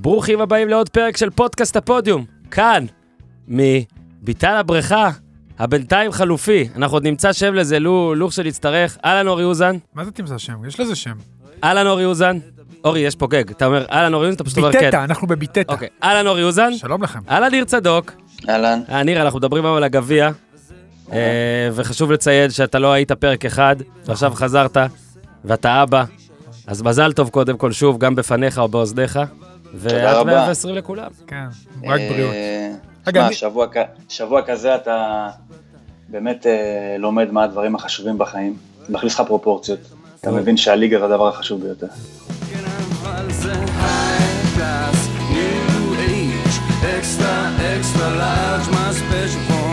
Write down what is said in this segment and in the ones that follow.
ברוכים הבאים לעוד פרק של פודקאסט הפודיום, כאן, מביתן הבריכה, הבינתיים חלופי. אנחנו עוד נמצא שם לזה, לו, לו שנצטרך. אהלן אורי אוזן. מה זה תמצא שם? יש לזה שם. אהלן אורי אוזן. אורי, יש פה גג. אתה אומר אהלן אורי אוזן, אתה פשוט אומר כן. ביטטה, אנחנו בביטטה. אוקיי, אהלן אורי אוזן. שלום לכם. אהלן ניר צדוק. אהלן. אה, ניר, אנחנו מדברים היום על הגביע, אה, וחשוב לציין שאתה לא היית פרק אחד, ועכשיו חזרת, ואתה אבא. אז מזל טוב קודם כל שוב, גם בפניך או באוזניך. ועד רבה. 120 לכולם. כן, רק בריאות. אה, שמע, שבוע כזה אתה באמת אה, לומד מה הדברים החשובים בחיים. מכניס לך פרופורציות. אתה מבין שהליגה זה הדבר החשוב ביותר. extra, extra large, my special from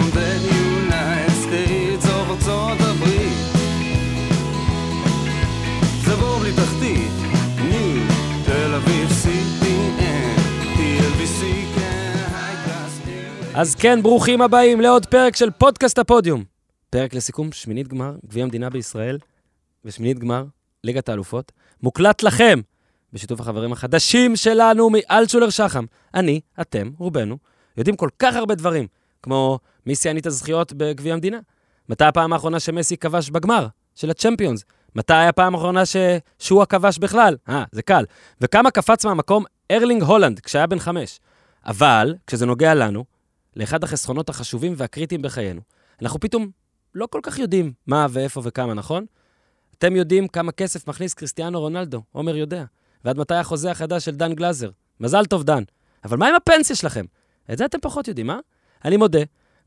אז כן, ברוכים הבאים לעוד פרק של פודקאסט הפודיום. פרק לסיכום שמינית גמר, גביע המדינה בישראל, ושמינית גמר, ליגת האלופות, מוקלט לכם, בשיתוף החברים החדשים שלנו מאלצ'ולר שחם. אני, אתם, רובנו, יודעים כל כך הרבה דברים, כמו מי שיאנית הזכיות בגביע המדינה, מתי הפעם האחרונה שמסי כבש בגמר של הצ'מפיונס, מתי הפעם האחרונה ש... שהוא הכבש בכלל, אה, זה קל, וכמה קפץ מהמקום ארלינג הולנד כשהיה בן חמש. אבל, כשזה נוגע לנו, לאחד החסכונות החשובים והקריטיים בחיינו. אנחנו פתאום לא כל כך יודעים מה ואיפה וכמה, נכון? אתם יודעים כמה כסף מכניס קריסטיאנו רונלדו, עומר יודע. ועד מתי החוזה החדש של דן גלאזר. מזל טוב, דן. אבל מה עם הפנסיה שלכם? את זה אתם פחות יודעים, אה? אני מודה,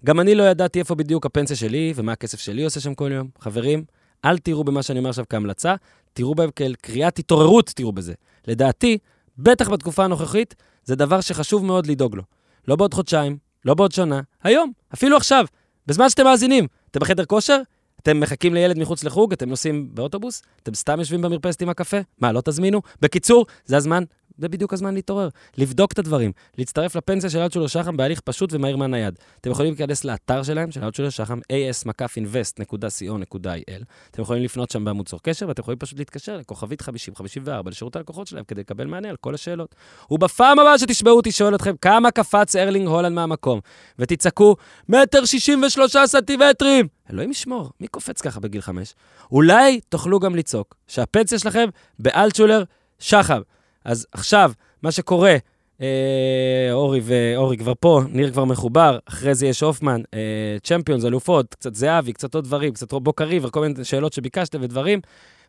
גם אני לא ידעתי איפה בדיוק הפנסיה שלי ומה הכסף שלי עושה שם כל יום. חברים, אל תראו במה שאני אומר עכשיו כהמלצה, תראו בהם כאל קריאת התעוררות, תראו בזה. לדעתי, בטח בתקופה הנוכחית, זה דבר שחשוב מאוד לדאוג לו. לא בעוד חודשיים, לא בעוד שנה, היום, אפילו עכשיו, בזמן שאתם מאזינים. אתם בחדר כושר? אתם מחכים לילד מחוץ לחוג? אתם נוסעים באוטובוס? אתם סתם יושבים במרפסת עם הקפה? מה, לא תזמינו? בקיצור, זה הזמן, זה בדיוק הזמן להתעורר. לבדוק את הדברים. להצטרף לפנסיה של אלטשולר שחם בהליך פשוט ומהיר מהנייד. אתם יכולים להיכנס לאתר שלהם, של אלטשולר שחם, as-invest.co.il. אתם יכולים לפנות שם בעמוד צור קשר, ואתם יכולים פשוט להתקשר לכוכבית 5054 לשירות הלקוחות שלהם כדי לקבל מענה על כל השאלות. ובפעם הבאה שתשמעו אותי שואל אתכם כמה קפץ ארלינג הולנד מהמקום, ותצעקו, מטר שישים ושלושה סנטימטרים! אלוהים ישמור, מי קופץ ככה בגיל חמש? אולי תוכלו גם לצעוק שהפנסיה שלכם באלטשולר שחם. אז עכשיו, מה שקורה, אה, אורי ואורי כבר פה, ניר כבר מחובר, אחרי זה יש הופמן, אה, צ'מפיונס, אלופות, קצת זהבי, קצת עוד דברים, קצת בוקר ריבר, כל מיני שאלות שביקשתם ודברים.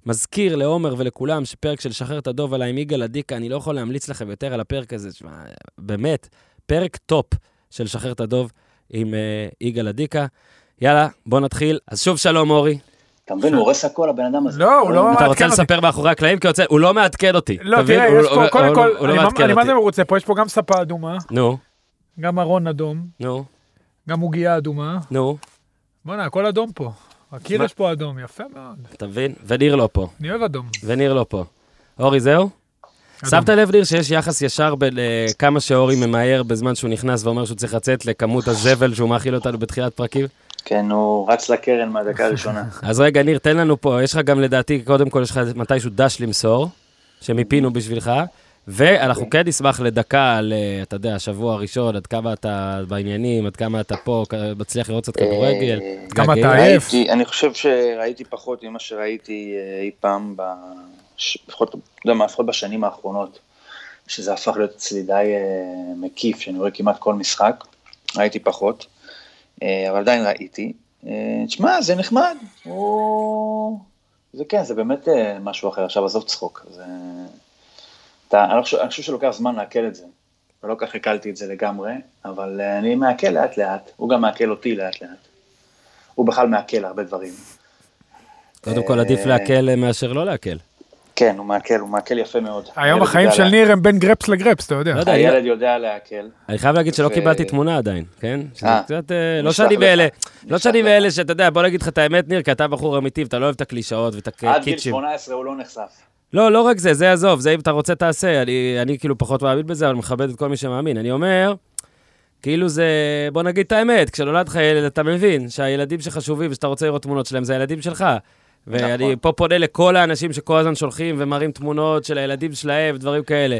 מזכיר לעומר ולכולם שפרק של שחרר את הדוב עליי עם יגאל עדיקה, אני לא יכול להמליץ לכם יותר על הפרק הזה, שמה, באמת, פרק טופ של שחרר את הדוב עם אה, יגאל עדיקה. יאללה, בוא נתחיל. אז שוב שלום, אורי. אתה מבין, הוא הורס הכל, הבן אדם הזה. לא, הוא לא אתה מעדכן רוצה אותי. לספר מאחורי הקלעים? כי הוא רוצה- לא מעדכן אותי. לא, אתה? תראה, יש פה, קודם כל, הוא לא אני מה-. זה מרוצה פה, יש פה גם ספה אדומה, נו, גם ארון אדום, נו, גם עוגייה אדומה. נו, בואנה, הכל אדום פה. הקיר? יש פה אדום, יפה מאוד. אתה מבין? וניר לא פה. אני אוהב אדום. וניר לא פה. אורי, זהו? שמת לב, ניר, שיש יחס ישר בין אה, כמה שאורי ממהר בזמן שהוא נכנס ואומר שהוא צריך לצאת לכמות הזבל שהוא מאכיל אותנו בתחילת פרקים? כן, הוא רץ לקרן מהדקה הראשונה. אז רגע, ניר, תן לנו פה, יש לך גם לדעתי, קודם כל יש לך מתישהו דש למסור, שמיפינו בשבילך, ואנחנו כן נשמח לדקה על, אה, אתה יודע, השבוע הראשון, עד כמה אתה בעניינים, עד כמה אתה פה, מצליח לראות קצת כדורגל. אה, כמה. אתה עייף. אני חושב שראיתי פחות ממה שראיתי אה, אי פעם. לפחות, לא יודע מה, לפחות בשנים האחרונות, שזה הפך להיות אצלי די מקיף, שאני רואה כמעט כל משחק, ראיתי פחות, אבל עדיין ראיתי. אה, תשמע, זה נחמד, הוא... זה כן, זה באמת אה, משהו אחר, עכשיו עזוב צחוק, זה... אתה, אני, לא חושב, אני חושב שלוקח זמן לעכל את זה, ולא כך הקלתי את זה לגמרי, אבל אה, אני מעכל לאט לאט, הוא גם מעכל אותי לאט לאט. הוא בכלל מעכל הרבה דברים. קודם כל, עדיף אה, להקל אה, מאשר לא להקל. כן, הוא מעכל, הוא מעכל יפה מאוד. היום החיים של ניר הם בין גרפס לגרפס, אתה יודע. לא יודע, הילד יודע לעכל. אני חייב להגיד שלא קיבלתי תמונה עדיין, כן? אה, קצת, אה, לא שאני לך, מאלה, לא שאני לך. מאלה שאתה יודע, בוא נגיד לך את האמת, ניר, כי אתה בחור אמיתי ואתה לא אוהב את הקלישאות ואת עד גיל הקיצ'ים. 18 הוא לא נחשף. לא, לא רק זה, זה עזוב, זה אם אתה רוצה תעשה, אני, אני כאילו פחות מאמין בזה, אבל מכבד את כל מי שמאמין. אני אומר, כאילו זה, בוא נגיד את האמת, כשנולד לך ילד, אתה מבין שהילדים שחשובים ושאתה רוצה לראות תמונות שלהם, זה הילדים שלך. ואני נכון. פה פונה לכל האנשים שכל הזמן שולחים ומראים תמונות של הילדים שלהם ודברים כאלה.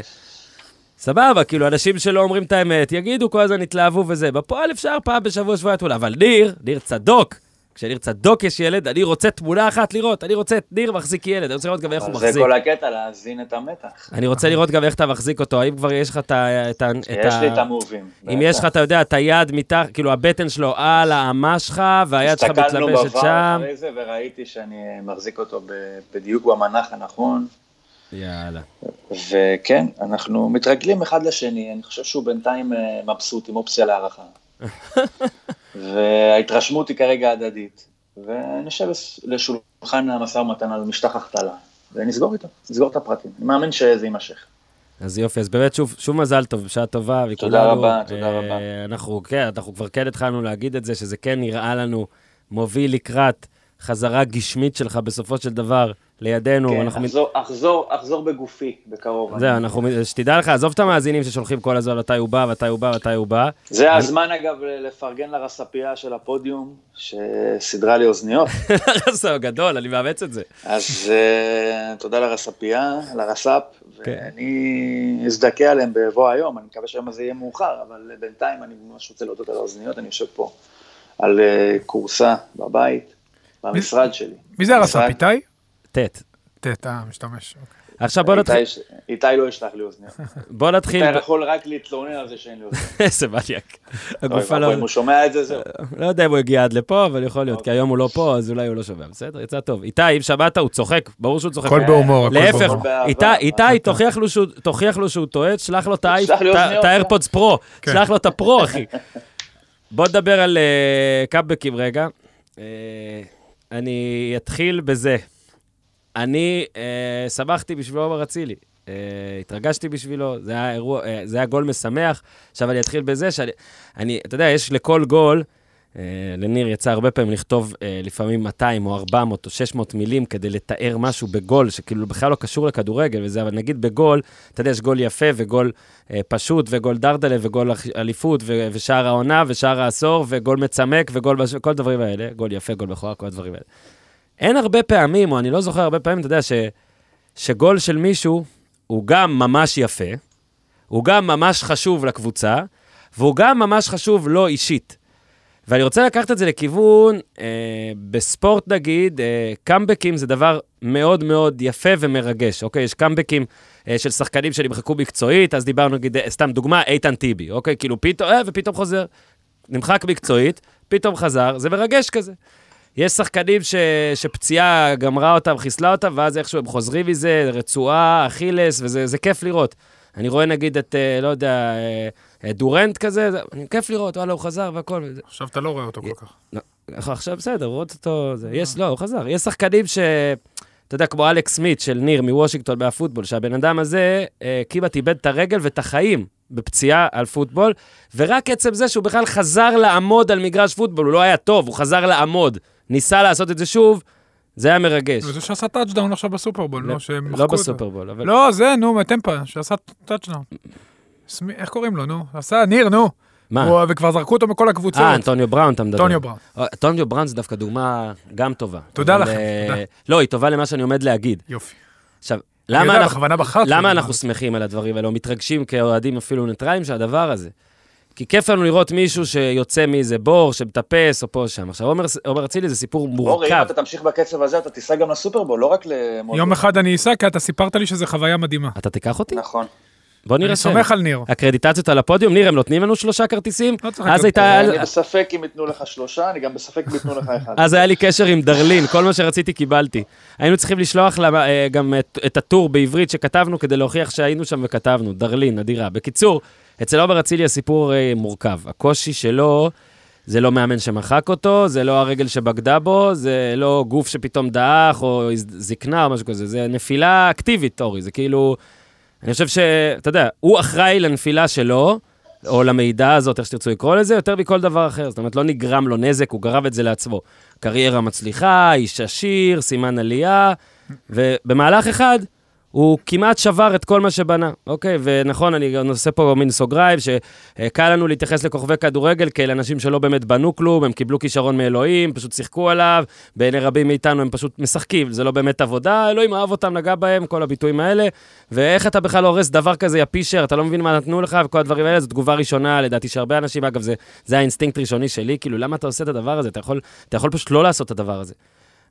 סבבה, כאילו, אנשים שלא אומרים את האמת, יגידו כל הזמן התלהבו וזה. בפועל אפשר פעם בשבוע, שבוע תמונה. אבל ניר, ניר צדוק. כשניר צדוק יש ילד, אני רוצה תמונה אחת לראות, אני רוצה את ניר מחזיק ילד, אני רוצה לראות גם איך הוא אבל זה מחזיק. כל הקטע, להזין את המתח. אני רוצה לראות גם איך אתה מחזיק אותו, האם כבר יש לך את ה... את ה- את יש לי את המובים. אם יש לך, אתה יודע, את היד מתחת, כאילו הבטן שלו על האמה שלך, והיד שלך הסתכלנו מתלבשת שם. אחרי זה, וראיתי שאני מחזיק אותו בדיוק במנח הנכון. יאללה. וכן, אנחנו מתרגלים אחד לשני, אני חושב שהוא בינתיים אה, מבסוט עם אופציה להערכה. וההתרשמות היא כרגע הדדית. ונשב לשולחן המשא ומתן על משטח החתלה, ונסגור איתו, נסגור את הפרטים. אני מאמין שזה יימשך. אז יופי, אז באמת שוב, שוב מזל טוב, בשעה טובה, וכולנו... תודה רבה, תודה אה, רבה. אנחנו, כן, אנחנו כבר כן התחלנו להגיד את זה, שזה כן נראה לנו מוביל לקראת חזרה גשמית שלך בסופו של דבר לידינו. כן, אנחנו מת- אחזור, אחזור, אחזור בגופי בקרוב. זהו, אני- אנחנו, שתדע לך, עזוב את המאזינים ששולחים כל הזמן מתי הוא בא, מתי הוא בא, מתי הוא בא. זה הזמן אגב לפרגן לרספייה של הפודיום, שסידרה לי אוזניות. זה גדול, אני מאמץ את זה. אז אה, תודה לרספייה, לרס"פ, כן. ואני אזדכה עליהם בבוא היום, אני מקווה שהיום הזה יהיה מאוחר, אבל בינתיים אני ממש רוצה להודות על האוזניות, אני יושב פה על אה, כורסה בבית, במשרד שלי. מי זה הרס"פ, איתי? טט. טט, אה, משתמש. אוקיי. עכשיו בוא נתחיל, איתי- לא ישלח לי אוזניות. בוא נתחיל, איתי יכול רק להתלונן על זה שאין לי אוזניות. איזה מניאק. הגופה לא... אם הוא שומע את זה, זהו. לא יודע אם הוא הגיע עד לפה, אבל יכול להיות, כי היום הוא לא פה, אז אולי הוא לא שומע. בסדר, יצא טוב. איתי, אם שמעת, הוא צוחק, ברור שהוא צוחק. הכל בהומור, הכל להפך, בהומור. באהבה. איתי, תוכיח לו שהוא- טועה, שלח לו את האיירפודס פרו, כן. שלח לו את הפרו, אחי. בוא נדבר על אה, קאמבקים רגע. אה, אני אתחיל בזה. אני אה, שמחתי בשבילו עומר אצילי. אה, התרגשתי בשבילו, זה היה אירוע, אה, זה היה גול משמח. עכשיו אני אתחיל בזה שאני, אני, אתה יודע, יש לכל גול, אה, לניר יצא הרבה פעמים לכתוב אה, לפעמים 200 או 400 או 600 מילים כדי לתאר משהו בגול, שכאילו בכלל לא קשור לכדורגל וזה, אבל נגיד בגול, אתה יודע, יש גול יפה וגול אה, פשוט וגול דרדלה וגול אליפות ו- ושער העונה ושער העשור וגול מצמק וגול. כל הדברים האלה, גול יפה, גול בכורה, כל הדברים האלה. אין הרבה פעמים, או אני לא זוכר הרבה פעמים, אתה יודע, ש, שגול של מישהו הוא גם ממש יפה, הוא גם ממש חשוב לקבוצה, והוא גם ממש חשוב לו אישית. ואני רוצה לקחת את זה לכיוון, אה, בספורט נגיד, אה, קאמבקים זה דבר מאוד מאוד יפה ומרגש, אוקיי? יש קאמבקים אה, של שחקנים שנמחקו מקצועית, אז דיברנו, נגיד, אה, סתם דוגמה, איתן טיבי, אוקיי? כאילו פתאום, אה, ופתאום חוזר. נמחק מקצועית, פתאום חזר, זה מרגש כזה. יש שחקנים ש, שפציעה גמרה אותם, חיסלה אותם, ואז איכשהו הם חוזרים מזה, רצועה, אכילס, וזה זה כיף לראות. אני רואה נגיד את, אה, לא יודע, אה, אה, דורנט כזה, זה, אני- כיף לראות, וואלה, הוא חזר והכל. עכשיו אתה לא רואה אותו כל כך. לא, עכשיו בסדר, רואות אותו, זה, יש, לא, הוא חזר. יש שחקנים ש... אתה יודע, כמו אלכס סמית של ניר מוושינגטון מהפוטבול, שהבן אדם הזה אה, כמעט איבד את הרגל ואת החיים בפציעה על פוטבול, ורק עצם זה שהוא בכלל חזר לעמוד על מגרש פוטבול, הוא לא היה טוב, הוא חזר לעמוד, ניסה לעשות את זה שוב, זה היה מרגש. וזה שעשה טאצ'דאון עכשיו בסופרבול, לא- לא? שהם לא מחקו אותו. בסופרבול, אבל... לא, זה, נו, מטמפה, שעשה טאצ'דאון. איך קוראים לו, נו? עשה, ניר, נו. מה? הוא- וכבר זרקו אותו מכל הקבוצות. אה, אנטוניו בראון, אתה מדבר. אנטוניו בראון. אה, אנטוניו בראון זה דווקא דוגמה גם טובה. תודה לכם, אה, תודה. לא, היא טובה למה שאני עומד להגיד. יופי. עכשיו, למה אנחנו... למה. שמחים על הדברים האלה, או מתרגשים כאוהדים אפילו ניטרלים של הדבר הזה? כי כיף לנו לראות מישהו שיוצא מאיזה בור, שמטפס, או פה או שם. עכשיו, עומר עומר אצילי זה סיפור אורי, אם מורכב. אתה תמשיך בקצב הזה, אתה תיסע גם לסופרבול, לא רק למוטו. יום אחד אני אסע, כי אתה סיפרת לי שזו חוויה מדהימה. אתה תיקח אותי? נכון. בוא אני נירשם. סומך על ניר. הקרדיטציות על הפודיום, ניר, הם נותנים לנו שלושה כרטיסים? לא צריך אז. הייתה... אני בספק אם ייתנו לך שלושה, אני גם בספק אם ייתנו לך אחד. אז היה לי קשר עם דרלין, כל מה שרציתי קיבלתי. היינו צריכים לשלוח לה אה, גם את, את הטור בעברית שכתבנו כדי להוכיח שהיינו שם וכתבנו, דרלין, אדירה. בקיצור, אצל עומר אצילי הסיפור אה, מורכב. הקושי שלו זה לא מאמן שמחק אותו, זה לא הרגל שבגדה בו, זה לא גוף שפתאום דעך או זקנה או משהו כזה, זה נפילה אקטיבית, אורי, זה כאילו... אני חושב שאתה יודע, הוא אחראי לנפילה שלו, או למידע הזאת, איך שתרצו לקרוא לזה, יותר מכל דבר אחר. זאת אומרת, לא נגרם לו נזק, הוא גרב את זה לעצמו. קריירה מצליחה, איש עשיר, סימן עלייה, ובמהלך אחד, הוא כמעט שבר את כל מה שבנה, אוקיי? ונכון, אני עושה פה מין סוגריים, שקל לנו להתייחס לכוכבי כדורגל כאל אנשים שלא באמת בנו כלום, הם קיבלו כישרון מאלוהים, פשוט שיחקו עליו, בעיני רבים מאיתנו הם פשוט משחקים, זה לא באמת עבודה, אלוהים אהב אותם, נגע בהם, כל הביטויים האלה. ואיך אתה בכלל הורס דבר כזה, יא פישר, אתה לא מבין מה נתנו לך, וכל הדברים האלה, זו תגובה ראשונה, לדעתי שהרבה אנשים, אגב, זה, זה האינסטינקט ראשוני שלי, כאילו, למה אתה עושה את הדבר הזה? אתה יכול, אתה יכול פשוט לא לעשות את הדבר הזה.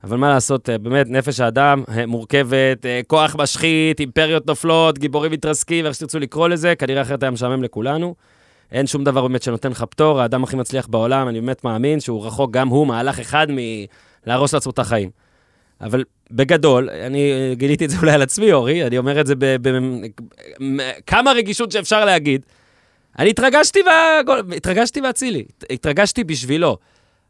אבל מה לעשות, אה, באמת, נפש האדם אה, מורכבת, אה, כוח משחית, אימפריות נופלות, גיבורים מתרסקים, איך שתרצו לקרוא לזה, כנראה אחרת היה משעמם לכולנו. אין שום דבר באמת שנותן לך פטור, האדם הכי מצליח בעולם, אני באמת מאמין שהוא רחוק גם הוא מהלך אחד מלהרוס לעצמו את החיים. אבל בגדול, אני גיליתי את זה אולי על עצמי, אורי, אני אומר את זה בכמה רגישות שאפשר להגיד. אני התרגשתי, והגול, התרגשתי ואצילי, התרגשתי בשבילו.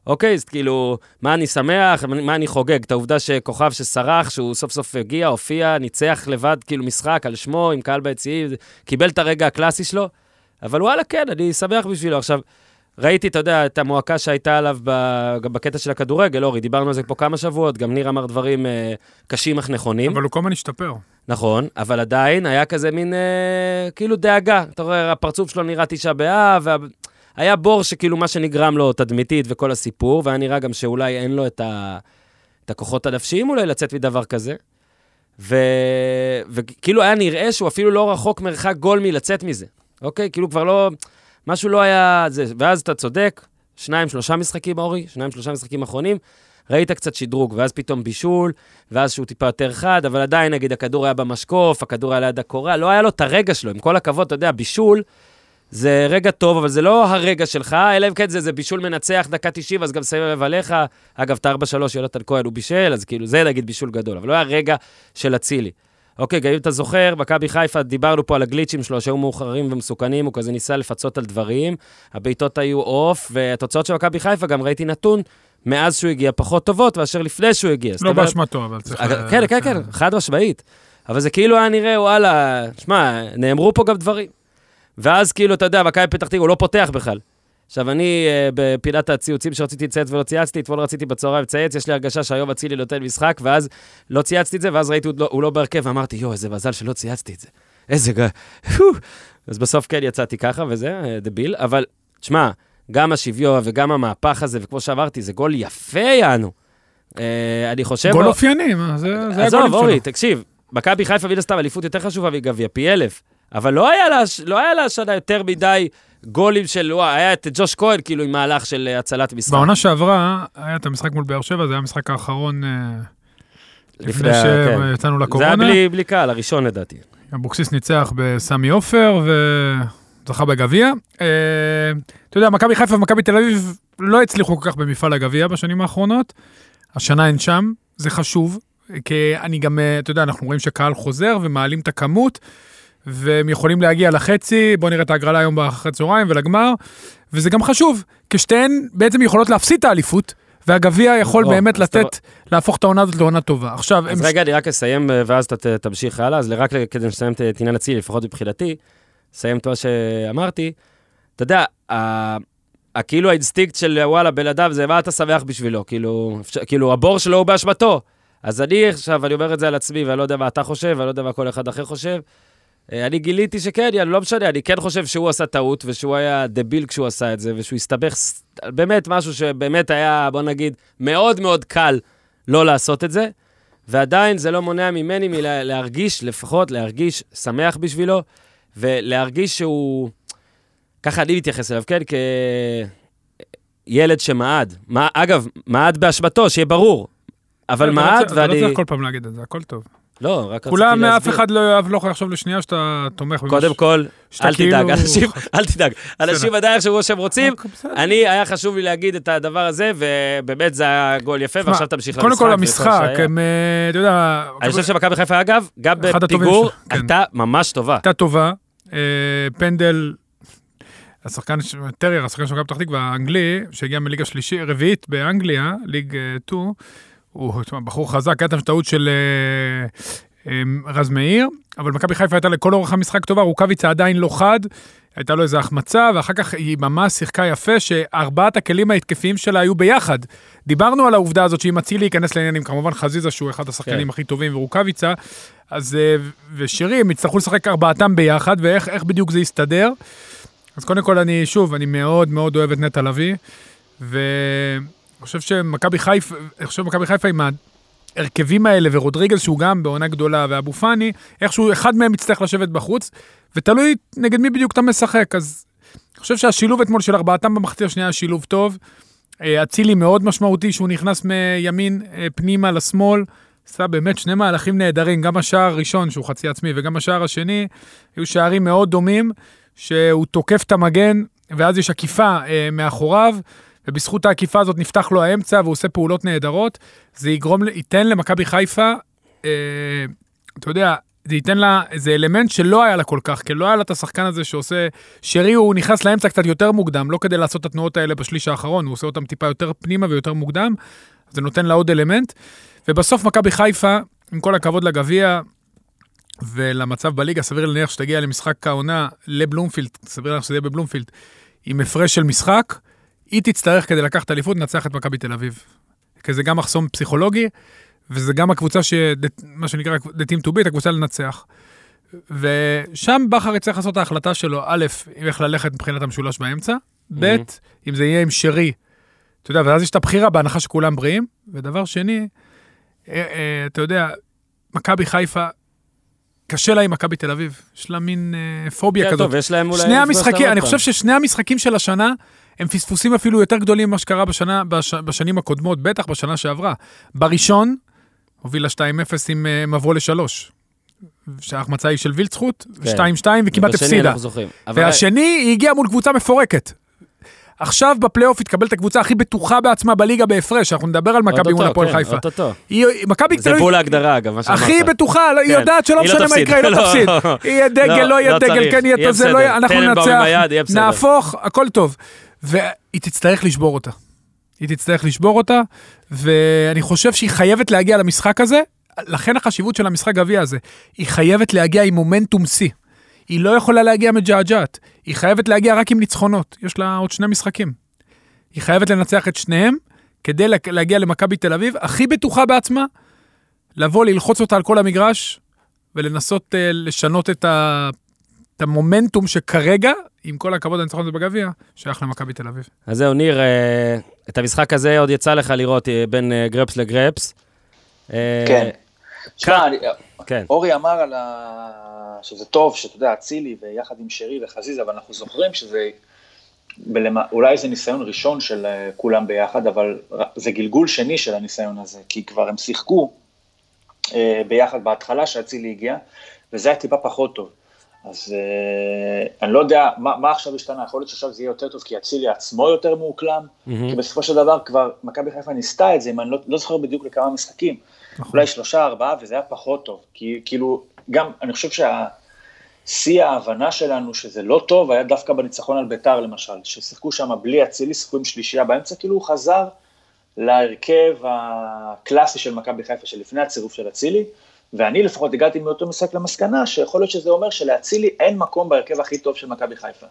אוקיי, אז כאילו, מה אני שמח, מה אני חוגג? את העובדה שכוכב שסרח, שהוא סוף סוף הגיע, הופיע, ניצח לבד, כאילו משחק על שמו, עם קהל ביציעים, קיבל את הרגע הקלאסי שלו. אבל וואלה, כן, אני שמח בשבילו. עכשיו, ראיתי, אתה יודע, את המועקה שהייתה עליו בקטע של הכדורגל, אורי, דיברנו על זה פה כמה שבועות, גם ניר אמר דברים אה, קשים אך נכונים. אבל הוא כל הזמן השתפר. נכון, אבל עדיין היה כזה מין, אה, כאילו דאגה. אתה רואה, הפרצוף שלו נראה תשעה באב. היה בור שכאילו מה שנגרם לו תדמיתית וכל הסיפור, והיה נראה גם שאולי אין לו את, ה... את הכוחות הנפשיים אולי לצאת מדבר כזה. ו... וכאילו היה נראה שהוא אפילו לא רחוק מרחק גול מלצאת מזה, אוקיי? כאילו כבר לא... משהו לא היה... זה... ואז אתה צודק, שניים, שלושה משחקים, אורי, שניים, שלושה משחקים אחרונים, ראית קצת שדרוג, ואז פתאום בישול, ואז שהוא טיפה יותר חד, אבל עדיין, נגיד, הכדור היה במשקוף, הכדור היה ליד הקורה, לא היה לו את הרגע שלו, עם כל הכבוד, אתה יודע, בישול זה רגע טוב, אבל זה לא הרגע שלך, אלא אם כן זה, זה בישול מנצח דקה 90, אז גם לב עליך. אגב, את 4-3 יונתן כהן הוא בישל, אז כאילו, זה נגיד בישול גדול, אבל לא היה רגע של אצילי. אוקיי, גם אם אתה זוכר, מכבי חיפה, דיברנו פה על הגליצ'ים שלו, שהיו מאוחרים ומסוכנים, הוא כזה ניסה לפצות על דברים, הבעיטות היו עוף, והתוצאות של מכבי חיפה, גם ראיתי נתון, מאז שהוא הגיע, פחות טובות מאשר לפני שהוא הגיע. לא באשמתו, אבל צריך... כן, כן, לציין. כן, חד משמעית. אבל זה כאילו היה נראה, וואלה, שמע, נאמרו פה גם דברים. ואז כאילו, אתה יודע, מכבי פתח תקווה, הוא לא פותח בכלל. עכשיו, אני, אה, בפינת הציוצים שרציתי לצייץ ולא צייצתי, אתמול רציתי בצהריים לצייץ, יש לי הרגשה שהיום אצילי נותן משחק, ואז לא צייצתי את זה, ואז ראיתי, הוא לא, לא בהרכב, ואמרתי, יואו, איזה מזל שלא צייצתי את זה. איזה גא... פו." אז בסוף כן יצאתי ככה, וזה, אה, דביל, אבל, תשמע, גם השוויון וגם המהפך הזה, וכמו שאמרתי, זה גול יפה, יענו. אה, אני חושב... גול אופייני, זה זה הגולים עזוב, שלו. אורי, תקשיב, מכבי חיפה מן הסתם אליפות יותר חשובה מגביע, פי אלף. אבל לא היה לה, לא היה לה השנה יותר מדי גולים של, וואי, היה את ג'וש כהן, כאילו, עם מהלך של אה, הצלת משחק. בעונה שעברה, היה את המשחק מול באר שבע, זה היה המשחק האחרון אה, לפני ה- כן. שיצאנו זה היה לקורונה. בלי, בלי קהל, הראשון לדעתי. אבוקסיס ניצח בסמי עופר וזכה בגביע. אה, אתה יודע, מכבי חיפה ומכבי תל אביב לא הצליחו כל כך במפעל הגביע בשנים האחרונות. השנה אין שם, זה חשוב, כי אני גם, אתה יודע, אנחנו רואים שקהל חוזר ומעלים את הכמות, והם יכולים להגיע לחצי, בואו נראה את ההגרלה היום באחרי צהריים ולגמר, וזה גם חשוב, כי שתיהן בעצם יכולות להפסיד את האליפות. והגביע יכול או, באמת אז אתה- לתת, להפוך את העונה הזאת לעונה טובה. עכשיו, אז הם רגע, אני רק אסיים, ואז אתה תמשיך הלאה. אז רק כדי לסיים את- עניין אצילי, לפחות מבחינתי, אסיים את מה שאמרתי. אתה יודע, כאילו האינסטינקט של וואלה, בן אדם, זה מה אתה שמח בשבילו? כאילו, אפשר- כאילו, הבור שלו הוא באשמתו. אז אני עכשיו, אני אומר את זה על עצמי, ואני לא יודע מה אתה חושב, ואני לא יודע מה כל אחד אחר חושב. אה, אני גיליתי שכן, יאללה, לא משנה, אני כן חושב שהוא עשה טעות, ושהוא היה דביל כשהוא עשה את זה, ושהוא הסתבך, באמת משהו שבאמת היה, בוא נגיד, מאוד מאוד קל לא לעשות את זה, ועדיין זה לא מונע ממני מלהרגיש, לפחות להרגיש שמח בשבילו, ולהרגיש שהוא, ככה אני מתייחס אליו, כן, כילד שמעד. מה, אגב, מעד באשמתו, שיהיה ברור. אבל אתה לא מעד, צריך- אתה לא ואני... צריך כל פעם להגיד את זה, הכל טוב. לא, רק רציתי כולם, אף להסביר. אחד לא לא יכול לחשוב לשנייה שאתה תומך במה קודם כל, אל תדאג, כאילו- אנשים, אל תדאג. אנשים. עדיין יחשבו שהם רוצים. אוקיי. אני, היה חשוב לי להגיד את הדבר הזה, ובאמת זה היה גול יפה, ועכשיו תמשיך למשחק. קודם כל המשחק. הם, אה, אתה יודע, אני חושב שמכבי חיפה, אגב, גם בפיגור, כן. הייתה ממש טובה. הייתה טובה, אה, פנדל, השחקן, טרייר, השחקן של מכבי פתח תקווה האנגלי, שהגיע מליגה שלישי, רביעית באנגליה, League 2, הוא תשמע, בחור חזק, הייתה טעות של אה, אה, רז מאיר, אבל מכבי חיפה הייתה לכל אורך המשחק טובה, רוקאביצה עדיין לא חד, הייתה לו איזו החמצה, ואחר כך היא ממש שיחקה יפה, שארבעת הכלים ההתקפיים שלה היו ביחד. דיברנו על העובדה הזאת שאם אצילי ייכנס לעניינים, כמובן חזיזה שהוא אחד השחקנים כן. הכי טובים ורוקאביצה, אז אה, ושירי, הם יצטרכו לשחק ארבעתם ביחד, ואיך איך בדיוק זה יסתדר. אז קודם כל אני, שוב, אני מאוד מאוד אוהב את נטע לביא, ואני חושב שמכבי חיפה, אני חושב שמכבי חיפה עם ההרכבים האלה, ורודריגז שהוא גם בעונה גדולה, ואבו פאני, איכשהו אחד מהם יצטרך לשבת בחוץ, ותלוי נגד מי בדיוק אתה משחק, אז אני חושב שהשילוב אתמול של ארבעתם במחצית השנייה היה שילוב טוב. אה, אצילי מאוד משמעותי שהוא נכנס מימין אה, פנימה לשמאל, עשה באמת שני מהלכים נהדרים, גם השער הראשון שהוא חצי עצמי וגם השער השני, היו שערים מאוד דומים, שהוא תוקף את המגן, ואז יש עקיפה אה, מאחוריו, ובזכות העקיפה הזאת נפתח לו האמצע והוא עושה פעולות נהדרות. זה יגרום, ייתן למכבי חיפה, אה, אתה יודע, זה ייתן לה איזה אלמנט שלא היה לה כל כך, כי לא היה לה את השחקן הזה שעושה... שרי הוא נכנס לאמצע קצת יותר מוקדם, לא כדי לעשות את התנועות האלה בשליש האחרון, הוא עושה אותם טיפה יותר פנימה ויותר מוקדם, זה נותן לה עוד אלמנט. ובסוף מכבי חיפה, עם כל הכבוד לגביע ולמצב בליגה, סביר להניח שתגיע למשחק העונה לבלומפילד, סביר להניח שזה יהיה בבלומפילד, עם הפרש של משחק, היא תצטרך כדי לקחת אליפות, לנצח את מכבי תל אביב. כי זה גם מחסום פסיכולוגי, וזה גם הקבוצה ש... מה שנקרא The Team to Beat, הקבוצה לנצח. ושם בכר יצטרך לעשות את ההחלטה שלו, א', איך ללכת מבחינת המשולש באמצע, ב', אם זה יהיה עם שרי, אתה יודע, ואז יש את הבחירה בהנחה שכולם בריאים, ודבר שני, אה, אה, אתה יודע, מכבי חיפה, קשה לה עם מכבי תל אביב, יש לה מין אה, פוביה כן, כזאת. טוב, יש להם אולי... שני המשחקים, אני חושב ששני המשחקים של השנה הם פספוסים אפילו יותר גדולים ממה שקרה בשנה, בש, בשנים הקודמות, בטח בשנה שעברה. בראשון, הובילה 2-0 עם אה, מבוא לשלוש. שההחמצה היא של וילצחוט, כן. 2-2 וכמעט הפסידה. אבל- והשני, היא הגיעה מול קבוצה מפורקת. עכשיו בפלייאוף התקבל את הקבוצה הכי בטוחה בעצמה בליגה בהפרש, אנחנו נדבר על מכבי מול הפועל כן, חיפה. אוטוטו. מכבי תל זה אביב בול ההגדרה, אגב, מה שאמרת. הכי בטוחה, לא- היא כן. יודעת שלא לא משנה מה. יקרה, היא לא לא, תפסיד. יהיה דגל, לא, יהיה דגל. כן יהיה את זה, אנחנו ננצח. נהפוך, הכל טוב. והיא תצטרך לשבור אותה. היא תצטרך לשבור אותה, ואני חושב שהיא חייבת להגיע למשחק הזה, לכן החשיבות של המשחק גביע הזה. היא חייבת להגיע עם מומנטום שיא. היא לא יכולה להגיע מג'עג'עת, היא חייבת להגיע רק עם ניצחונות. יש לה עוד שני משחקים. היא חייבת לנצח את שניהם, כדי לה- להגיע למכבי תל אביב, הכי בטוחה בעצמה, לבוא, ללחוץ אותה על כל המגרש, ולנסות uh, לשנות את, ה... את המומנטום שכרגע, עם כל הכבוד לניצחון הזה בגביע, שייך למכבי תל אביב. אז זהו, ניר, אה, את המשחק הזה עוד יצא לך לראות אה, בין אה, גרפס לגרפס. כן. כן. אורי אמר על ה... שזה טוב, שאתה יודע, אצילי ויחד עם שרי וחזיזה, אבל אנחנו זוכרים שזה, בלמה... אולי זה ניסיון ראשון של כולם ביחד, אבל זה גלגול שני של הניסיון הזה, כי כבר הם שיחקו אה, ביחד בהתחלה שאצילי הגיע, וזה היה טיפה פחות טוב. אז אה, אני לא יודע מה, מה עכשיו השתנה, יכול להיות שעכשיו זה יהיה יותר טוב, כי אצילי עצמו יותר מאוקלם, מהמם. כי בסופו של דבר כבר מכבי חיפה ניסתה את זה, אם אני לא, לא זוכר בדיוק לכמה משחקים, אולי שלושה, ארבעה, וזה היה פחות טוב. כי כאילו, גם, אני חושב שהשיא ההבנה שלנו שזה לא טוב, היה דווקא בניצחון על ביתר למשל, ששיחקו שם בלי אצילי, שיחקו עם שלישייה באמצע, כאילו הוא חזר להרכב הקלאסי של מכבי חיפה שלפני הצירוף של אצילי, ואני לפחות הגעתי מאותו משחק למסקנה שיכול להיות שזה אומר שלאצילי אין מקום בהרכב הכי טוב של מכבי חיפה.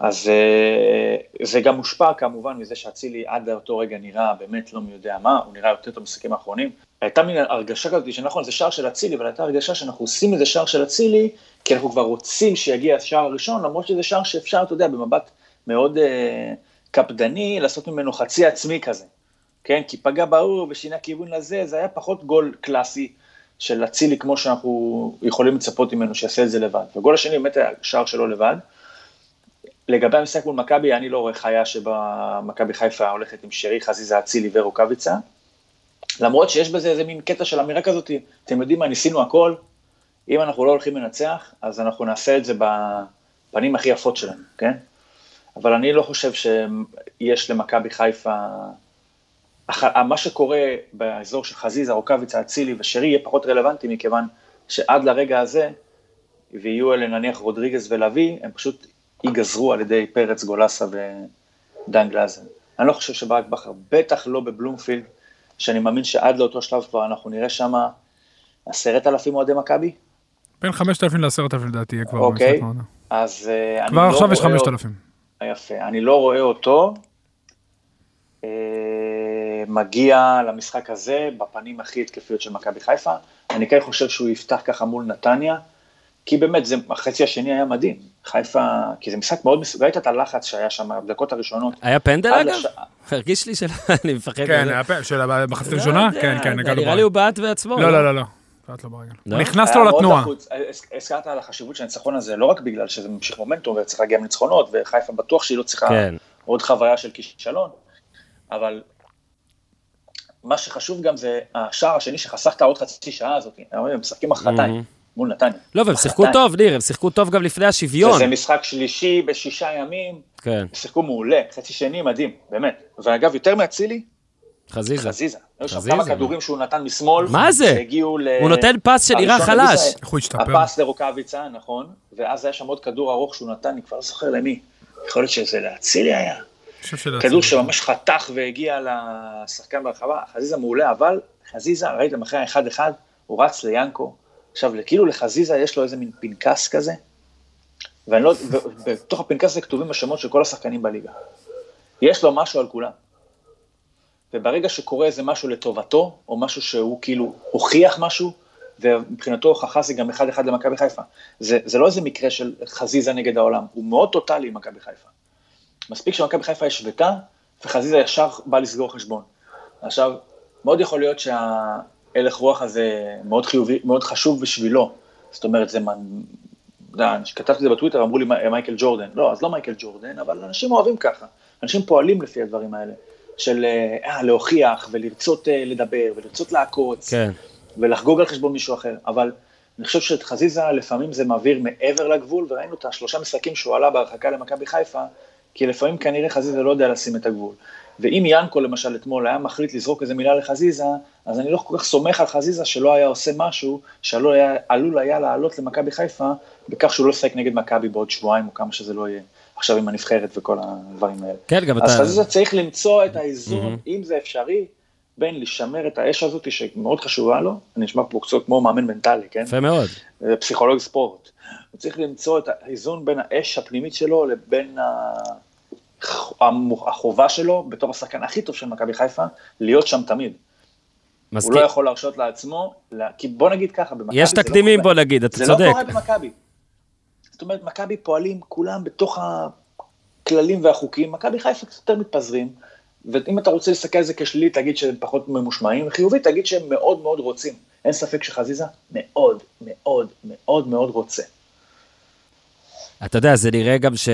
אז אה, זה גם מושפע כמובן מזה שאצילי עד אותו רגע נראה באמת לא מי יודע מה, הוא נראה יותר טוב במשחקים האחרונים. הייתה מין הרגשה כזאת שנכון זה שער של אצילי, אבל הייתה הרגשה שאנחנו עושים איזה שער של אצילי, כי אנחנו כבר רוצים שיגיע השער הראשון, למרות שזה שער שאפשר, אתה יודע, במבט מאוד אה, קפדני, לעשות ממנו חצי עצמי כזה. כן, כי פגע בהוא ושינה כיוון לזה, זה היה פחות גול קלאסי של אצילי כמו שאנחנו יכולים לצפות ממנו שיעשה את זה לבד. והגול השני באמת היה שער שלו לבד. לגבי המשחק מול מכבי, אני לא רואה חיה שבה מכבי חיפה הולכת עם שרי, חזיזה, אצילי ורוקאביצה. למרות שיש בזה איזה מין קטע של אמירה כזאת, אתם יודעים מה, ניסינו הכל, אם אנחנו לא הולכים לנצח, אז אנחנו נעשה את זה בפנים הכי יפות שלנו, כן? אבל אני לא חושב שיש למכבי חיפה, מה שקורה באזור של חזיזה, רוקאביצה, אצילי ושרי יהיה פחות רלוונטי, מכיוון שעד לרגע הזה, ויהיו אלה נניח רודריגז ולוי, הם פשוט ייגזרו על ידי פרץ, גולסה ודן גלאזר. אני לא חושב שברק בכר, בטח לא בבלומפילד, שאני מאמין שעד לאותו שלב כבר אנחנו נראה שם עשרת אלפים אוהדי מכבי, בין 5,000 ל-10,000 לדעתי יהיה כבר אוקיי. אז אה, כבר לא עכשיו יש רואה 5,000. יפה. אני לא רואה אותו אה, מגיע למשחק הזה בפנים הכי התקפיות של מכבי חיפה. אני כן חושב שהוא יפתח ככה מול נתניה, כי באמת, זה, החצי השני היה מדהים. חיפה, כי זה משחק מאוד מסוג, ראית את הלחץ שהיה שם בדקות הראשונות. היה פנדל אגב? לשעה- הרגיש לי שלא, אני מפחד. כן. היה פ- של המחצית לא הראשונה? כן, כן, נגע לו נראה לי הוא ברגל. בעט בעצמו. לא, לא, לא, לא. בעט לו ברגל. לא? הוא נכנס לו לתנועה. הז- הזכרת על החשיבות של הניצחון הזה, לא רק בגלל שזה ממשיך מומנטום וצריך להגיע מניצחונות, וחיפה בטוח שהיא לא צריכה כן. עוד חוויה של כישלון, אבל מה שחשוב גם זה השער השני שחסכת עוד חצי שעה הזאת, הם משחקים מחרתיים. מול נתניה. לא, והם שיחקו. טוב, ניר, הם שיחקו טוב גם לפני השוויון. וזה משחק שלישי בשישה ימים, כן, הם שיחקו מעולה, חצי שני מדהים, באמת. ואגב, יותר מאצילי, חזיזה. חזיזה. היו שם חזיזה, כמה מה? כדורים שהוא נתן משמאל, מה זה? שהגיעו ל... הוא נותן פס שנראה חלש. איך הוא השתפר? הפס לרוקאביצה, נכון, ואז היה שם עוד כדור ארוך שהוא נתן, אני כבר לא זוכר למי. יכול להיות שזה לאצילי היה. כדור שממש חתך והגיע לשחקן ברחבה, חזיזה מעולה, אבל חזיזה, ראיתם אחרי האחד אחד, הוא רץ ליאנקו. עכשיו, כאילו לחזיזה יש לו איזה מין פנקס כזה, ואני לא, ובתוך הפנקס הזה כתובים השמות של כל השחקנים בליגה. יש לו משהו על כולם. וברגע שקורה איזה משהו לטובתו, או משהו שהוא כאילו הוכיח משהו, ומבחינתו הוכחה זה גם אחד אחד למכבי חיפה. זה, זה לא איזה מקרה של חזיזה נגד העולם, הוא מאוד טוטאלי עם מכבי חיפה. מספיק שמכבי חיפה השוותה, וחזיזה ישר בא לסגור חשבון. עכשיו, מאוד יכול להיות שההלך רוח הזה מאוד חיובי, מאוד חשוב בשבילו. זאת אומרת, זה, כתבתי את זה בטוויטר, אמרו לי "מי- מייקל ג'ורדן. לא, אז לא מייקל ג'ורדן, אבל אנשים אוהבים ככה. אנשים פועלים לפי הדברים האלה. של אה, להוכיח ולרצות אה, לדבר ולרצות לעקוץ. כן. ולחגוג על חשבון מישהו אחר, אבל אני חושב שאת חזיזה לפעמים זה מעביר מעבר לגבול, וראינו את השלושה משחקים שהוא עלה בהרחקה למכבי חיפה, כי לפעמים כנראה חזיזה לא יודע לשים את הגבול. ואם ינקו למשל אתמול היה מחליט לזרוק איזה מילה לחזיזה, אז אני לא כל כך סומך על חזיזה שלא היה עושה משהו שעלול היה, היה לעלות למכבי חיפה, בכך שהוא לא ישחק נגד מכבי בעוד שבועיים או כמה שזה לא יהיה. עכשיו עם הנבחרת וכל הדברים האלה. כן, גם אז אתה... חזיזה צריך למצוא את האיזון, מהמם. אם זה אפשרי, בין לשמר את האש הזאת שמאוד חשובה לו, אני נשמע פה קצת כמו מאמן מנטלי, כן? יפה מאוד. פסיכולוג ספורט. הוא צריך למצוא את האיזון בין האש הפנימית שלו לבין החובה שלו, בתור השחקן הכי טוב של מכבי חיפה, להיות שם תמיד. הוא מסכים. לא יכול להרשות לעצמו, לה- כי בוא נגיד ככה, במכבי יש זה לא תקדימים, קורה. בוא נגיד, אתה זה צודק. לא קורה במכבי. זאת אומרת, מכבי פועלים כולם בתוך הכללים והחוקים, מכבי חיפה קצת יותר מתפזרים, ואם אתה רוצה להסתכל על זה כשלילי, תגיד שהם פחות ממושמעים, חיובי, תגיד שהם מאוד מאוד רוצים. אין ספק שחזיזה מאוד, מאוד, מאוד מאוד רוצה. אתה יודע, זה נראה גם ש...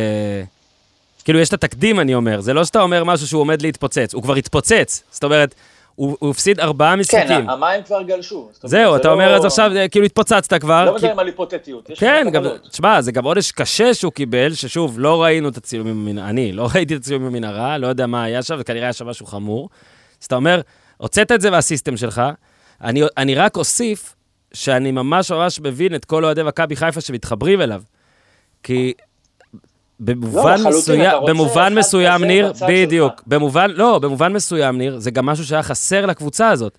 כאילו, יש את התקדים, אני אומר. זה לא שאתה אומר משהו שהוא עומד להתפוצץ, הוא כבר התפוצץ. זאת אומרת, הוא הוא הפסיד ארבעה משחקים. כן, המים כבר גלשו. אומרת, זהו, זה אתה לא- אומר, אז עכשיו, אה, כאילו, התפוצצת כבר. לא כי- מדברים על היפותטיות, כן, גם. תשמע, זה גם עונש קשה שהוא קיבל, ששוב, לא ראינו את הצילומים אני לא ראיתי את הצילומים במנהרה, לא יודע מה היה שם, וכנראה היה שם משהו חמור. אז אתה אומר, הוצאת את זה מהסיסטם שלך, אני, אני רק אוסיף שאני ממש ממש מבין את כל אוהדי מכבי חיפה שמתחברים אליו. כי במובן לא, מסוים, במובן מסוים, ניר, בדיוק, שלך. במובן, לא, במובן מסוים, ניר, זה גם משהו שהיה חסר לקבוצה הזאת.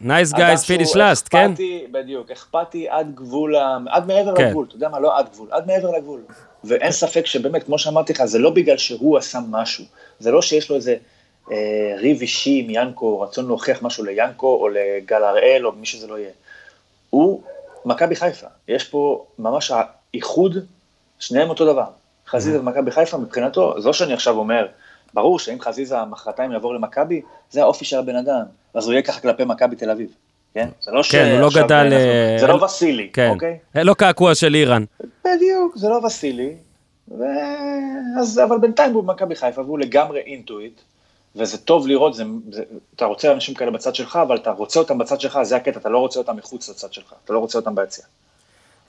Nice guys שהוא finish last, כן? בדיוק, אכפתי עד גבול, עד מעבר כן. לגבול, אתה יודע מה, לא עד גבול, עד מעבר לגבול. ואין ספק שבאמת, כמו שאמרתי לך, זה לא בגלל שהוא עשה משהו, זה לא שיש לו איזה אה, ריב אישי עם ינקו, רצון להוכיח משהו ליאנקו או לגל הראל או מי שזה לא יהיה. הוא מכבי חיפה, יש פה ממש האיחוד, שניהם אותו דבר. חזיזה ומכבי חיפה מבחינתו, זה לא שאני עכשיו אומר, ברור שאם חזיזה מחרתיים יעבור למכבי, זה האופי של הבן אדם, אז הוא יהיה ככה כלפי מכבי תל אביב, כן? זה לא כן, הוא לא גדל, אה, זה לא וסילי, כן. אוקיי? לא קעקוע של איראן. בדיוק, זה לא וסילי. אז, אבל בינתיים הוא במכבי חיפה והוא לגמרי אינטואיט, וזה טוב לראות, זה, זה, אתה רוצה אנשים כאלה בצד שלך, אבל אתה רוצה אותם בצד שלך, זה הקטע, אתה לא רוצה אותם מחוץ לצד שלך, אתה לא רוצה אותם ביציע.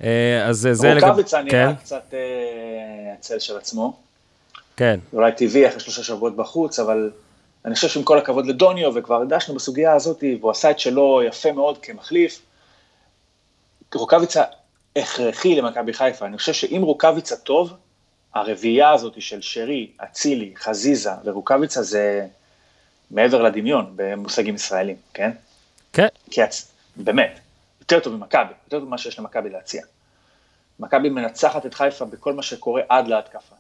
אה, אז זה לגבי... רוקאביצה נראה כן, קצת אה, הצל של עצמו, כן. אולי טבעי אחרי שלושה שבועות בחוץ, אבל אני חושב שעם כל הכבוד לדוניו, וכבר הגשנו בסוגיה הזאת, והוא עשה את שלו יפה מאוד כמחליף, רוקאביצה הכרחי למכבי חיפה, אני חושב שאם רוקאביצה טוב, הרביעייה הזאת של שרי, אצילי, חזיזה ורוקאביצה זה מעבר לדמיון במושגים ישראלים, כן? כן. כי הצ... באמת, יותר טוב ממכבי, יותר טוב ממה שיש למכבי להציע. מכבי מנצחת את חיפה בכל מה שקורה עד להתקפה.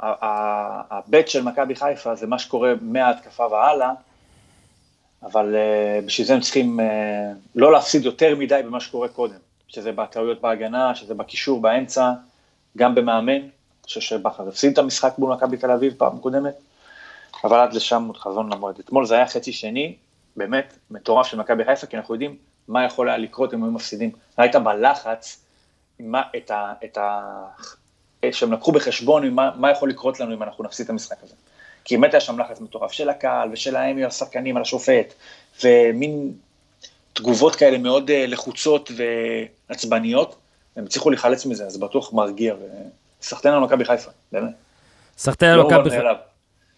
הבט של מכבי חיפה זה מה שקורה מההתקפה והלאה, אבל uh, בשביל זה הם צריכים uh, לא להפסיד יותר מדי במה שקורה קודם, שזה בטעויות בהגנה, שזה בקישור באמצע, גם במאמן, אני חושב שבכר הפסיד את המשחק מול מכבי תל אביב פעם קודמת, אבל עד לשם עוד חזון למועד. אתמול זה היה חצי שני, באמת מטורף של מכבי חיפה, כי אנחנו יודעים מה יכול היה לקרות אם היו מפסידים. ראית בלחץ מה, את ה... את ה שהם לקחו בחשבון מה, מה יכול לקרות לנו אם אנחנו נפסיד את המשחק הזה. כי באמת היה שם לחץ מטורף של הקהל ושלהם עם השחקנים על השופט, ומין תגובות כאלה מאוד אה, לחוצות ועצבניות, הם הצליחו להיחלץ מזה, אז בטוח מרגיע, וסחטיין על מכבי חיפה, באמת. סחטיין לא על מכבי מובן חיפה.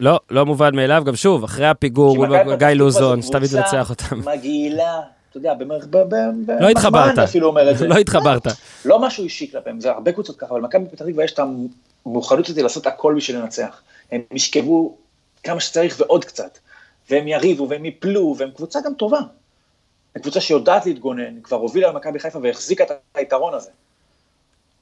לא, לא מובן מאליו, גם שוב, אחרי הפיגור, מכבי גיא לוזון, זו שתמיד לנצח אותם. מגעילה, אתה יודע, במערכ- ב- ב- ב- לא התחברת. אפילו אומר את זה. לא התחברת. לא משהו אישי כלפיהם, זה הרבה קבוצות ככה, אבל מכבי פתח תקווה יש את המאוחדות הזאת לעשות הכל בשביל לנצח. הם ישכבו כמה שצריך ועוד קצת, והם יריבו והם יפלו, והם קבוצה גם טובה. הם קבוצה שיודעת להתגונן, כבר הובילה למכבי חיפה והחזיקה את היתרון הזה.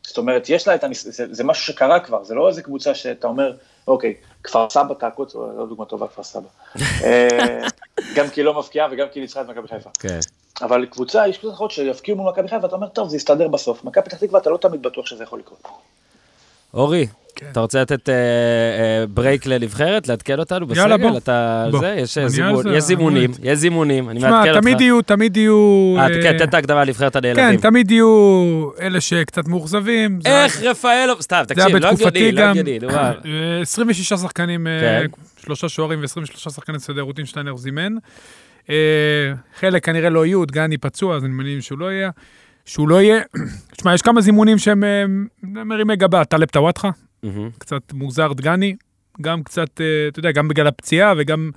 זאת אומרת, יש לה את הניס... זה, זה משהו שקרה כבר, זה לא איזה קבוצה שאתה אומר, אוקיי, כפר סבא תעקוץ, לא דוגמה טובה, כפר סבא. אה, גם כי היא לא מבקיעה וגם כי היא ניצחה את מכבי חיפה. כן. אבל קבוצה, יש קבוצות אחרות שיפקיעו מול מכבי חיפה, ואתה אומר, טוב, זה יסתדר בסוף. מכבי פתח תקווה, אתה לא תמיד בטוח שזה יכול לקרות. אורי, כן. אתה רוצה לתת אה, אה, ברייק לנבחרת, לעדכן אותנו בסגל? יאללה, בוא. אתה בוא. זה, יש זימון- זה, יש זימונים, יש זימונים, אני תשמע, מעדכן אותך. תמיד יהיו, תמיד יהיו... אה, אה, כן, תן את ההקדמה לנבחרת כן, הנעלבים. תמיד יהיו אלה שקצת מאוכזבים. איך רפאלוב, סתם, תקשיב, לא הגיוני, לא. הגיוני, נו, מה. אה, 26 שחקנים, אה, כן. שלושה שוערים ו-23 שחקני סדר רוטינשטיינר זימן. אה, חלק כנראה לא יהיו, דגני פצוע, אז אני מניח שהוא לא יהיה. שהוא לא יהיה. תשמע, יש כמה זימונים שהם אה, מרימי גבה. טלב טוואטחה. קצת מוזר דגני, גם קצת, אה, אתה יודע, גם בגלל הפציעה וגם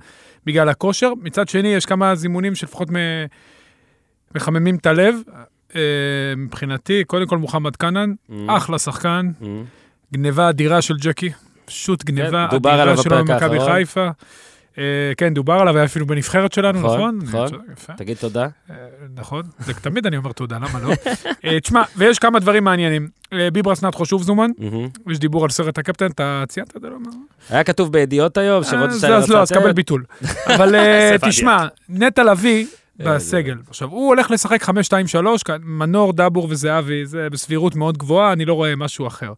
בגלל הכושר. מצד שני, יש כמה זימונים שלפחות מחממים את הלב. מבחינתי, קודם כל מוחמד מהמם. אחלה שחקן. גניבה אדירה של ג'קי, פשוט גניבה כן, דובר אדירה שלו במכבי. חיפה. אה, כן, דובר עליו, היה אפילו בנבחרת שלנו, נכון, נכון? נכון. תגיד תודה. אה, נכון, תמיד אני אומר תודה, למה לא? אה, תשמע, ויש כמה דברים מעניינים. ביברס נתחו שוב זומן. יש דיבור על סרט הקפטן, אתה ציינת את זה? לא? היה כתוב בידיעות היום, זה אז לא, אז קבל ביטול. אבל. תשמע, נטע לביא בסגל. עכשיו, הוא הולך לשחק 5-2-3, כאן, מנור, דבור וזהבי, זה בסבירות מאוד גבוהה, אני לא רואה משהו אחר.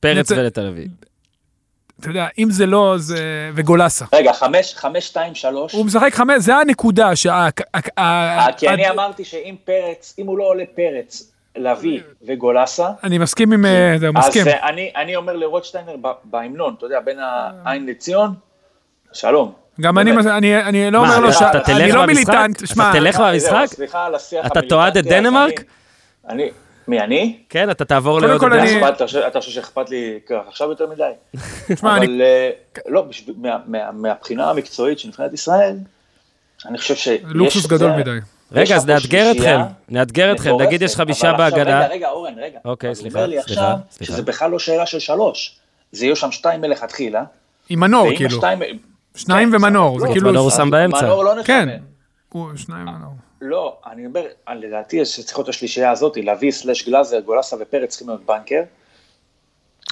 פרץ ולתל אביב. אתה יודע, אם זה לא, זה... וגולסה. רגע, חמש, חמש, שתיים, שלוש. הוא משחק חמש, זה הנקודה שה... אה, כי אני אמרתי שאם פרץ, אם הוא לא עולה פרץ, לביא וגולסה, אני מסכים עם... אה, זה, אז מסכים. אה, אני, אני אומר לרוטשטיינר ב- בהמנון, אתה יודע, בין העין לציון, שלום. גם אני. אני, אני לא אומר לו ש... אתה תלך אני לא? מיליטנט, אתה שמע, תלך אה, במשחק? סליחה על השיח אתה תועד את המיליטנטי, אז דנמרק? אני, מי, אני? כן, אתה תעבור קודם לעוד כל, עדה. אני- אתה חושב- שאכפת לי ככה עכשיו יותר מדי? תשמע, אני... אבל אה, לא, בשביל- מה- מה- מהבחינה המקצועית של נבחרת ישראל, אני חושב שיש... לוקסוס גדול זה- מדי. רגע, אז נאתגר אתכם, נאתגר אתכם, נגיד יש חמישה בהגנה. רגע, רגע, אורן, רגע. אוקיי, סליחה, אומר לי סליחה, עכשיו סליחה. שזה בכלל לא שאלה של שלוש. זה יהיו שם שתיים מלכתחילה. עם מנור, כאילו. שניים כן, ומנור, זה לא, כאילו... מנור הוא שם באמצע. מנור לא נחמד. כן. הוא שניים ומנור. לא, אני אומר, לדעתי שצריך להיות השלישייה הזאת, לביא סלאש גלאזר, גולסה ופרץ צריכים להיות בנקר.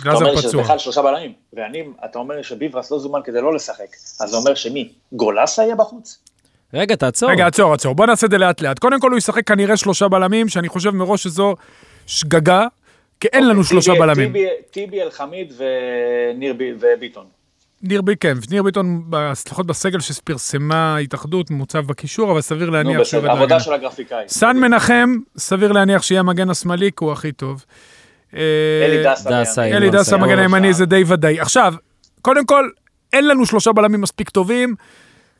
אתה אומר גלאזר לי שזה פצוע. בכלל שלושה בלמים, ואני, אתה אומר שביברס לא זומן כדי לא לשחק, אז זה אומר שמי? גולסה יהיה בחוץ? רגע, תעצור. רגע, עצור, עצור. בוא נעשה את זה לאט לאט. קודם כל הוא ישחק כנראה שלושה בלמים, שאני חושב מראש שזו שגגה, כי אין לנו אוקיי, שלושה בלמים. טיבי- טיבי אלחמיד וניר בי- וביטון. ניר ביטון, כן, ניר ביטון, לפחות בסגל שפרסמה ההתאחדות, מוצב בקישור, אבל סביר נו להניח שהוא בסדר, יורד עבודה. של הגרפיקאי. סן מנחם, סביר להניח שיהיה המגן השמאלי, כי הוא הכי טוב. אה, אלי דסה. בסדר. המגן הימני. זה די ודאי. עכשיו, קודם כל, אין לנו שלושה בלמים מספיק טובים.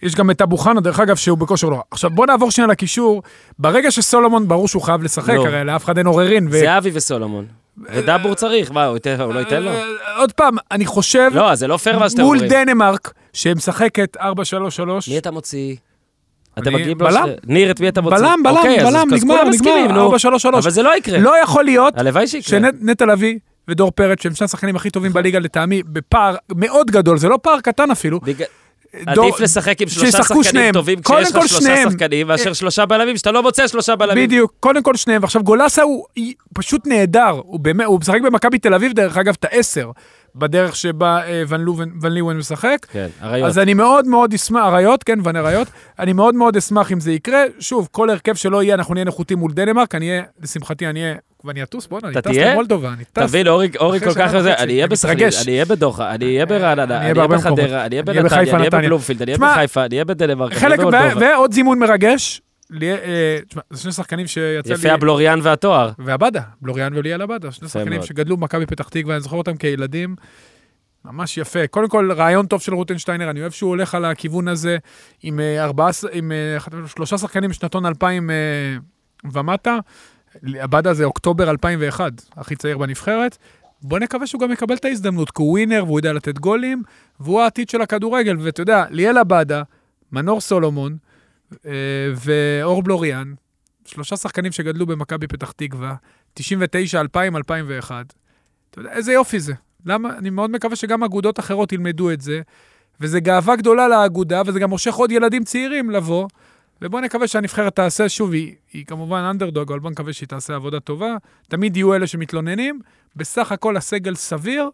יש גם את אבו חנה, דרך אגב, שהוא בכושר לא רע. עכשיו, בוא נעבור שנייה לקישור. ברגע שסולומון, ברור שהוא חייב לשחק, לא. הרי לאף אחד אין עוררין. ו- זהבי וסולומון. ודבור צריך, מה, הוא לא ייתן לו? עוד פעם, אני חושב, לא, זה לא פייר מה שאתם מול אומרים. דנמרק, שמשחקת 4-3-3, מי אתה מוציא? אתם מגיעים לו... בלם. ניר, את מי אתה מוציא? בלם, בלם, אוקיי, בלם, נגמר, נגמר, נו. 4-3-3. אבל זה לא יקרה. לא יכול להיות הלוואי שיקרה. שנטע לביא ודור פרץ, שהם שני השחקנים הכי טובים בליגה לטעמי, בפער מאוד גדול, זה לא פער קטן אפילו, בגלל- דור- עדיף לשחק עם שלושה שחקנים שניהם. טובים כשיש לך שלושה שניהם. שחקנים, מאשר שלושה בלמים, שאתה לא מוצא שלושה בלמים. בדיוק, קודם כל שניהם. ועכשיו גולסה הוא פשוט נהדר, הוא באמת, הוא משחק במכבי תל אביב, דרך אגב, את העשר, בדרך שבה אה, ון לובן- ון ליוון משחק. כן, אריות. אז אני מאוד מאוד אשמח, אריות, כן, ון אריות, אני מאוד מאוד אשמח אם זה יקרה. שוב, כל הרכב שלא יהיה, אנחנו נהיה נחותים מול דנמרק, אני אהיה, לשמחתי, אני אהיה, ואני אטוס, בוא'נה, אני טס? למולדובה, אני טס. תבין, אורי כל כך אני אהיה בסכנין. אני אהיה בדוחה, אני אהיה ברעננה, אני אהיה. בחדרה, אני אהיה בנתניה, אני אהיה. בבלומפילד, אני אהיה בחיפה, אני אהיה בדנמרק, אני חלק, אהיה ו- במולדובה. ועוד זימון מרגש, אה, תשמע, זה שני שחקנים שיצא לי... יפה הבלוריאן והתואר. ועבדה, בלוריאן וליאל עבדה, שני שחקנים. שגדלו במכבי פתח תקווה, אני זוכר אותם כילדים. ממש יפה. קודם כל, רעיון טוב של רוטנשטיינר, אני אוהב שהוא הולך על הכיוון הזה עם, אה, ארבעה, ש- עם אה, שלושה שחקנים שנתון 2000 אה, ומטה. עבדה זה אוקטובר 2001, הכי צעיר בנבחרת. בוא נקווה שהוא גם יקבל את ההזדמנות, כי הוא ווינר והוא יודע לתת גולים, והוא העתיד של הכדורגל. ואתה יודע, ליאל עבדה, מנור סולומון אה, ואור בלוריאן, שלושה שחקנים שגדלו במכבי פתח תקווה, 99, 2000, 2001. אתה יודע, איזה יופי זה. למה? אני מאוד מקווה שגם אגודות אחרות ילמדו את זה, וזה גאווה גדולה לאגודה, וזה גם מושך עוד ילדים צעירים לבוא, ובואו נקווה שהנבחרת תעשה, שוב, היא, היא כמובן אנדרדוג, אבל בואו נקווה שהיא תעשה עבודה טובה. תמיד יהיו אלה שמתלוננים, בסך הכל הסגל סביר.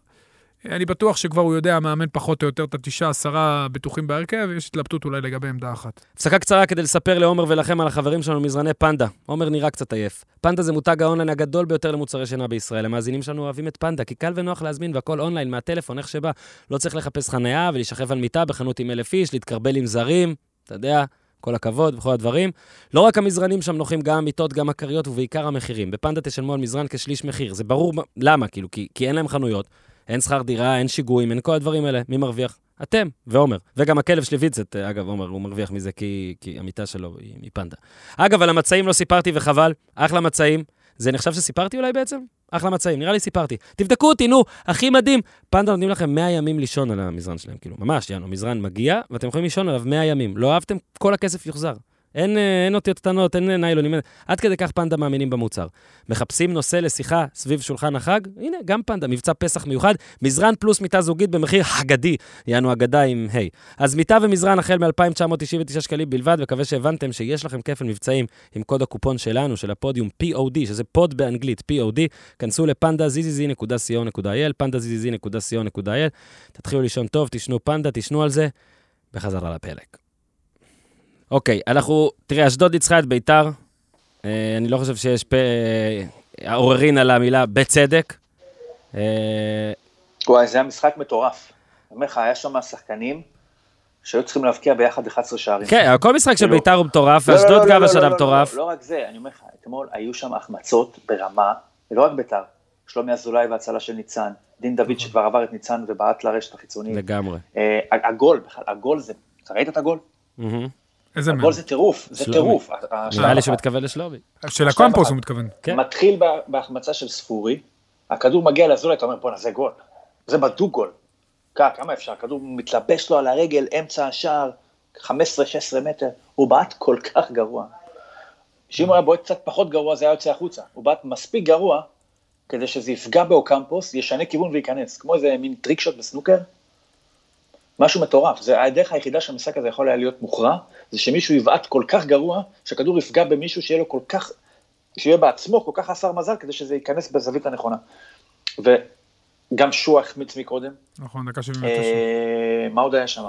אני בטוח שכבר הוא יודע, המאמן פחות או יותר את התשעה, עשרה בטוחים בהרכב, ויש התלבטות אולי לגבי עמדה אחת. הפסקה קצרה כדי לספר לעומר ולכם על החברים שלנו מזרני פנדה. עומר נראה קצת עייף. פנדה זה מותג האונליין הגדול ביותר למוצרי שינה בישראל. המאזינים שלנו אוהבים את פנדה, כי קל ונוח להזמין והכל אונליין, מהטלפון, איך שבא. לא צריך לחפש חנייה ולהישכב על מיטה בחנות עם אלף איש, להתכרבל עם זרים, אתה יודע, כל הכבוד וכל הדברים. לא רק המזרנים שם נוחים, גם המיטות, גם הכריות ובעיקר המחירים. בפנדה תשלמו על מזרן כשליש מחיר. זה ברור מה- למה, כאילו, כי, כי אין להם חנויות, אין שכר דירה, אין שיגועים, אין כל הדברים האלה. מי מרוויח? אתם ועומר. וגם הכלב שלי ויצט, אגב, עומר, הוא מרוויח מזה כי, כי המיטה שלו היא מפנדה. אגב, על המצעים לא סיפרתי וחבל, אחלה מצעים. זה נחשב שסיפרתי אולי בעצם? אחלה מצעים, נראה לי סיפרתי. תבדקו אותי, נו, הכי מדהים. פנדה נותנים לכם 100 ימים לישון על המזרן שלהם, כאילו, ממש, יאנו, מזרן מגיע, ואתם יכולים לישון עליו 100 ימים. לא אהבתם, כל הכסף יוחזר. אין, אה, אין אותיות קטנות, אין אה, ניילונים, אין... עד כדי כך פנדה מאמינים במוצר. מחפשים נושא לשיחה סביב שולחן החג? הנה, גם פנדה, מבצע פסח מיוחד, מזרן פלוס מיטה זוגית במחיר אגדי, יענו אגדה עם ה'. אז מיטה ומזרן החל מ-2,999 שקלים בלבד, מקווה שהבנתם שיש לכם כפל מבצעים עם קוד הקופון שלנו, של הפודיום POD, שזה פוד באנגלית, POD, כנסו לפנדה.zzz.co.il, פנדה.zzz.co.il, תתחילו לישון טוב, תשנו פנדה, תשנו על זה, בחזרה לפרק. אוקיי, אנחנו, תראה, אשדוד ניצחה את ביתר. אה, אני לא חושב שיש פה אה, עוררין על המילה בצדק. אה, וואי, זה היה משחק מטורף. אני אומר לך, היה שם שחקנים שהיו צריכים להבקיע ביחד 11 שערים. כן, כל משחק של כאילו- ביתר הוא מטורף, לא, לא, ואשדוד לא, גם השנה מטורף. לא, רק זה, אני אומר לך, אתמול היו שם החמצות ברמה, ולא רק ביתר, שלומי אזולאי והצלה של ניצן, דין דוד שכבר עבר את ניצן ובעט לרשת החיצונית. לגמרי. הגול, בכלל, הגול זה, אתה ראית את הגול? איזה הגול מאמן. זה טירוף, זה. טירוף. נראה לי שהוא מתכוון לשלומי. של הקומפוס. הוא מתכוון. כן. מתחיל בה- בהחמצה של ספורי, הכדור מגיע לאזולאי, אתה אומר, בואנה, זה גול. זה בדוק גול. כמה אפשר? הכדור מתלבש לו על הרגל, אמצע השער, 15-16 מטר. הוא בעט כל כך גרוע. שאם הוא היה בועט קצת פחות גרוע, זה היה יוצא החוצה. הוא בעט מספיק גרוע, כדי שזה יפגע באוקמפוס, ישנה כיוון וייכנס. כמו איזה מין trick shot בסנוקר. משהו מטורף. זה הדרך היחידה שהמשחק הזה יכול היה להיות מוכרע, זה שמישהו יבעט כל כך גרוע, שהכדור יפגע במישהו שיהיה לו כל כך שיהיה בעצמו כל כך חסר מזל כדי שזה ייכנס בזווית הנכונה. וגם שועה החמיץ מקודם, נכון, דקה 79. אה, מה עוד היה שם?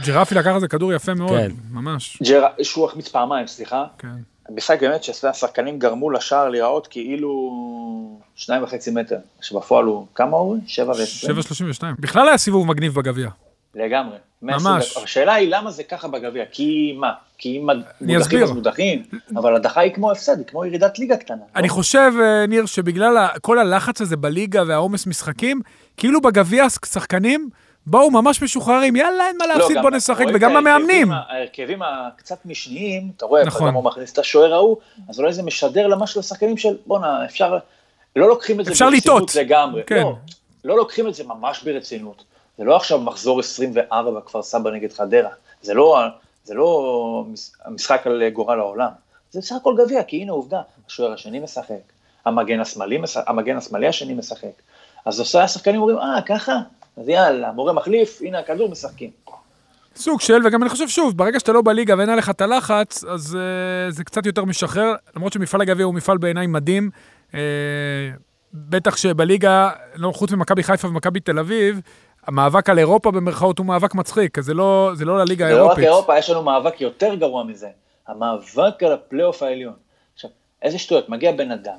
ג'ירפי לקח איזה כדור יפה מאוד, כן. ממש. ג'ר... שועה החמיץ פעמיים, סליחה. כן. משחק באמת שהשחקנים גרמו לשער להיראות כאילו שניים וחצי מטר, שבפועל הוא כמה הוא? שבע ועשרים? 7.32. בכלל היה סיבוב מגניב בגביע. לגמרי. ממש. 120 דקות. השאלה היא למה זה ככה בגביע, כי מה? כי אם מודחים. אז מודחים, אבל הדחה היא כמו הפסד, היא כמו ירידת ליגה קטנה. אני לא? חושב, אה, ניר, שבגלל כל הלחץ הזה בליגה והעומס משחקים, כאילו בגביע השחקנים באו ממש משוחררים, יאללה, אין מה לא, להפסיד, גם בוא נשחק, וגם המאמנים. ההרכבים הקצת משניים, אתה רואה, נכון. גם הוא מכניס את השוער ההוא, אז אולי זה משדר למשהו לשחקנים של, בואנה, אפשר, לא לוקחים את זה ברצינות לטעות. לגמרי. כן. לא, לא לוקחים את זה ממש ברצינות. זה לא עכשיו מחזור 24 בכפר סבא נגד חדרה. זה לא, זה לא מש- המשחק על גורל העולם. זה בסך הכל גביע, כי הנה עובדה, השוער השני משחק, המגן השמאלי, המגן השמאלי השני משחק. אז עושה השחקנים אומרים, אה, ככה? אז יאללה, מורה מחליף, הנה הכדור, משחקים. סוג של, וגם אני חושב, שוב, ברגע שאתה לא בליגה ואין עליך את הלחץ, אז uh, זה קצת יותר משחרר, למרות שמפעל הגביע הוא מפעל בעיניי מדהים. Uh, בטח שבליגה, לא, חוץ ממכבי חיפה ומכבי תל אביב, המאבק על אירופה במרכאות הוא מאבק מצחיק, זה לא, זה לא לליגה זה לא רק האירופית. אירופה, יש לנו מאבק יותר גרוע מזה. המאבק על הפלייאוף העליון. עכשיו, איזה שטויות, מגיע בן אדם,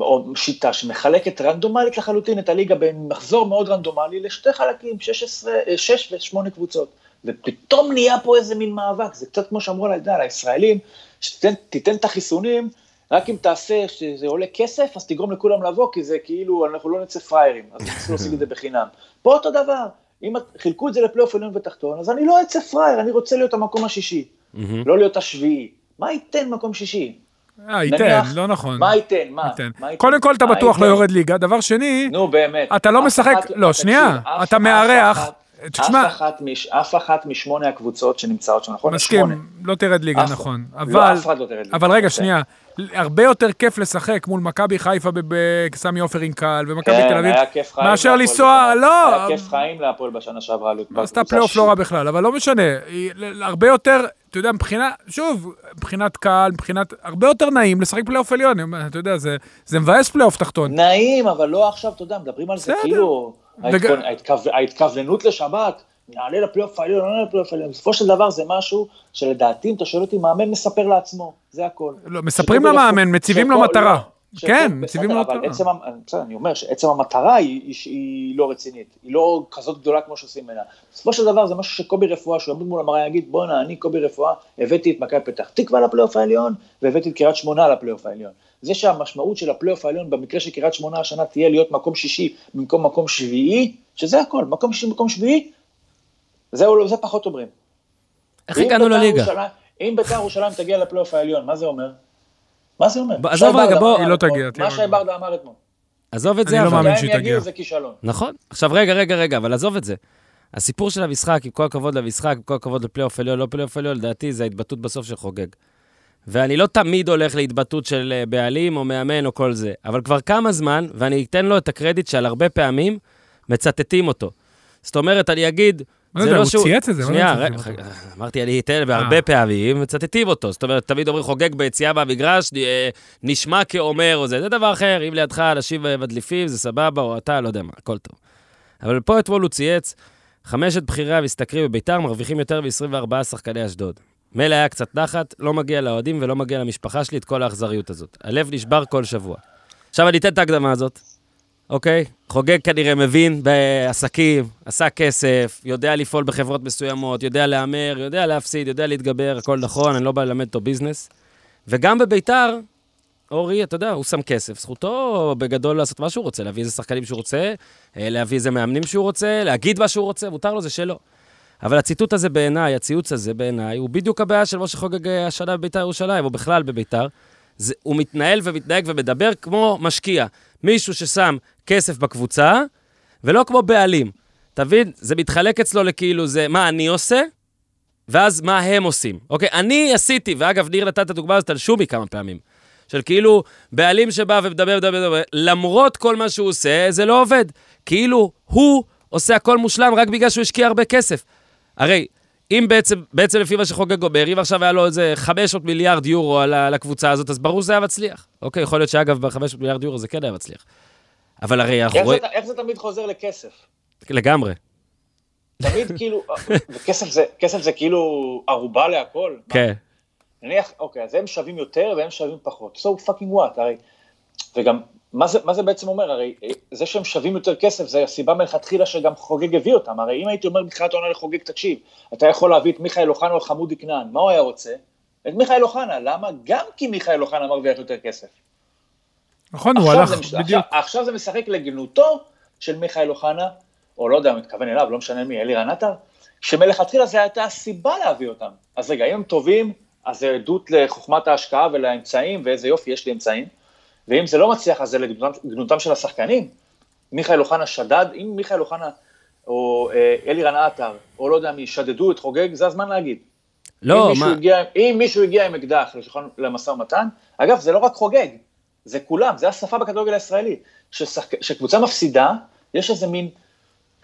או שיטה שמחלקת רנדומלית לחלוטין את הליגה במחזור מאוד רנדומלי לשתי חלקים, 16, 6 ו-8 קבוצות. ופתאום נהיה פה איזה מין מאבק, זה קצת כמו שאמרו על הישראלים, שתיתן תיתן את החיסונים, רק אם תעשה שזה עולה כסף, אז תגרום לכולם לבוא, כי זה כאילו, אנחנו לא נצא פראיירים, אז צריך להשיג את זה בחינם. פה אותו דבר, אם את- חילקו את זה לפלייאוף עליון ותחתון, אז אני לא אצא פראייר, אני רוצה להיות המקום השישי, לא להיות השביעי. מה ייתן מקום שישי? אה, ייתן, לא נכון. מה ייתן? מה? ייתן. קודם כל, אתה בטוח לא? יורד ליגה. דבר שני, נו באמת. אתה לא משחק- לא, שנייה, אתה מארח, תשמע- אף אחת מש- אף אחת משמונה הקבוצות שנמצאות שם, נכון? מסכים. לא תרד ליגה, נכון. לא, אבל, אף אחד לא תרד ליגה. אבל רגע, כן. שנייה. הרבה יותר כיף לשחק מול מכבי חיפה בסמי עופר עם קהל, ומכבי כן, תל אביב, מאשר לנסוע, לא, היה כיף חיים להפועל בשנה שעברה. עשתה פלייאוף לא. רע בכלל, אבל לא משנה. הרבה יותר, אתה יודע, מבחינה, שוב, מבחינת קהל, מבחינת, הרבה יותר נעים לשחק פלייאוף עליון. אתה יודע, זה- זה מבאס פלייאוף תחתון. נעים, אבל לא עכשיו, אתה יודע, מדברים על זה. כאילו, ההתכווננות לשבת, נעלה לפלייאוף העליון, לא נעלה לפלייאוף העליון, בסופו של דבר זה משהו שלדעתי, אם אתה שואל אותי, מאמן מספר לעצמו, זה הכל. לא, מספרים למאמן, מציבים לו מטרה. כן, מציבים לו מטרה. בסדר, אני אומר שעצם המטרה היא לא רצינית, היא לא כזאת גדולה כמו שעושים ממנה. בסופו של דבר זה משהו שקובי רפואה, שהוא יעמוד מול המראה יגיד, בואנה, אני קובי רפואה, הבאתי את מכבי פתח תקווה לפלייאוף העליון, והבאתי את קריית שמונה לפלייאוף העליון. זה שהמשמעות של הפלייאוף העליון במקרה של קריית שמונה השנה תהיה להיות מקום שישי במקום מקום שביעי, שזה הכל, מקום שישי במקום שביעי, זה, זה פחות אומרים. איך אם הגענו בית"ר לליגה? אם בית"ר ירושלים תגיע לפלייאוף העליון, מה זה אומר? מה זה אומר? עזוב רגע, בוא- היא לא תגיע, מה שי. ברדה אמר אתמול. עזוב את זה, אני לא. מאמין שהיא תגיע. זה כישלון. נכון. עכשיו, רגע, רגע, רגע, אבל עזוב את זה. הסיפור של המשחק, עם כל הכבוד למשחק, עם כל הכבוד לפלייאוף עליון, לא פלייאוף עליון, לדעתי זה ההתבטאות בסוף של חוגג. ואני לא תמיד הולך להתבטאות של אה, בעלים או מאמן או כל זה, אבל כבר כמה זמן, ואני אתן לו את הקרדיט שעל הרבה פעמים מצטטים אותו. זאת אומרת, אני אגיד, לא זה יודע, לא הוא שהוא... צייץ את זה, מה שנייה, רגע, אמרתי, אתן, והרבה אה. פעמים מצטטים אותו. זאת אומרת, תמיד אומרים חוגג ביציאה מהמגרש, אה, נשמע כאומר או זה. זה דבר אחר, אם לידך אנשים אה, מדליפים, זה סבבה, או אתה, לא יודע מה, הכל טוב. אבל פה אתמול הוא צייץ, חמשת בכירי המשתכרים בביתר מרוויחים יותר מ-24 שחקני אשדוד. מילא היה קצת נחת, לא מגיע לאוהדים ולא מגיע למשפחה שלי את כל האכזריות הזאת. הלב נשבר כל שבוע. עכשיו אני אתן את ההקדמה הזאת, אוקיי? חוגג כנראה מבין בעסקים, עשה כסף, יודע לפעול בחברות מסוימות, יודע להמר, יודע להפסיד, יודע להתגבר, הכל נכון, אני לא בא ללמד אותו ביזנס. וגם בביתר, אורי, אתה יודע, הוא שם כסף, זכותו בגדול לעשות מה שהוא רוצה, להביא איזה שחקנים שהוא רוצה, אה, להביא איזה מאמנים שהוא רוצה, להגיד מה שהוא רוצה, מותר לו, זה שלו. אבל הציטוט הזה בעיניי, הציוץ הזה בעיניי, הוא בדיוק הבעיה של מה שחוגג אה, השנה בביתר ירושלים, או בכלל בביתר. זה, הוא מתנהל ומתנהג ומדבר כמו משקיע. מישהו ששם כסף בקבוצה, ולא כמו בעלים. אתה מבין? זה מתחלק אצלו לכאילו זה מה אני עושה, ואז מה הם עושים. אוקיי, אני עשיתי, ואגב, ניר נתן את הדוגמה הזאת על שובי כמה פעמים. של כאילו, בעלים שבא ומדבר, מדבר, מדבר, למרות כל מה שהוא עושה, זה לא עובד. כאילו, הוא עושה הכל מושלם רק בגלל שהוא השקיע הרבה כסף. הרי, אם בעצם, בעצם לפי מה שחוגג אומר, אם עכשיו היה לו איזה 500 מיליארד יורו על, הקבוצה הזאת, אז ברור שזה היה מצליח. אוקיי, יכול להיות שאגב, ב-500 מיליארד יורו זה כן היה מצליח. אבל הרי אנחנו רואים... איך זה תמיד חוזר לכסף? לגמרי. תמיד כאילו, וכסף זה- כסף זה כאילו ערובה להכל. כן. נניח, אוקיי, אז הם שווים יותר והם שווים פחות. So fucking what, הרי, וגם, מה זה, מה זה בעצם אומר? הרי אה, זה שהם שווים יותר כסף, זה הסיבה מלכתחילה שגם חוגג הביא אותם. הרי אם הייתי אומר בתחילת העונה לחוגג, תקשיב, אתה יכול להביא את מיכאל אוחנה או חמודי כנען, מה הוא היה רוצה? את מיכאל אוחנה, למה? גם כי מיכאל אוחנה מרוויח יותר כסף. נכון, הוא הלך זה מש- בדיוק. עכשיו, עכשיו זה משחק לגנותו של מיכאל אוחנה, או לא יודע, מתכוון אליו, לא משנה מי, אלירן עטר, שמלכתחילה זו הייתה הסיבה להביא אותם. אז רגע, אם הם טובים, אז זה עדות לחוכמת ההשקעה ולאמצעים, ואיזה יופי, יש לי אמצעים. ואם זה לא מצליח, אז זה לגנותם של השחקנים. מיכאל אוחנה שדד, אם מיכאל אוחנה או אה, אלירן עטר, או לא יודע מי, שדדו את חוגג, זה הזמן להגיד. לא, אם מישהו מה... הגיע, אם מישהו הגיע עם אקדח לשולחן למשא ומתן, אגב, זה לא רק חוגג, זה כולם, זה השפה בכדורגל הישראלי. ששחק... שקבוצה מפסידה, יש איזה מין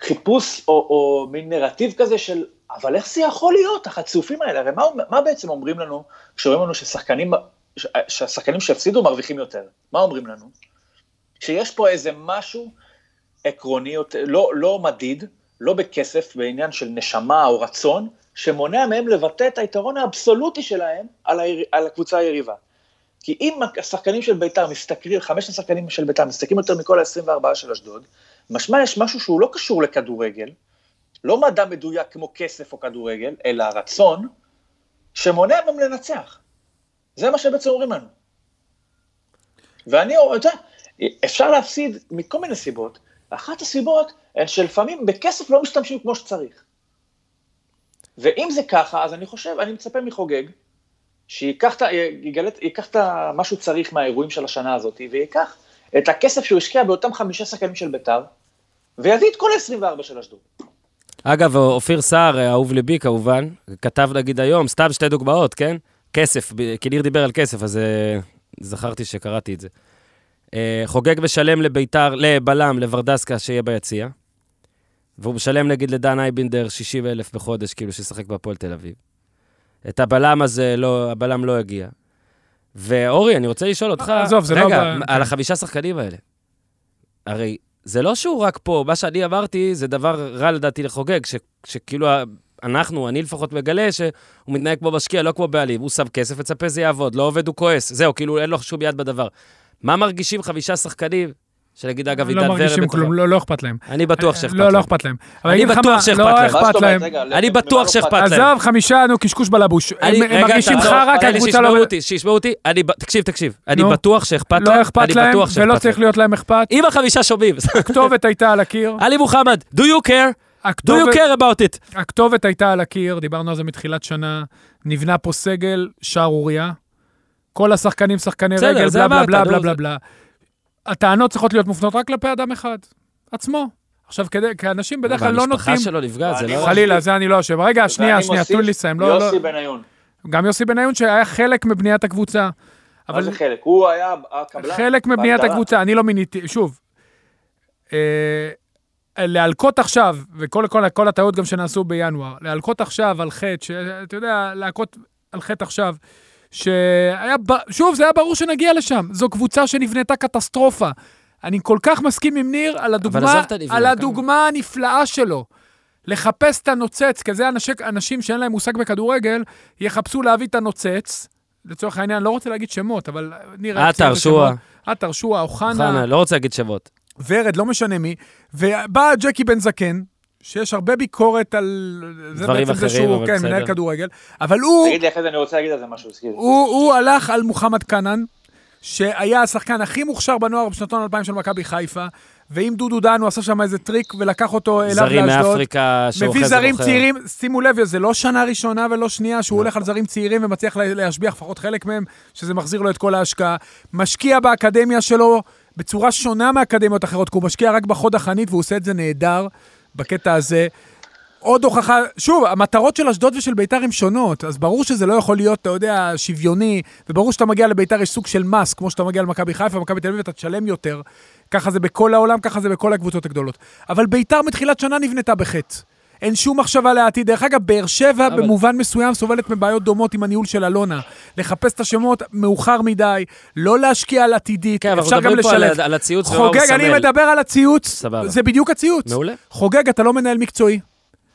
חיפוש או, או מין נרטיב כזה של, אבל איך זה יכול להיות, החצופים האלה? הרי מה, מה בעצם אומרים לנו כשאומרים לנו ששחקנים, שהשחקנים שהפסידו מרוויחים יותר? מה אומרים לנו? שיש פה איזה משהו עקרוני, לא, לא מדיד, לא בכסף, בעניין של נשמה או רצון, שמונע מהם לבטא את היתרון האבסולוטי שלהם על, היר... על הקבוצה היריבה. כי אם השחקנים של בית"ר משתכרים, חמשת השחקנים של בית"ר משתכרים יותר מכל ה-24 של אשדוד, משמע יש משהו שהוא לא קשור לכדורגל, לא מדע מדויק כמו כסף או כדורגל, אלא רצון, שמונע מהם לנצח. זה מה שבעצם אומרים לנו. ואני, אתה יודע, אפשר להפסיד מכל מיני סיבות. אחת הסיבות הן שלפעמים בכסף לא משתמשים כמו שצריך. ואם זה ככה, אז אני חושב, אני מצפה מחוגג, שייקח את מה שהוא צריך מהאירועים של השנה הזאת, וייקח את הכסף שהוא השקיע באותם חמישה שחקנים של בית"ר, ויביא את כל ה-24 של אשדוד. אגב, אופיר סער, אהוב ליבי כמובן, כתב נגיד היום, סתם שתי דוגמאות, כן? כסף, כי ניר דיבר על כסף, אז אה, זכרתי שקראתי את זה. אה, חוגג משלם לביתר, לבלם, לוורדסקה, שיהיה ביציע. והוא משלם נגיד לדן אייבינדר 60 אלף בחודש, כאילו שישחק בהפועל תל אביב. את הבלם הזה, לא, הבלם לא הגיע. ואורי, אני רוצה לשאול אותך, עזוב, זה לא רגע, ב- על. החמישה שחקנים האלה. הרי זה לא שהוא רק פה, מה שאני אמרתי זה דבר רע לדעתי לחוגג, ש, שכאילו אנחנו, אני לפחות מגלה שהוא מתנהג כמו משקיע, לא כמו בעלים. הוא שם כסף, מצפה זה יעבוד, לא עובד, הוא כועס. זהו, כאילו אין לו שום יד בדבר. מה מרגישים חמישה שחקנים, שנגיד, אגב, עידן לא ורד... מרגישים בתוכם? כלום, לא לא אכפת להם. אני בטוח שאכפת לא, לא להם. אכפת להם. אני בטוח שאכפת לא להם. אומרת? להם. אני בטוח לא שאכפת אכפת? להם. עזוב, חמישה, נו, קשקוש בלבוש. אני, הם מרגישים חרא, כי הקבוצה לא... שישמעו אותי. תקשיב, תקשיב. אני. בטוח שאכפת להם. לא אכפת להם, ולא להם. צריך להיות להם אכפת. אם החמישה שומעים, הכתובת הייתה על הקיר. עלי מוחמד, do you care? Do you הכתובת- care about it? הכתובת הייתה על הקיר, דיברנו על זה מתחילת שנה, נבנה פה סגל שערורייה. כל השחקנים שחקני בסדר, רגל, זה בלה בלה בלה נו, בלה בלה בלה. הטענות צריכות להיות מופנות רק כלפי אדם אחד, עצמו. עכשיו, כדי, כי אנשים בדרך כלל לא המשפחה נוטים... שלו נפגעת, זה אני לא... חלילה, זה אני לא אשם. רגע, שנייה, שנייה, תנו לי לסיים. לא, לא, יוסי בניון. גם יוסי בניון שהיה חלק מבניית הקבוצה. מה אבל זה חלק? הוא היה הקבלן. חלק מבניית. הקבוצה, אני לא מיניתי, שוב, אה, להלקות עכשיו, וכל כל, כל הטעויות גם שנעשו בינואר, להלקות עכשיו על חטא, שאתה יודע, להלקות על חטא עכשיו, שהיה, שוב, זה היה ברור שנגיע לשם, זו קבוצה שנבנתה קטסטרופה. אני כל כך מסכים עם ניר על הדוגמה, על כמה- הדוגמה הנפלאה שלו. לחפש את הנוצץ, כי זה אנשי, אנשים שאין להם מושג בכדורגל, יחפשו להביא את הנוצץ. לצורך העניין, לא רוצה להגיד שמות, אבל ניר... עטר, שועה. עטר, שועה, אוחנה, חנה, לא רוצה להגיד שמות. ורד, לא משנה מי, ובא ג'קי בן זקן, שיש הרבה ביקורת על... זה דברים בעצם זה אחרים, שהוא, אבל כן, בסדר. מנהל כדורגל, אבל הוא, תגיד לי, אחרי זה אני רוצה להגיד על זה משהו. הוא, הוא הלך על מוחמד כנען, שהיה השחקן הכי מוכשר בנוער בשנתון 2000 של מכבי חיפה, ועם דודו דן הוא עשה שם איזה טריק ולקח אותו אליו זרים לאשדוד. מאפריקה שהוא מביא אחרי זה זרים. צעירים, שימו לב, זה לא שנה ראשונה ולא שנייה שהוא נכון. הולך על זרים צעירים ומצליח לה- להשביח לפחות חלק מהם, שזה מחזיר לו את כל ההשקעה. משקיע באקדמיה שלו בצורה שונה מאקדמיות אחרות, כי הוא משקיע רק בחוד החנית והוא עושה את זה נהדר בקטע הזה. עוד הוכחה, שוב, המטרות של אשדוד ושל ביתר הן שונות, אז ברור שזה לא יכול להיות, אתה יודע, שוויוני, וברור שאתה מגיע לביתר יש סוג של מס, כמו שאתה מגיע למכבי חיפה, מכבי תל אביב, אתה תשלם יותר. ככה זה בכל העולם, ככה זה בכל הקבוצות הגדולות. אבל ביתר מתחילת שנה נבנתה בחטא. אין שום מחשבה לעתיד. דרך אגב, באר שבע אבל- במובן מסוים סובלת מבעיות דומות עם הניהול של אלונה. לחפש את השמות מאוחר מדי, לא להשקיע על עתידית, כן, אבל אנחנו אפשר גם מדברים פה לשלב. על- על הציוץ חוגג, אני. מדבר על הציוץ, סבבה. זה בדיוק הציוץ. מעולה. חוגג, אתה לא מנהל מקצועי,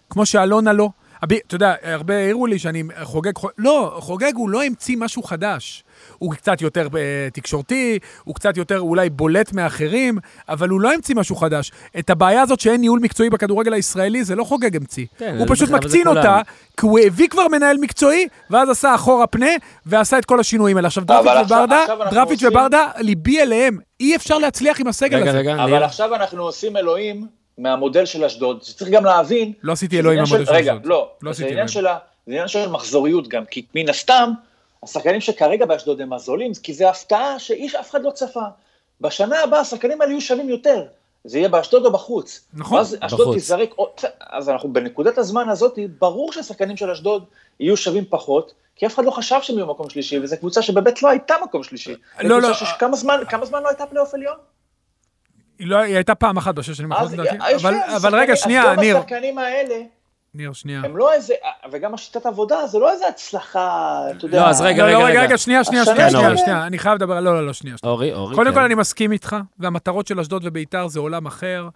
כמו שאלונה לא. הב- אתה יודע, הרבה העירו לי שאני חוגג, לא, חוגג הוא לא המציא משהו חדש. הוא קצת יותר אה, תקשורתי, הוא קצת יותר אולי בולט מאחרים, אבל הוא לא המציא משהו חדש. את הבעיה הזאת שאין ניהול מקצועי בכדורגל הישראלי, זה לא חוגג המציא. כן, הוא פשוט מקצין. אותה, כי הוא הביא כבר מנהל מקצועי, ואז עשה אחורה פנה, ועשה את כל השינויים האלה. עכשיו, דרפיץ' עכשיו- וברדה, דרפיץ' עושים- וברדה, ליבי אליהם. אי אפשר להצליח עם הסגל רגע, הזה. רגע, אבל ניר. עכשיו אנחנו עושים אלוהים מהמודל של אשדוד, שצריך גם להבין... לא עשיתי אלוהים מהמודל של רגע, אשדוד. לא, לא זה עשיתי עניין אלוהים. של ה- זה עניין של מחזוריות גם, כי מן הסתם, השחקנים שכרגע באשדוד הם הזולים, כי זה הפתעה שאיש אף אחד לא צפה. בשנה הבאה השחקנים האלה יהיו שווים יותר. זה יהיה באשדוד או בחוץ. נכון, ואז אשדוד בחוץ. תיזרק, אז אנחנו בנקודת הזמן הזאת, ברור שהשחקנים של אשדוד יהיו שווים פחות, כי אף אחד לא חשב שהם יהיו מקום שלישי, וזו קבוצה שבאמת לא הייתה מקום שלישי. זו לא, לא, זמן, כמה זמן לא הייתה פלייאוף עליון? היא לא, היא הייתה פעם אחת בשש שנים אז האחרונות, לדעתי. אבל- אבל רגע, שנייה, אז גם ניר, השחקנים האלה, ניר, שנייה. הם לא איזה, וגם השיטת עבודה, זה לא איזה הצלחה, אתה יודע. לא, אז רגע, לא, לא, רגע, רגע, רגע. רגע, שנייה, שנייה, שנייה, שנייה, אורי. שנייה, אני חייב לדבר, לא, לא, לא, שנייה. שנייה. אורי, אורי. קודם כן. כל, אני מסכים איתך, והמטרות של אשדוד וביתר זה עולם אחר,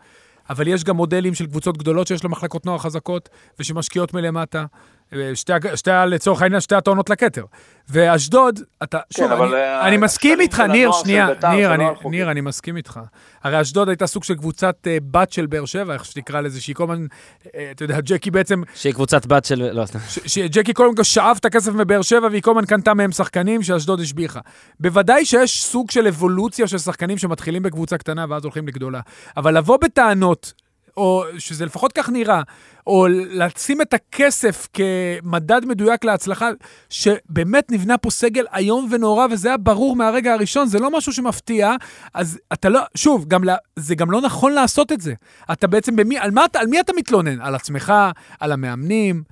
אבל יש גם מודלים של קבוצות גדולות שיש לו מחלקות נוער חזקות, ושמשקיעות מלמטה. אה, שתי, שתי, לצורך העניין, שתי הטעונות לכתר. ואשדוד, אתה, שוב, אבל, אני, אה, אני מסכים השחקנים איתך, ניר, שנייה, בית"ר ניר, אני, לא. ניר, אני מסכים איתך. הרי אשדוד הייתה סוג של קבוצת אה, בת של באר שבע, איך שתקרא לזה, שהיא כל הזמן, אה, אתה יודע, ג'קי בעצם שהיא קבוצת בת של... לא, סתם. ש- שג'קי כל הזמן שאב את הכסף מבאר שבע והיא כל הזמן קנתה מהם שחקנים שאשדוד השביחה. בוודאי שיש סוג של אבולוציה של שחקנים שמתחילים בקבוצה קטנה ואז הולכים לגדולה. אבל לבוא בטענות, או שזה לפחות כך נראה, או לשים את הכסף כמדד מדויק להצלחה, שבאמת נבנה פה סגל איום ונורא, וזה היה ברור מהרגע הראשון, זה לא משהו שמפתיע, אז אתה לא, שוב, גם, לה- זה גם לא נכון לעשות את זה. אתה בעצם, במי, על, מה, על מי אתה מתלונן? על עצמך, על המאמנים?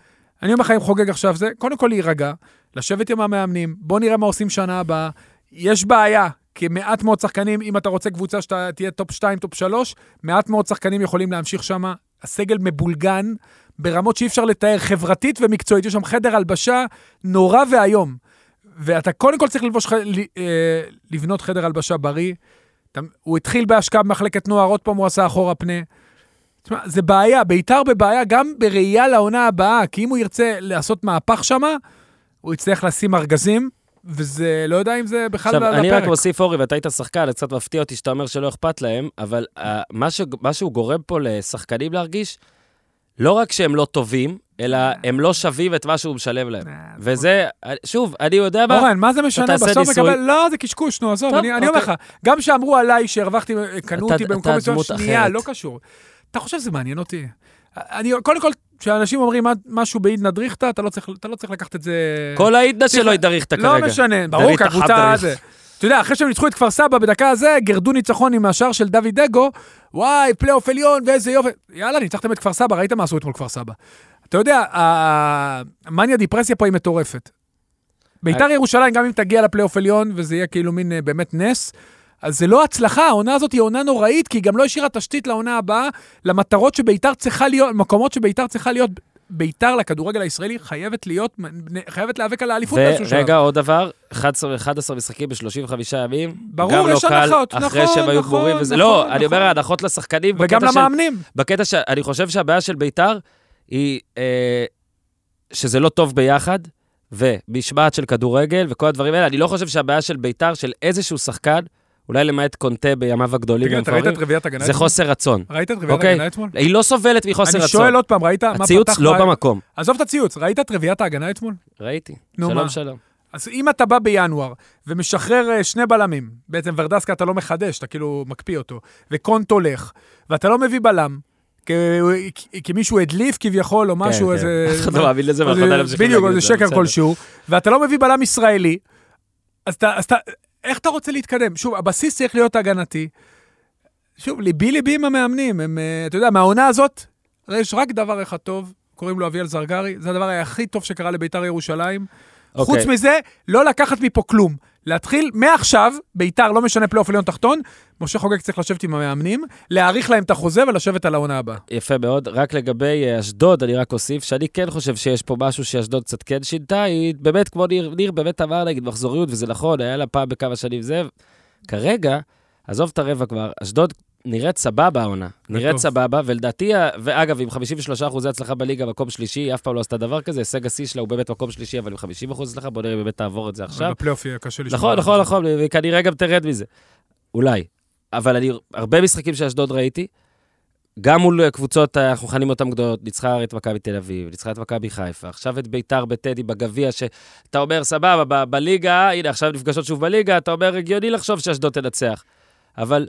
אני אומר לך, אם חוגג עכשיו זה, קודם כל להירגע, לשבת עם המאמנים, בוא נראה מה עושים שנה הבאה. יש בעיה, כי מעט מאוד שחקנים, אם אתה רוצה קבוצה שאתה תהיה טופ 2, טופ 3, מעט מאוד שחקנים יכולים להמשיך שם. הסגל מבולגן ברמות שאי אפשר לתאר, חברתית ומקצועית. יש שם חדר הלבשה נורא ואיום. ואתה קודם כל צריך ללבוש, אה, לבנות חדר הלבשה בריא. הוא התחיל בהשקעה במחלקת נוער, עוד פעם הוא עשה אחורה פנה. תשמע, זה בעיה, בית"ר בבעיה גם בראייה לעונה הבאה, כי אם הוא ירצה לעשות מהפך שמה, הוא יצטרך לשים ארגזים, וזה, לא יודע אם זה בכלל עכשיו, על אני רק הפרק. מוסיף, אורי, ואתה היית שחקן, זה קצת מפתיע אותי שאתה אומר שלא אכפת להם, אבל uh, מה, ש... מה שהוא גורם פה לשחקנים להרגיש, לא רק שהם לא טובים, אלא הם לא שווים את מה שהוא משלם להם. אה, וזה, שוב, אני יודע מה... אורן, מה זה משנה? בסוף. מקבל... לא, זה קשקוש, נו, עזוב, אני אומר לך, אוקיי. גם שאמרו עליי שהרווחתי, קנו אותי במקום מסוים, שנייה. לא קשור. אתה חושב שזה מעניין אותי? אני, קודם כל, כשאנשים אומרים משהו בעידנא דריכטא, אתה לא אתה לא צריך לקחת את זה... כל העידנא צריך- שלו היא דריכטה לא כרגע. משנה, ברור, כקבוצה. הזה. אתה יודע, אחרי שהם ניצחו את כפר סבא בדקה הזה, גרדו ניצחון עם השער של דוד דגו, וואי, פלייאוף עליון, ואיזה יופי. יאללה, ניצחתם את כפר סבא, ראית מה עשו אתמול כפר סבא. אתה יודע, המאניה דיפרסיה פה היא מטורפת. ביתר ירושלים, גם אם תגיע לפלייאוף עליון, וזה יהיה כאילו מין אה, באמת נס, אז זה לא הצלחה, העונה הזאת היא עונה נוראית, כי היא גם לא השאירה תשתית לעונה הבאה, למטרות שביתר צריכה להיות, מקומות שביתר צריכה להיות. ביתר לכדורגל הישראלי חייבת להיות, חייבת להיאבק על האליפות באיזשהו שלב. ורגע, עוד דבר, 11, 11 משחקים ב-35 ימים. ברור, לא יש קל, הנחות, אחרי נכון, שהם היו נכון, גמורים וזה. נכון, לא, נכון. אני אומר, הנחות לשחקנים. וגם בקטע של- למאמנים. בקטע שאני חושב שהבעיה של ביתר היא אה, שזה לא טוב ביחד, ומשמעת של כדורגל וכל הדברים האלה. אני לא חושב שהבעיה של ביתר, של איזשהו שחקן, אולי למעט קונטה בימיו הגדולים תגיד, אתה ראית את רביעיית הגנה זה אתמול? חוסר רצון. ראית את רביעיית אוקיי? ההגנה אתמול? היא לא סובלת מחוסר אני רצון. שואל עוד פעם, ראית מה פתח... הציוץ לא במקום. עזוב את הציוץ, ראית את רביעיית ההגנה אתמול? ראיתי. שלום? שלום. אז אם אתה בא בינואר ומשחרר אה, שני בלמים, בעצם ורדסקה אתה לא מחדש, אתה כאילו מקפיא אותו, וקונט הולך, ואתה לא מביא בלם, כ- כ- כי מישהו הדליף כביכול, או משהו, כן, איזה... כן. אף אחד לא מאמין לזה, זה- ממשיכים בדיוק, או להגיד זה את זה, שקר. כלשהו, ואתה לא מביא בלם ישראלי, אתה, אז אתה, איך אתה רוצה להתקדם? שוב, הבסיס צריך להיות הגנתי. שוב, ליבי ליבי עם המאמנים, הם, אה, אתה יודע, מהעונה הזאת, יש רק דבר אחד טוב, קוראים לו אביאל זרגרי, זה הדבר הכי טוב שקרה לביתר ירושלים. אוקיי. חוץ מזה, לא לקחת מפה כלום. להתחיל מעכשיו, ביתר, לא משנה פלייאוף עליון תחתון, משה חוגג צריך לשבת עם המאמנים, להאריך להם את החוזה ולשבת על העונה הבאה. יפה מאוד. רק לגבי אה, אשדוד, אני רק אוסיף שאני כן חושב שיש פה משהו שאשדוד קצת כן שינתה. היא באמת, כמו ניר, ניר באמת אמר נגיד מחזוריות, וזה נכון, היה לה פעם בכמה שנים זה. כרגע, עזוב את הרבע כבר, אשדוד נראית סבבה העונה. נראית. סבבה, ולדעתי, ואגב, עם 53 אחוזי הצלחה בליגה, מקום שלישי, היא אף פעם לא עשתה דבר כזה, הישג השיא שלה הוא באמת מקום שלישי, אבל עם 50 אחוז הצלחה, בוא נראה אם באמת תעבור את זה עכשיו. בפלייאוף יהיה קשה לשמוע. נכון, נכון, נכון, וכנראה גם תרד מזה. אולי. אבל אני, הרבה משחקים של אשדוד ראיתי, גם מול קבוצות, אנחנו מכנים אותן גדולות, ניצחה את מכבי תל אביב, ניצחה את מכבי חיפה, עכשיו את ביתר בטדי בגביע, שאתה אומר, סבבה, בליגה, הנה, עכשיו נפגשות שוב בליגה, אתה אומר, הגיוני לחשוב שאשדוד תנצח. אבל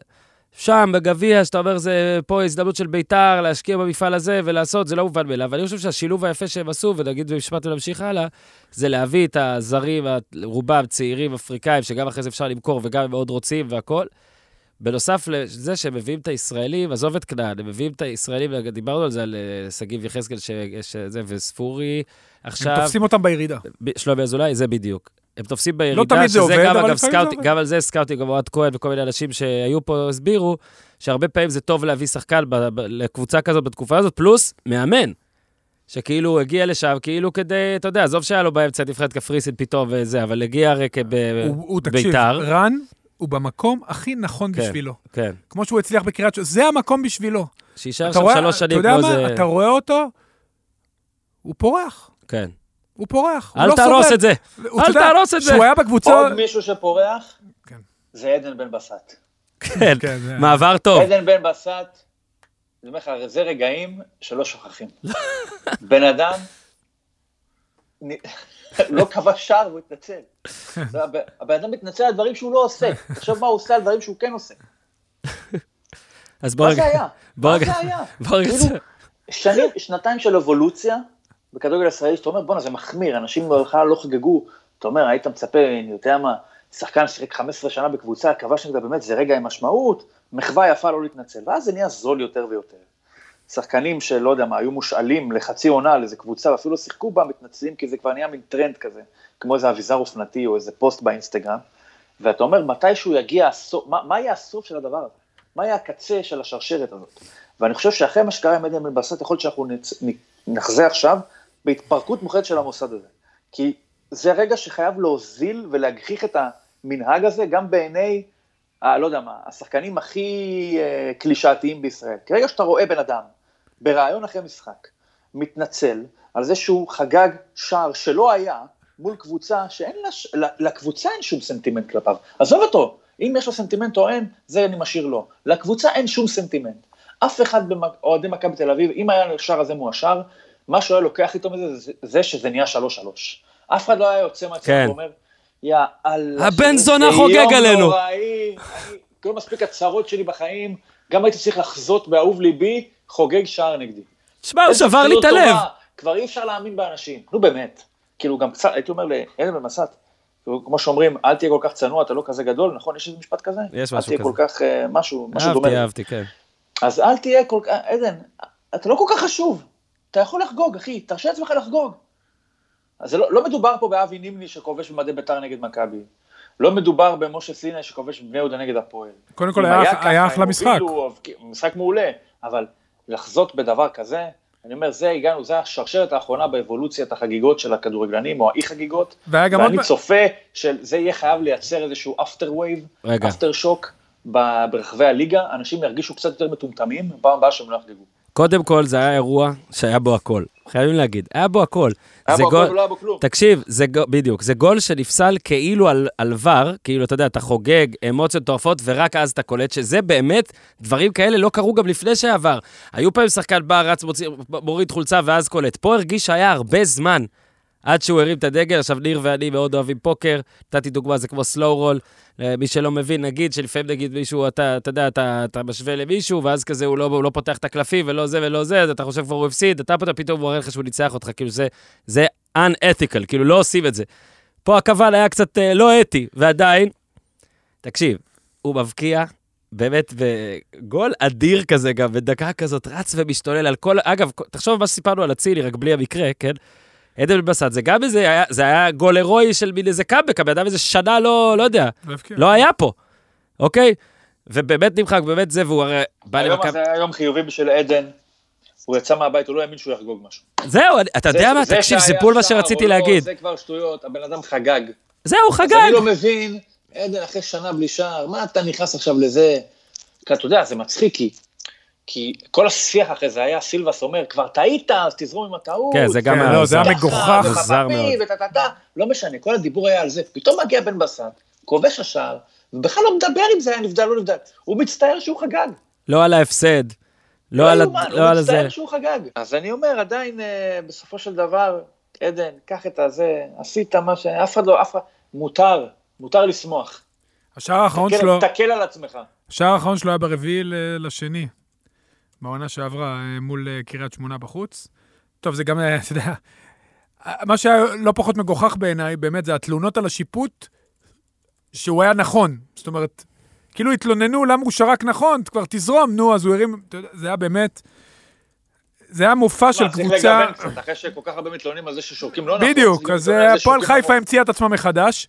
שם, בגביע, שאתה אומר, זה פה הזדמנות של ביתר להשקיע במפעל הזה ולעשות, זה לא מובן מאליו. ואני חושב שהשילוב היפה שהם עשו, ונגיד במשפט ונמשיך הלאה, זה להביא את הזרים, רובם צעירים, אפריקאים, שגם אחרי זה אפשר למכור וגם הם מאוד רוצים והכול. בנוסף לזה שהם מביאים את הישראלים, עזוב את כנען, הם מביאים את הישראלים, דיברנו על זה, על אה, שגיב יחזקאל, שיש אה, זה, וספורי, עכשיו, הם תופסים אותם בירידה. שלומי אזולאי, זה בדיוק. הם תופסים בירידה, לא תמיד זה שזה עובד, גם, אגב, עובד. גם על זה סקאוטינג, גם אוהד כהן וכל מיני אנשים שהיו פה הסבירו, שהרבה פעמים זה טוב להביא שחקן ב- ב- לקבוצה כזאת בתקופה הזאת, פלוס מאמן. שכאילו הגיע לשם, כאילו כדי, אתה יודע, עזוב שהיה לו באמצע נבחרת קפריסין פתאום וזה, אבל הגיע הרי כב- הוא, הוא תקשיב, בית"ר. רן הוא במקום הכי נכון כן. בשבילו. כן. כמו שהוא הצליח בקריית שמונה, זה המקום בשבילו. שיישאר אתה שם רואה, שלוש אתה שנים יודע כמו מה, זה... אתה רואה אותו, הוא פורח. כן. הוא פורח. הוא אל לא תהרוס סובל. את זה. הוא- אל תהרוס את זה. כשהוא היה בקבוצה... עוד מישהו שפורח, כן. זה עדן בן בסט. כן. כן, מעבר טוב. עדן בן בסט, אני אומר לך, זה רגעים שלא שוכחים. בן אדם לא כבש שער והוא התנצל. זה הבן- אדם מתנצל על דברים שהוא לא עושה. תחשוב מה הוא עושה על דברים שהוא כן עושה. אז בוא מה רגע. זה היה? בוא מה רגע. זה היה? בוא רגע. כאילו, שנתיים של אבולוציה בכדורגל הישראלי, שאתה אומר, בואנה, זה מחמיר, אנשים בכלל לא חגגו. אתה אומר, היית מצפה, אני יודע מה, שחקן שיחק 15 שנה בקבוצה, כבש נגדה באמת, זה רגע עם משמעות, מחווה יפה לא להתנצל. ואז זה נהיה זול יותר ויותר. שחקנים שלא יודע מה, היו מושאלים לחצי עונה על איזה קבוצה, ואפילו לא שיחקו בה, מתנצלים, כי זה כבר נהיה מין טרנד כזה, כמו איזה אביזר אופנתי או איזה פוסט באינסטגרם. ואתה אומר, מתישהו יגיע הסוף, מה, מה יהיה הסוף של הדבר הזה? מה יהיה הקצה של השרשרת הזאת? ואני חושב שאחרי מה שקרה עם עדן בן בסט יכול להיות שאנחנו נצ... נחזה עכשיו בהתפרקות מוחלטת של המוסד הזה. כי זה רגע שחייב להוזיל ולהגחיך את המנהג הזה, גם בעיני, ה, לא יודע מה, השחקנים הכי אה, קלישאתיים בישראל. כי רגע שאתה רואה בן אדם, בריאיון אחרי משחק, מתנצל על זה שהוא חגג שער שלא היה, מול קבוצה שאין לה, ש- ל- לקבוצה אין שום סנטימנט כלפיו. עזוב אותו, אם יש לו סנטימנט או אין, זה אני משאיר לו. לקבוצה אין שום סנטימנט. אף אחד באוהדי מכבי תל אביב, אם היה השער הזה מואשר, מה שהוא היה לוקח איתו מזה, זה, זה שזה נהיה שלוש שלוש. אף אחד לא היה יוצא מהצד כן. ואומר, יא אללה, הבן זונה חוגג עלינו." נוראי, אני, לא מספיק הצרות שלי בחיים, גם הייתי צריך לחזות באהוב ליבי, חוגג שער נגדי. שמע, הוא שבר לי את הלב. כבר אי אפשר להאמין באנשים, נו באמת. כאילו גם קצת, הייתי אומר בן מסת, כאילו, כמו שאומרים, אל תהיה כל כך צנוע, אתה לא כזה גדול, נכון? יש איזה משפט כזה? יש אל משהו תהיה כזה. כל כך, אה, משהו, משהו דומה. אהבתי. אהבתי, כן. אז אל תהיה כל כך, עדן, אתה לא כל כך חשוב. אתה יכול לחגוג, אחי, תרשה לעצמך לחגוג. אז זה לא, לא מדובר פה באבי נימני שכובש במדי בית"ר נגד מכבי. לא מדובר במשה סיני שכובש בבני יהודה נגד הפועל. קודם כל אם היה- ככה, היה אחלה משחק. הובילו, משחק מעולה, אבל לחזות בדבר כזה, אני אומר, זה הגענו, זה השרשרת האחרונה באבולוציית החגיגות של הכדורגלנים, או האי חגיגות, גם עוד... ואני צופה שזה יהיה חייב לייצר איזשהו after wave, רגע. aftershock ברחבי הליגה, אנשים ירגישו קצת יותר מטומטמים, בפעם הבאה שהם לא יחגגו. קודם כל, זה היה אירוע שהיה בו הכל. חייבים להגיד, היה בו הכל. היה בו גול- הכל ולא היה בו כלום. תקשיב, זה גול, בדיוק, זה גול שנפסל כאילו על, על ור, כאילו, אתה יודע, אתה חוגג, אמוציות מטורפות, ורק אז אתה קולט שזה באמת, דברים כאלה לא קרו גם לפני שהיה ור. היו פעמים שחקן בא, רץ, מוציא, מוריד חולצה ואז קולט. פה הרגיש שהיה הרבה זמן עד שהוא הרים את הדגל. עכשיו, ניר ואני מאוד אוהבים פוקר, נתתי דוגמה, זה כמו סלואו רול. מי שלא מבין, נגיד שלפעמים נגיד מישהו, אתה, אתה יודע, אתה, אתה משווה למישהו, ואז כזה הוא לא, הוא לא פותח את הקלפים ולא זה ולא זה, אז אתה חושב כבר הוא הפסיד, אתה פתאום פתאום הוא מראה לך שהוא ניצח אותך, כאילו זה, זה unethical, כאילו לא עושים את זה. פה הקבל היה קצת אה, לא אתי, ועדיין, תקשיב, הוא מבקיע, באמת, בגול אדיר כזה גם, בדקה כזאת, רץ ומשתולל על כל, אגב, תחשוב מה שסיפרנו על אצילי, רק בלי המקרה, כן? עדן בן בסט, זה גם איזה, זה היה גול הירואי של מין איזה קאמבק, הבן אדם איזה שנה לא, לא יודע, לא היה פה, אוקיי? ובאמת נמחק, באמת זה, והוא הרי בא היום למכבי... הזה היה יום חיובי בשביל עדן, הוא יצא מהבית, הוא לא האמין שהוא יחגוג משהו. זהו, אתה יודע מה? זה תקשיב, זה בול מה שרציתי לא, להגיד. זה כבר שטויות, הבן אדם חגג. זהו, אז חגג. אני לא מבין, עדן אחרי שנה בלי שער, מה אתה נכנס עכשיו לזה? כי אתה יודע, זה מצחיק, כי, כי כל השיח אחרי זה היה, סילבס אומר, כבר טעית, אז תזרום עם הטעות. כן, זה גם כן, היה לא, זה היה. מגוחך. מוזר מאוד. וטטטה, לא משנה, כל הדיבור היה על זה. פתאום מגיע בן בסט, כובש השער, ובכלל לא מדבר אם זה היה נבדל או לא נבדל. הוא מצטער שהוא חגג. לא על ההפסד. לא על לא על הוא זה. מצטער שהוא חגג. אז אני אומר, עדיין, אה, בסופו של דבר, עדן, קח את הזה, עשית מה ש... אף אחד לא, אף אחד... מותר, מותר לשמוח. השער האחרון שלו, תקל על עצמך. השער האחרון שלו היה ברביעי ל- לשני, בעונה שעברה אה, מול אה, קריית שמונה בחוץ. טוב, זה גם, אה, אתה יודע, מה שהיה לא פחות מגוחך בעיניי, באמת, זה התלונות על השיפוט, שהוא היה נכון. זאת אומרת, כאילו התלוננו למה הוא שרק נכון, כבר תזרום, נו, אז הוא הרים, זה היה באמת, זה היה מופע של מה, צריך קבוצה... לגוון קצת, אחרי שכל כך הרבה מתלוננים על זה ששורקים לא נכון. בדיוק, אז הפועל חיפה נכון. המציאה את עצמה מחדש.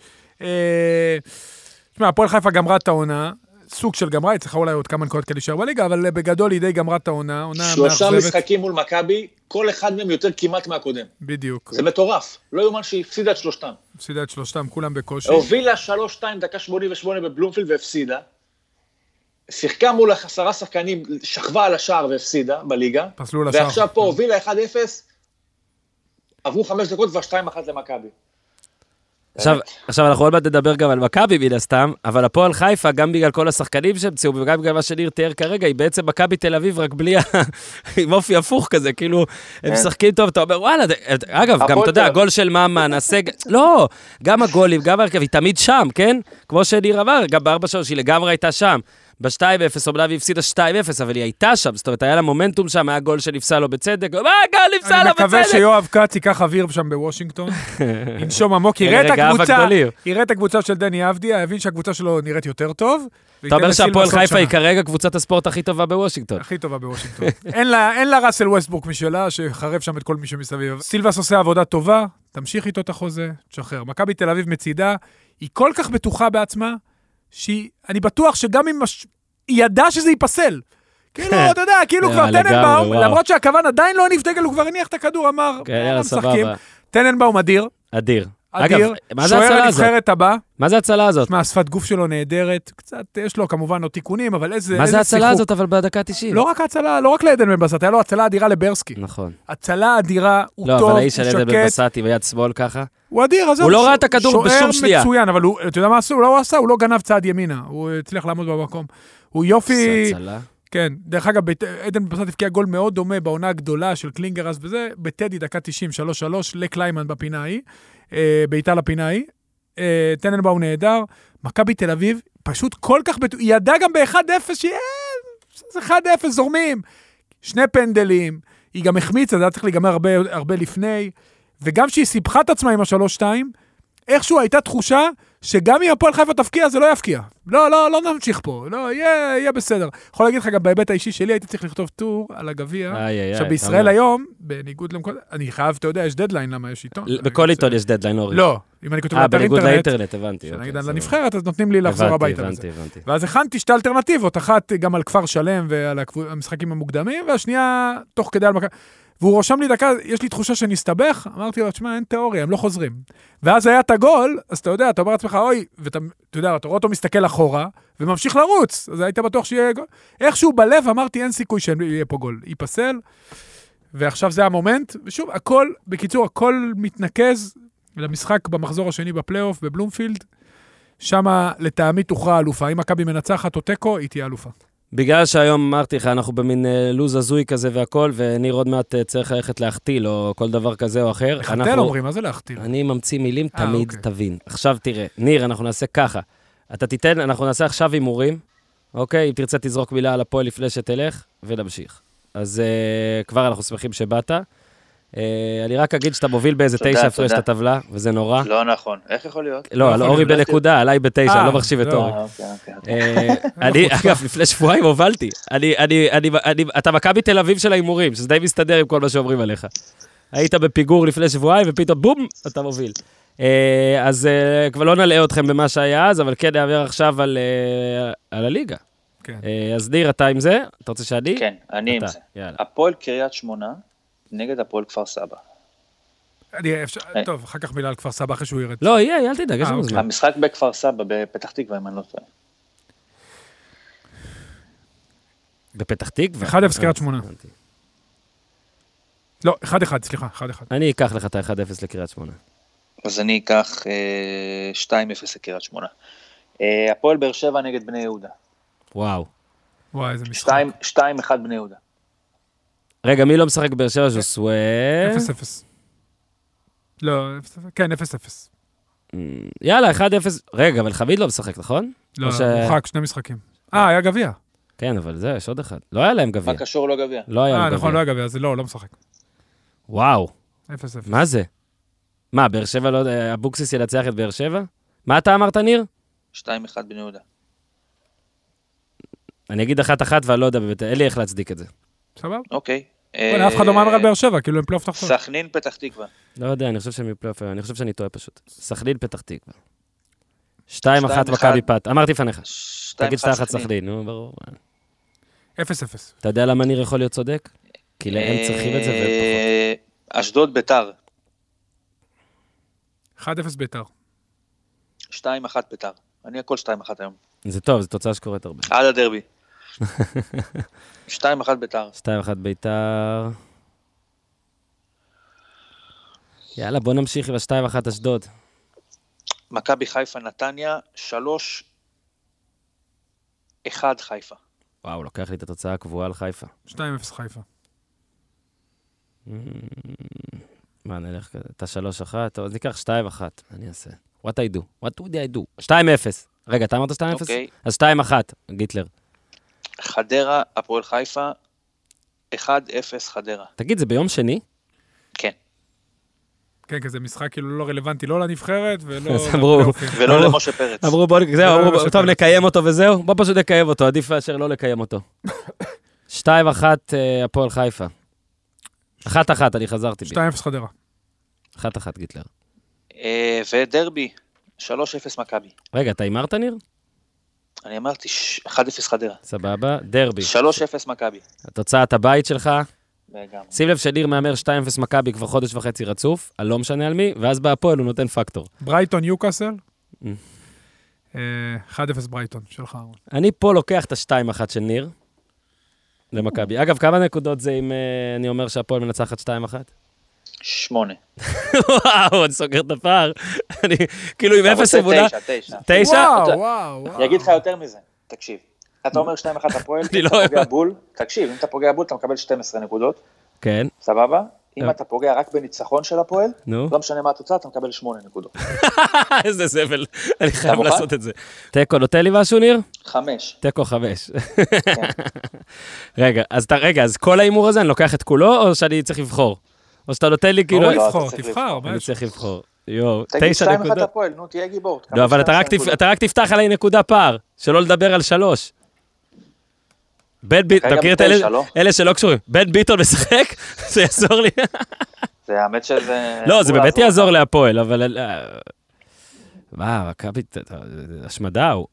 תשמע, הפועל חיפה גמרה את העונה. סוג של גמרה, היא צריכה אולי עוד כמה נקודות כדי להישאר בליגה, אבל בגדול היא די גמרה את העונה, עונה שלושה מאכזבת. משחקים מול מכבי, כל אחד מהם יותר כמעט מהקודם. בדיוק. זה מטורף. לא יאומן שהיא הפסידה את שלושתם. הפסידה את שלושתם, כולם בקושי. הובילה 3-2 דקה 88 בבלומפילד והפסידה. שיחקה מול עשרה שחקנים, שכבה על השער והפסידה בליגה. פסלו לשער. ועכשיו פה הובילה 1-0, עברו חמש דקות כבר 2-1 למכבי. עכשיו. עכשיו אנחנו עוד מעט נדבר גם על מכבי מן הסתם, אבל הפועל חיפה, גם בגלל כל השחקנים שהמציאו, וגם בגלל מה שניר תיאר כרגע, היא בעצם מכבי תל אביב, רק בלי ה... עם אופי הפוך כזה, כאילו, הם כן. משחקים טוב, אתה אומר, וואלה, אגב, גם, אתה יודע, הגול של ממן, הסג... לא, גם הגולים, גם ההרכב, היא תמיד שם, כן? כמו שניר אמר, גם בארבע שלוש, היא לגמרי הייתה שם. ב-2-0, אומנם היא הפסידה 2-0, אבל היא הייתה שם, זאת אומרת, היה לה מומנטום שם, היה גול שנפסל לו בצדק, מה גול נפסל אני לו מקווה בצדק? שיואב כץ ייקח אוויר שם בוושינגטון, ינשום עמוק, יראה את הקבוצה, של דני אבדיה, יבין שהקבוצה שלו נראית יותר טוב. אתה אומר שהפועל חיפה. היא כרגע קבוצת הספורט הכי טובה בוושינגטון. הכי טובה בוושינגטון. אין לה ראסל ווסטבורק משלה, שחרב שם את כל מי שמסביב. סילבס עושה עבודה טובה, תמשיך איתו את החוזה, תשחרר. מכבי תל אביב מצידה, היא כל כך בטוחה בעצמה, שהיא, אני בטוח שגם אם... מש... היא ידעה שזה ייפסל. כאילו, אתה יודע, כאילו אה, כבר טננבאום. למרות שהכוון עדיין לא הניף דגל, הוא כבר הניח את הכדור, אמר, כן, "יאללה, יאללה, משחקים." סבבה. טננבאום אדיר, אדיר. אדיר, אגב, מה זה שוער ההצלה הזאת? הנבחרת הבא, מה זה ההצלה הזאת? תשמע, השפת גוף שלו נהדרת, קצת, יש לו כמובן עוד תיקונים, אבל איזה מה זה ההצלה. הזאת אבל בדקה ה-90? לא רק ההצלה, לא רק לעדן בן בסט, היה לו הצלה אדירה לברסקי. נכון. הצלה אדירה, הוא לא, טוב, אבל הוא האיש של עדן בן שקט, בסטי ביד שמאל ככה. הוא אדיר, עזוב. הוא לא ראה את הכדור בשום שנייה. שוער מצוין, אבל הוא, אתה יודע מה עשו? לא הוא עשה, הוא לא גנב צעד ימינה, הוא הצליח לעמוד במקום. הוא יופי. כן. דרך אגב, עדן בסט הבקיע גול מאוד דומה בעונה הגדולה של קלינגר אז וזה, בטדי דקה 90, 3-3, לקליימן בפינה ההיא, בעיטה לפינה ההיא. אה, טננבאום נהדר, מכבי תל אביב, פשוט כל כך, בטוח, היא ידעה גם ב-1-0 שיהיה, זה 1-0 זורמים. שני פנדלים, היא גם החמיצה, זה היה צריך להיגמר הרבה, הרבה לפני, וגם כשהיא סיבכה את עצמה עם השלוש-שתיים, איכשהו הייתה תחושה שגם אם הפועל חיפה תפקיע, זה לא יפקיע. לא, לא, לא נמשיך פה, לא, יהיה, יהיה בסדר. יכול להגיד לך, גם בהיבט האישי שלי, הייתי צריך לכתוב טור על הגביע. עכשיו, בישראל. היום, בניגוד למקומות, אני חייב, אתה יודע, יש דדליין, למה יש עיתון. בכל עיתון יש דדליין, אורי. לא, אם אני כותב אה, באתר בניגוד אינטרנט, לאינטרנט, הבנתי. שנגיד אוקיי, על סבבה. הנבחרת, אז נותנים לי לחזור הביתה. הבנתי, הבנתי. ואז הכנתי שתי אלטרנטיבות, אחת גם על כפר שלם ועל המשחקים המוקדמים, והשנייה תוך כדי על מכבי. והוא רושם לי דקה, יש לי תחושה שנסתבך, אמרתי לו, תשמע, אין תיאוריה, הם לא חוזרים. ואז היה את הגול, אז אתה יודע, אתה אומר לעצמך, אוי, ואתה אתה יודע, אתה רואה אותו מסתכל אחורה, וממשיך לרוץ, אז היית בטוח שיהיה גול. איכשהו בלב אמרתי, אין סיכוי שיהיה פה גול. ייפסל, ועכשיו זה ה moment, ושוב, הכל, בקיצור, הכל מתנקז למשחק במחזור השני בפלייאוף בבלומפילד. שמה לטעמי תוכרע אלופה. אם מכבי מנצחת או תיקו, היא תהיה אלופה. בגלל שהיום אמרתי לך, אנחנו במין אה, לוז הזוי כזה והכל, וניר עוד מעט אה, צריך ללכת להחתיל, או כל דבר כזה או אחר. לחתל אנחנו- אומרים, מה זה להחתיל? אני ממציא מילים, אה, תמיד אוקיי. תבין. עכשיו תראה, ניר, אנחנו נעשה ככה. אתה תיתן, אנחנו נעשה עכשיו הימורים, אוקיי? אם תרצה תזרוק מילה על הפועל לפני שתלך, ונמשיך. אז uh, כבר אנחנו שמחים שבאת. Uh, אני רק אגיד שאתה מוביל באיזה תשע הפרש. את הטבלה, וזה נורא. לא נכון. איך יכול להיות? לא, על יכול אורי להיות. בנקודה, עליי בתשע, אה, אני לא מחשיב את לא. אורי. אה, אוקיי, אוקיי, אוקיי. אה, אני, אגב, לפני שבועיים הובלתי. אני, אני, אני, אני, אתה מכבי תל אביב של ההימורים, שזה די מסתדר עם כל מה שאומרים עליך. היית בפיגור לפני שבועיים, ופתאום בום, אתה מוביל. אה, אז אה, כבר לא נלאה אתכם במה שהיה אז, אבל כן נעבר עכשיו על, אה, על הליגה. כן. אה, אז ניר, אתה עם זה? אתה רוצה שאני? כן, אני עם זה. הפועל קריית שמונה נגד הפועל כפר סבא. אני- אפשר- אה. טוב, אחר כך מילה על כפר סבא אחרי שהוא ירד. לא, יהיה, אל תדאג, יש אה, לנו אוקיי. זמן. המשחק בכפר סבא, בפתח תקווה, אם אני לא טועה. בפתח תקווה. 1-0 קריית שמונה. אה. לא, 1-1, סליחה, 1-1. אני אקח לך את ה-1-0 לקריית שמונה. אז אני אקח אה, 2-0 לקריית שמונה. אה, הפועל באר שבע נגד בני יהודה. וואו. וואי, איזה משחק. 2-1 בני יהודה. רגע, מי לא משחק בבאר שבע? ז'וסווה? 0-0. לא, 0-0. כן, 0-0. אמ, יאללה, 1-0. רגע, אבל חביד לא משחק, נכון? לא, מורחק, שני משחקים. אה, היה גביע. כן, אבל זה, יש עוד אחד. לא היה להם גביע. מה קשור לא גביע? לא היה אה, להם נכון, לא גביע. היה גביע, אז לא, לא משחק. וואו, 0-0. מה זה? מה, באר שבע לא... אבוקסיס ינצח את באר שבע? מה אתה אמרת, ניר? 2-1 בני יהודה. אני אגיד אחת-אחת ואני לא יודע באמת, אין לי איך להצדיק את זה. סבבה? אוקיי. וואלה, אף אחד לא מהמר על באר שבע, כאילו הם פלייאוף תחתון. סכנין פתח תקווה. לא יודע, אני חושב שהם מפלייאוף, אני חושב שאני טועה פשוט. סכנין פתח תקווה. שתיים אחת שתיים, אחד. מכבי פת. אמרתי לפניך. תגיד שתיים אחת אחת סכנין, נו, ברור. אפס אפס. אתה יודע למה ניר יכול להיות צודק? כי הם צריכים את זה ופחות. אה, אשדוד ביתר, 1-0 ביתר. 2-1 ביתר. אני הכל 2-1 היום. זה טוב, זו תוצאה שקורית הרבה. עד הדרבי. 2-1 ביתר. 2-1 ביתר. יאללה, בוא נמשיך עם ה-2-1 אשדוד. מכבי חיפה נתניה, 3-1 חיפה. וואו, לוקח לי את התוצאה הקבועה על חיפה. 2-0 חיפה. מה, נלך כזה? אתה 3-1? טוב, אז ניקח 2-1. מה אני אעשה? What I do? What would I do? 2-0. רגע, אתה אמרת 2-0? אוקיי. אז 2-1, גיטלר. חדרה, הפועל חיפה, 1-0 חדרה. תגיד, זה ביום שני? כן. כן, כי זה משחק כאילו לא רלוונטי לא לנבחרת ולא... אז אמרו-. ולא למשה פרץ. אמרו, בוא, זהו, אמרו, טוב. נקיים אותו וזהו? בוא פשוט נקיים אותו, עדיף מאשר לא לקיים אותו. 2-1 אה, הפועל חיפה. 1-1, אני חזרתי בי. 2-0 חדרה. 1-1 גיטלר. אה, ודרבי, 3-0 מכבי. רגע, אתה הימרת, ניר? אני אמרתי ש- 1-0 חדרה. סבבה. דרבי. 3-0 מכבי. תוצאת הבית שלך, לגמרי. שים לב שניר מהמר 2-0 מכבי כבר חודש וחצי רצוף, על לא משנה על מי, ואז בהפועל הוא נותן פקטור. ברייטון ניוקאסל. Mm. אה, 1-0 ברייטון, שלך. אני פה לוקח את ה-2-1 של ניר, למכבי. אגב, כמה נקודות זה אם אה, אני אומר שהפועל מנצחת 2-1? 8. וואו, אני סוגר את הפער. אני, כאילו, עם אתה אפס עבודה. 9, 9. 9? וואו, אתה- וואו. אני אגיד לך יותר מזה, תקשיב. אתה אומר 2-1 הפועל, אני אם אתה לא- פוגע בול, תקשיב, אם אתה פוגע בול אתה מקבל 12 נקודות, כן, סבבה? אם אה. אתה פוגע רק בניצחון של הפועל, נו. לא משנה מה התוצאה, אתה מקבל 8 נקודות. איזה זבל. אני חייב? לעשות את זה. תיקו נותן לי משהו, ניר? 5. תיקו חמש. כן. אתה, רגע, אז כל ההימור הזה, אני לוקח את כולו, או שאני צריך לבחור? או שאתה נותן לי כאילו... לא לא, אתה לבחור, צריך תבחר. אני? צריך לבחור. יואו, תגיד תשע 2-1 נקודות. הפועל, נו, תהיה גיבור. לא, אבל אתה 12 רק, תפתח עליי נקודה פער, שלא לדבר על שלוש. בן ביטון, אתה מכיר את אלה, לא? אלה שלא קשורים. בן ביטון משחק? זה יעזור לי. זה האמת שזה... לא, זה באמת יעזור. להפועל, אבל... אה, מה, מכבי, ת- ת- השמדה הוא.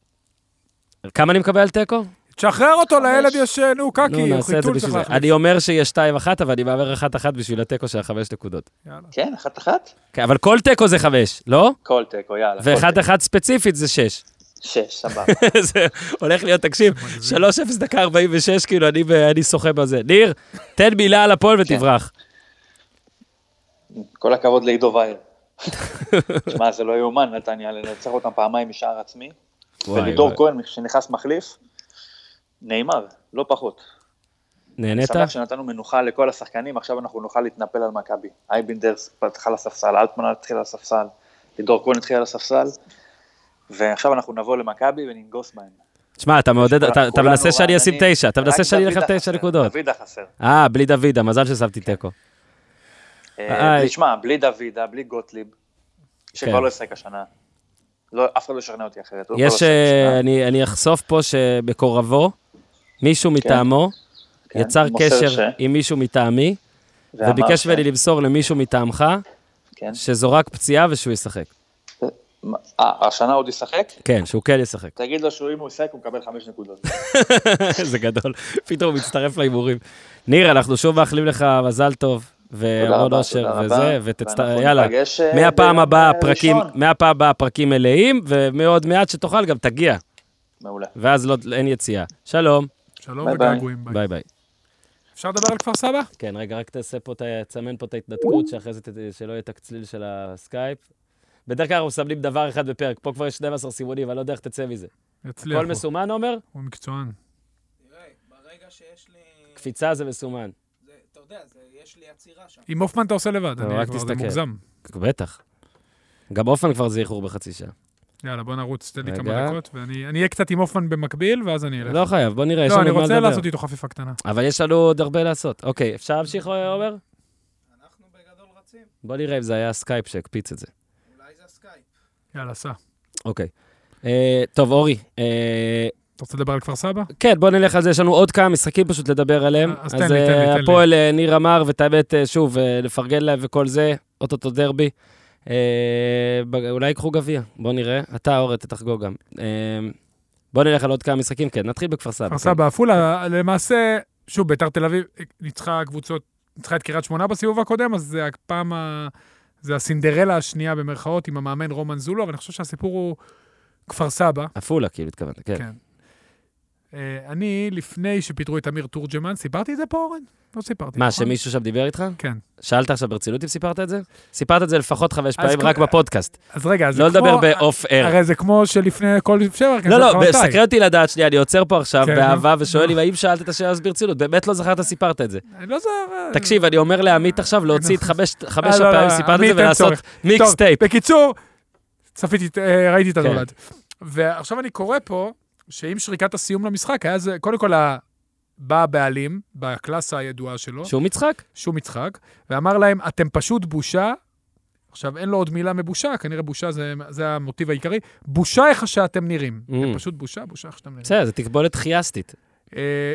כמה אני מקבל על תיקו? תשחרר אותו. לילד יש, נו, קקי, חיתול צריך. להחליף. אני אומר שיהיה 2-1, אבל אני מהמר 1-1 בשביל התיקו של החמש נקודות. כן, אחת אחת? כן, אבל כל תיקו זה 5, לא? כל תיקו, יאללה. כל תיקו. ו-1-1 ספציפית זה 6. שש, סבבה. זה הולך להיות, תקשיב, 3-0 דקה 46, כאילו, אני שוחה בזה. ניר, תן מילה על הפועל כן. ותברח. כל הכבוד לעידו וייר. שמע, זה לא יאומן, נתניה, לנצח אותם פעמיים משער עצמי. ולידור. כהן, שנכנס מחליף, נאמר, לא פחות. נהנית? שמח שנתנו מנוחה לכל השחקנים, עכשיו אנחנו נוכל להתנפל על מכבי. אייבינדרס פתחה לספסל, אלטמן התחיל על הספסל, לידור כהן התחיל על הספסל, ועכשיו אנחנו נבוא למכבי וננגוס בהם. תשמע, אתה מעודד, אתה- מנסה שאני אשים. 9, אתה מנסה שאני אלך על דוידה 9 חסר, נקודות. דוידה חסר. אה, בלי דוידה, מזל ששמתי תיקו. אה, איי. תשמע, בלי דוידה, בלי גוטליב, שכבר כן. לא ישחק השנה. לא, אף אחד לא ישכנע אותי אחרת. לא יש, אה. אני אני אחשוף פה שבקורבו, מישהו מטעמו כן, יצר קשר ש- עם מישהו מטעמי, וביקש ש- ממני למסור למישהו מטעמך, כן. שזו רק פציעה ושהוא ישחק. מה, אה, השנה עוד ישחק? כן, שהוא כן ישחק. תגיד לו שאם הוא ישחק הוא מקבל חמש נקודות. זה גדול, פתאום הוא מצטרף להימורים. ניר, אנחנו שוב מאחלים לך מזל טוב, והמון רבה, אושר וזה. ותצט... יאללה, אה, מהפעם הבאה אה, פרקים, ראשון. מהפעם הבאה פרקים מלאים, ומאוד מעט שתוכל גם תגיע, מעולה. ואז לא, אין יציאה. שלום, שלום ביי. וגעגועים. ביי. ביי ביי. אפשר לדבר על כפר סבא? כן, רגע, רק תעשה פה, תסמן פה את ההתנתקות, שאחרי זה שלא יהיה את הצליל של הסקייפ. בדרך כלל אנחנו מסמנים דבר אחד בפרק, פה כבר יש 12 סימונים, אני לא יודע איך תצא מזה. יצליח. הכל. מסומן, עומר? הוא מקצוען. תראה, ברגע שיש לי... קפיצה זה מסומן. זה, אתה יודע, זה, יש לי עצירה שם. עם הופמן אתה עושה לבד, טוב, אני רק כבר, זה. מוגזם. בטח. גם הופמן כבר זה איחור בחצי שעה. יאללה, בוא נרוץ, תן לי. כמה דקות, ואני אני אהיה קצת עם הופמן במקביל, ואז אני אלך. לא חייב, בוא נראה, יש לא, לנו אני עוד מה רוצה לדבר. לעשות איתו חפיפה קטנה. אבל יש לנו עוד הרבה לעשות. אוקיי, אפשר להמשיך, עומר? אנחנו בגדול רצים, בוא נראה אם זה היה הסקייפ שהקפיץ את זה. אולי זה הסקייפ. יאללה, סע. אוקיי. אה, טוב, אורי, אה, אתה רוצה לדבר על כפר סבא? כן, בוא נלך על זה, יש לנו עוד כמה משחקים פשוט לדבר עליהם. אז תן לי, תן לי, אה, תן לי. הפועל אה, ניר אמר, ואת האמת, אה, שוב, אה, לפרגן להם וכל זה, אוטוטו דרבי. אה, אולי ייקחו גביע, בוא נראה. אתה, אורן, תחגוג גם. אה, בוא נלך על עוד כמה משחקים, כן, נתחיל בכפר סבא. כפר סבא, עפולה, למעשה, שוב, ביתר תל אביב ניצחה קבוצות, ניצחה את קריית שמונה בסיבוב הקודם, אז זה הפעם, ה... זה הסינדרלה השנייה במרכאות עם המאמן רומן זולו, אבל אני חושב שהסיפור הוא כפר סבא. עפולה, כאילו, התכוונת, כן. כן. אה, אני, לפני שפיטרו את אמיר תורג'מן, סיפרתי את זה פה, אורן? לא סיפרתי. מה, נכון? שמישהו שם דיבר איתך? כן. שאלת עכשיו ברצינות אם סיפרת את זה? סיפרת את זה לפחות חמש פעמים רק בפודקאסט. אז רגע, אז לא זה לדבר כמו- באוף אייר. הרי זה כמו שלפני כל שבע, לא, לא, סקרן אותי לדעת, שנייה, אני עוצר פה עכשיו כן, באהבה. ושואל. אם האם שאלת את השאלה הזאת ברצינות. באמת לא זכרת סיפרת את זה. לא זוכר. תקשיב, אני אומר לעמית עכשיו להוציא את חמש חמש אה, לא, הפעמים לא, סיפרת את זה ולעשות. מיקס טייפ. בקיצור, צפיתי, אה, ראיתי את כן. הנולד. ועכשיו אני קורא פה, שעם שריקת הסיום למשחק, היה זה, קודם כל, בא הבעלים, בקלאסה הידועה שלו, שום משחק? שום יצחק, ואמר להם, אתם פשוט בושה. עכשיו, אין לו עוד מילה מבושה, כנראה בושה זה, זה המוטיב העיקרי. בושה איך שאתם נראים. Mm. פשוט בושה, בושה איך שאתם נראים. בסדר, זה תקבולת חייסטית. אה,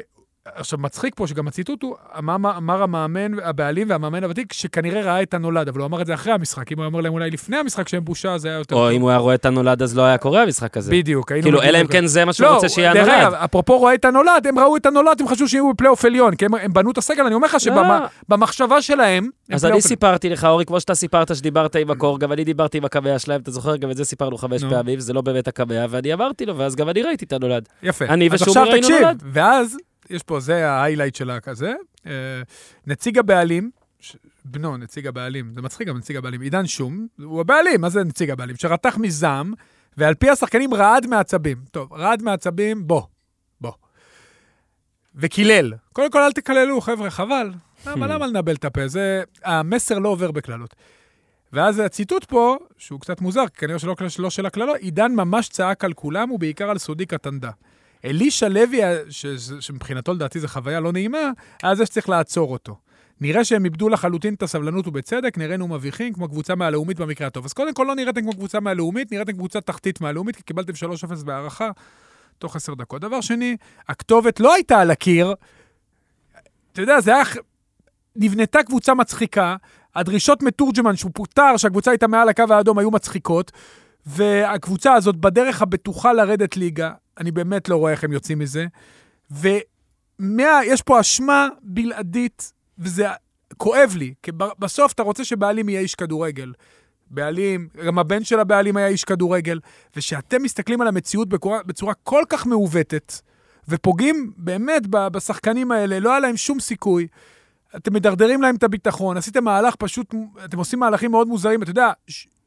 עכשיו, מצחיק פה שגם הציטוט הוא, אמר, אמר המאמן, הבעלים והמאמן הוותיק, שכנראה ראה את הנולד, אבל הוא אמר את זה אחרי המשחק. אם הוא אומר להם אולי לפני המשחק שהם בושה, זה היה יותר... או. אם הוא היה רואה את הנולד, אז לא היה קורה המשחק הזה. בדיוק. כאילו, אלא אם. כן זה מה שהוא לא, רוצה שיהיה דרך אגב, הנולד. אפרופו רואה את הנולד, הם ראו את הנולד, הם חשבו שיהיו בפלייאוף עליון, כי הם, בנו את הסגל, אני אומר לך שבמחשבה שלהם, הם אז אני סיפרתי לך, אורי, כמו שאתה סיפרת שדיברת עם הקור, גם אני דיברתי עם הקמע שלהם, אתה זוכר? גם את זה סיפרנו חמש. פעמים, זה לא באמת הקמע, ואני אמרתי לו, ואז גם אני ראיתי את הנולד. יפה. אני עכשיו ראינו נולד. ואז, יש פה, זה ההיילייט של הכזה, אה, נציג הבעלים, בנו, נציג הבעלים, זה מצחיק גם נציג הבעלים, עידן שום, הוא הבעלים, מה זה נציג הבעלים? שרתח מזעם, ועל פי השחקנים רעד מעצבים. טוב, רעד מעצבים, בוא, בוא. וקילל. קודם כל, אל תקללו, חבר'ה, חבל. למה, למה לנבל את הפה? זה, המסר לא עובר בקללות. ואז הציטוט פה, שהוא קצת מוזר, כנראה שלא לא של הקללות, עידן ממש צעק על כולם, ובעיקר על סודי קטנדה. אלישע לוי, ש- ש- שמבחינתו לדעתי זו חוויה לא נעימה, היה זה שצריך לעצור אותו. נראה שהם איבדו לחלוטין את הסבלנות ובצדק, נראינו מביכים כמו קבוצה מהלאומית במקרה הטוב. אז קודם כל לא נראיתם כמו קבוצה מהלאומית, נראיתם קבוצה תחתית מהלאומית, כי קיבלתם 3-0 בהערכה תוך 10 דקות. דבר שני, הכתובת לא הייתה על הקיר. אתה יודע, זה היה... נבנתה קבוצה מצחיקה, הדרישות מתורג'מן שהוא פוטר, שהקבוצה הייתה מעל הקו האדום, היו מצחיקות, והקבוצה הזאת בדרך הבטוחה לרדת ליגה, אני באמת לא רואה איך הם יוצאים מזה. ויש פה אשמה בלעדית, וזה כואב לי, כי בסוף אתה רוצה שבעלים יהיה איש כדורגל. בעלים, גם הבן של הבעלים היה איש כדורגל, ושאתם מסתכלים על המציאות בצורה, בצורה כל כך מעוותת, ופוגעים באמת בשחקנים האלה, לא היה להם שום סיכוי. אתם מדרדרים להם את הביטחון, עשיתם מהלך פשוט, אתם עושים מהלכים מאוד מוזרים, אתה יודע,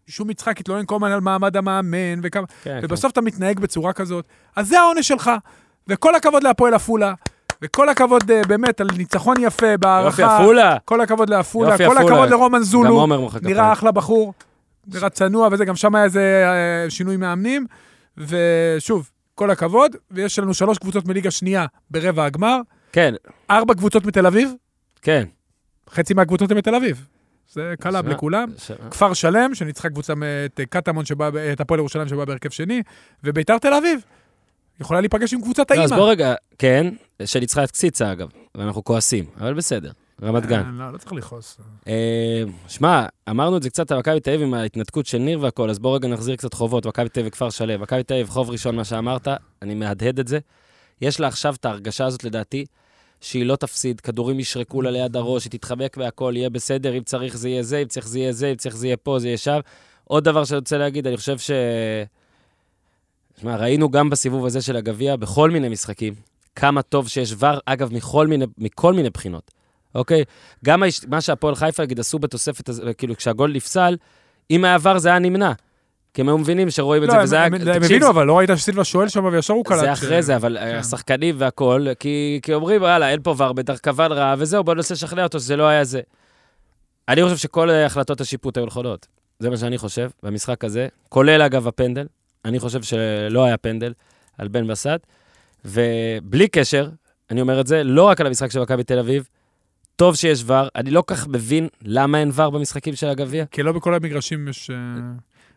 שום יצחק התלונן כל הזמן על מעמד המאמן, וכמה, כן, ובסוף אתה מתנהג בצורה כזאת, אז זה העונש שלך. וכל הכבוד להפועל עפולה, וכל הכבוד אה, באמת על ניצחון יפה כן. בהערכה. יופי, עפולה. כל הכבוד לעפולה, כל עפולה. הכבוד לרומן גם זולו. עומר מוחא כפיים. נראה אחלה בחור, נראה צנוע וזה, גם שם היה איזה אה, שינוי מאמנים. ושוב, כל הכבוד, ויש לנו שלוש קבוצות מליגה שנייה ברבע הגמר, כן, ארבע קבוצות מתל אביב, כן. חצי מהקבוצות הן מתל אביב. זה קלאב לכולם. כפר שלם, שניצחה קבוצה את קטמון, שבא, את הפועל ירושלים שבא בהרכב שני, וביתר תל אביב. יכולה להיפגש עם קבוצת לא, אז האימא. בוא רגע, כן, שניצחה את קציצה אגב, ואנחנו כועסים, אבל בסדר, רמת גן. אה, לא, לא צריך לכעוס. אה, שמע, אמרנו את זה קצת על מכבי תל אביב עם ההתנתקות של ניר והכל, אז בוא רגע נחזיר קצת חובות, מכבי תל אביב וכפר שלם. מכבי תל אביב, חוב ראשון, מה שאמרת, אני מהדהד את זה. יש לה עכשיו את ההרגשה הזאת, לדעתי, שהיא לא תפסיד, כדורים ישרקו לה ליד הראש, היא תתחבק והכל, יהיה בסדר, אם צריך זה יהיה זה, אם צריך זה יהיה זה, אם צריך זה יהיה פה, זה יהיה שם. עוד דבר שאני רוצה להגיד, אני חושב ש... שמע, ראינו גם בסיבוב הזה של הגביע, בכל מיני משחקים, כמה טוב שיש ור, אגב, מכל מיני, מכל מיני בחינות. אוקיי? גם מה שהפועל חיפה, נגיד, עשו בתוספת, כאילו, כשהגול נפסל, אם היה ור זה היה נמנע. כי הם היו מבינים שרואים את לא, זה, הם- וזה היה... הם הבינו, אבל לא ראית שסילבה שואל שם וישר הוא קלט. זה אחרי זה, אבל כן. השחקנים והכול, כי, אומרים, וואלה, אין פה ור, בטח כוון רע, וזהו, בוא ננסה לשכנע אותו שזה לא היה זה. אני חושב שכל אה, החלטות השיפוט היו נכונות. זה מה שאני חושב במשחק הזה, כולל אגב הפנדל. אני חושב שלא היה פנדל על בן בסט, ובלי קשר, אני אומר את זה, לא רק על המשחק של מכבי תל אביב, טוב שיש ור, אני לא כך מבין למה אין ור במשחקים של הגביע. כי לא בכל המגרשים יש...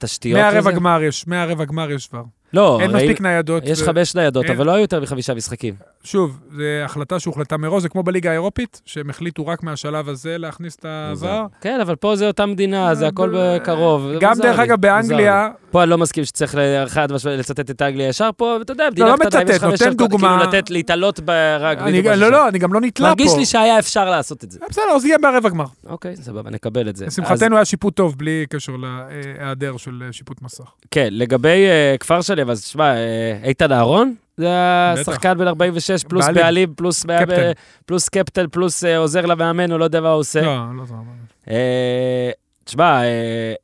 אה, תשתיות מהרבע לזה? גמר יש, מהרבע גמר יש כבר. לא, אין ראינו- מספיק ניידות. יש ו- חמש ניידות, אין- אבל לא היו יותר מחמישה משחקים. שוב, זו החלטה שהוחלטה מראש, זה כמו בליגה האירופית, שהם החליטו רק מהשלב הזה להכניס את העבר. כן, אבל פה זה אותה מדינה, זה הכל בקרוב. זה גם דרך אגב באנגליה, לי. פה אני לא מסכים שצריך חד משמעית לצטט את אנגליה ישר פה, ואתה יודע, לא מדינה קטנה, אם יש חמש דוגמה. כאילו לתת, להתעלות. אני, לא. לא, אני גם לא נתלה פה. מרגיש לי שהיה אפשר לעשות את זה. בסדר, אז יהיה ברבע גמר. אוקיי, סבבה, נקבל את זה. לשמחתנו היה שיפוט טוב, בלי קשר להיעדר של אה, שיפוט מסך. כן, לגבי אה, כפר שלם, אז תשמע, אה, איתן אהרון, זה השחקן בן 46, פלוס בעלים. בעלים, פלוס קפטן. פלוס קפטן, פלוס אה, עוזר למאמן, הוא לא יודע מה הוא עושה. לא, לא זה. אה, תשמע, אה,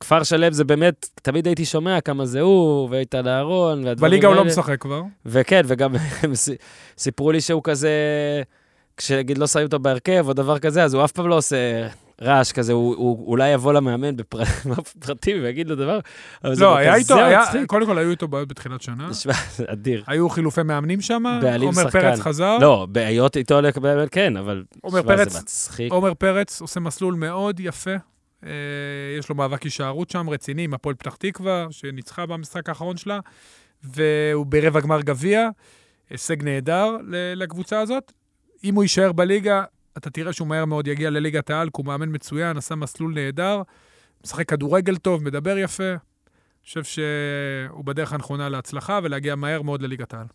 כפר שלם זה באמת, תמיד הייתי שומע כמה זה הוא, ואיתן אהרון, והדברים בליגה הוא לא האלה. משחק כבר. וכן, וגם הם סיפרו לי שהוא כזה, כשנגיד לא שמים אותו בהרכב או דבר כזה, אז הוא אף פעם לא עושה רעש כזה, הוא, הוא אולי יבוא למאמן בפר- בפרטים ויגיד לו דבר, אבל זה לא, היה כזה איתו, היה-. קודם כל היו איתו בעיות בתחילת שנה. תשמע, זה אדיר. היו חילופי מאמנים שם, בעלים עומר שחקן. פרץ חזר. לא, בעיות איתו, כן, אבל... עומר פרץ- זה מצחיק. עומר פרץ עושה מסלול מאוד יפה. אה, יש לו מאבק הישארות שם, רציני, עם הפועל פתח תקווה, שניצחה במשחק האחרון שלה, והוא ברבע גמר גביע, הישג נהדר לקבוצה הזאת. אם הוא יישאר בליגה, אתה תראה שהוא מהר מאוד יגיע לליגת העל, כי הוא מאמן מצוין, עשה מסלול נהדר, משחק כדורגל טוב, מדבר יפה. אני חושב שהוא בדרך הנכונה להצלחה ולהגיע מהר מאוד לליגת העל.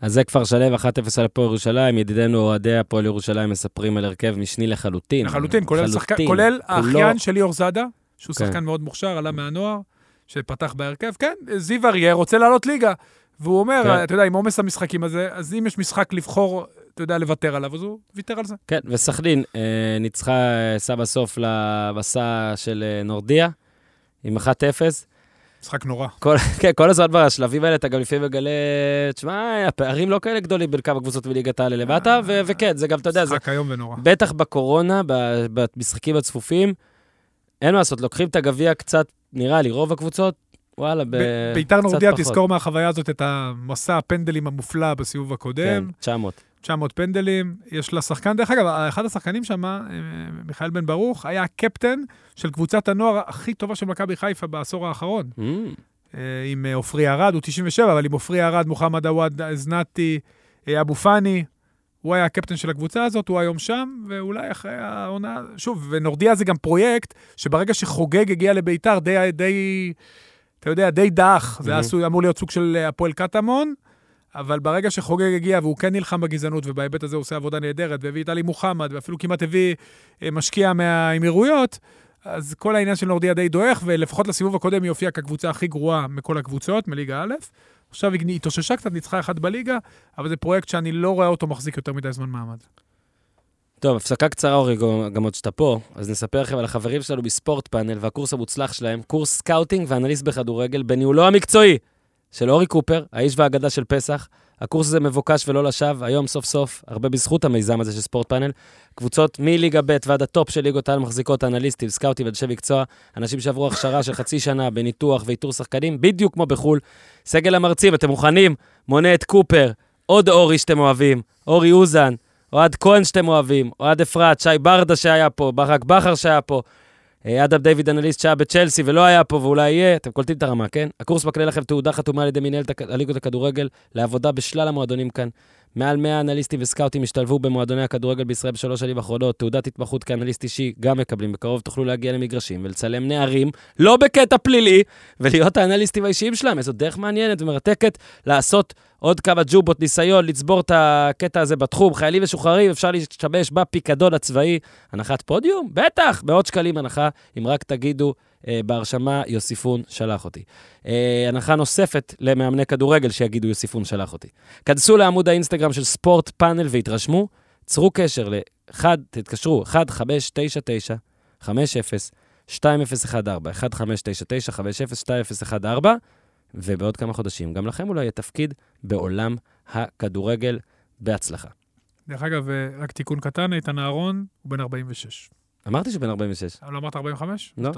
אז זה כפר שלו, 1-0 על הפועל ירושלים. ידידינו אוהדי הפועל ירושלים מספרים על הרכב משני לחלוטין. לחלוטין, כולל, לחלוטין. כולל כולו- האחיין של ליאור זאדה, שהוא כן. שחקן מאוד מוכשר, עלה מהנוער, שפתח בהרכב. כן, זיו אריה רוצה לעלות ליגה. והוא אומר, כן. אתה יודע, עם עומס המשחקים הזה, אז אם יש משחק לבחור, אתה יודע, לוותר עליו, אז הוא ויתר על זה. כן, וסכנין אה, ניצחה, אה, סע בסוף למסע של אה, נורדיה, עם 1-0. משחק נורא. כל, כן, כל הזמן בשלבים האלה אתה גם לפעמים מגלה, תשמע, הפערים לא כאלה גדולים בין כמה קבוצות בליגת העל למטה, ו- וכן, זה גם, אתה יודע, זה משחק איום ונורא. בטח בקורונה, במשחקים הצפופים, אין מה לעשות, לוקחים את הגביע קצת, נראה לי, רוב הקבוצות, וואלה, ב- ב- ביתר נורדיה. תזכור מהחוויה הזאת את המסע הפנדלים המופלא בסיבוב כן, הקודם. 900. 900 פנדלים. יש לה שחקן, דרך אגב, אחד השחקנים שם, אה, מיכאל בן ברוך, היה הקפטן של קבוצת הנוער הכי טובה של מכבי חיפה בעשור האחרון. Mm, אה, עם אה, עופרי ארד, הוא 97, אבל עם עופרי ארד, מוחמד עוואד זנתי, אבו פאני, הוא היה הקפטן של הקבוצה הזאת, הוא היום שם, ואולי אחרי העונה, שוב, ונורדיה זה גם פרויקט, שברגע שחוגג הגיע לביתר, די, די, אתה יודע, די דח, זה היה Mhm. עשוי- אמור להיות סוג של הפועל קטמון, אבל ברגע שחוגג הגיע, והוא כן נלחם בגזענות, ובהיבט הזה הוא עושה עבודה נהדרת, והביא את עלי מוחמד, ואפילו כמעט הביא אה, משקיע מהאמירויות, אז כל העניין של נורדיה די דועך, ולפחות לסיבוב הקודם היא הופיעה כקבוצה הכי גרועה מכל הקבוצות, מליגה א'. עכשיו היא התאוששה קצת, ניצחה אחת בליגה, אבל זה פרויקט שאני לא רואה אותו מחזיק יותר מדי זמן מעמד. טוב, הפסקה קצרה, אורי, גם עוד שאתה פה, אז נספר לכם על החברים שלנו בספורט פאנל והקורס המוצלח שלהם, קורס סקאוטינג ואנליסט בכדורגל בניהולו המקצועי של אורי קופר, האיש והאגדה של פסח. הקורס הזה מבוקש ולא לשווא, היום סוף סוף, הרבה בזכות המיזם הזה של ספורט פאנל. קבוצות מליגה ב' ועד הטופ של ליגות העל מחזיקות אנליסטים, סקאוטים ואנשי מקצוע, אנשים שעברו הכשרה של חצי שנה בניתוח ואיתור שחקנים, בדיוק כמו בחו"ל. סגל המרצים, אתם מוכנים? מונה את קופר, עוד אורי שאתם אוהבים, אורי אוזן, אוהד כהן שאתם אוהבים, אוהד אפרת, שי ברדה שהיה פה, ברק בכר שהיה פה, אדם דיוויד אנליסט שהיה בצ'לסי ולא היה פה ואולי יהיה, אתם קולטים את הרמה, כן? הקורס מקנה לכם תעודה חתומה על ידי מנהלת הליגות הכדורגל לעבודה בשלל המועדונים כאן. מעל 100 אנליסטים וסקאוטים השתלבו במועדוני הכדורגל בישראל בשלוש שנים האחרונות. תעודת התמחות כאנליסט אישי גם מקבלים. בקרוב תוכלו להגיע למגרשים ולצלם נערים, לא בקטע פלילי, ולהיות האנליסטים האישיים שלהם. איזו דרך מעניינת ומרתקת לעשות עוד כמה ג'ובות ניסיון, לצבור את הקטע הזה בתחום. חיילים משוחררים, אפשר להשתמש בפיקדון הצבאי. הנחת פודיום? בטח, מאות שקלים הנחה, אם רק תגידו בהרשמה יוסיפון שלח אותי. אה, הנחה נוספת למאמני כדורגל שיגידו יוסיפון שלח אותי. כנסו לעמוד האינסטגרם של ספורט פאנל והתרשמו, צרו קשר ל-1, תתקשרו, 1599 50 2014, 1599 50 2014, ובעוד כמה חודשים גם לכם אולי יהיה תפקיד בעולם הכדורגל. בהצלחה. דרך אגב, אה, רק תיקון קטן, איתן אהרון הוא בן 46. אמרתי שבן 46. אבל לא אמרת 45? לא.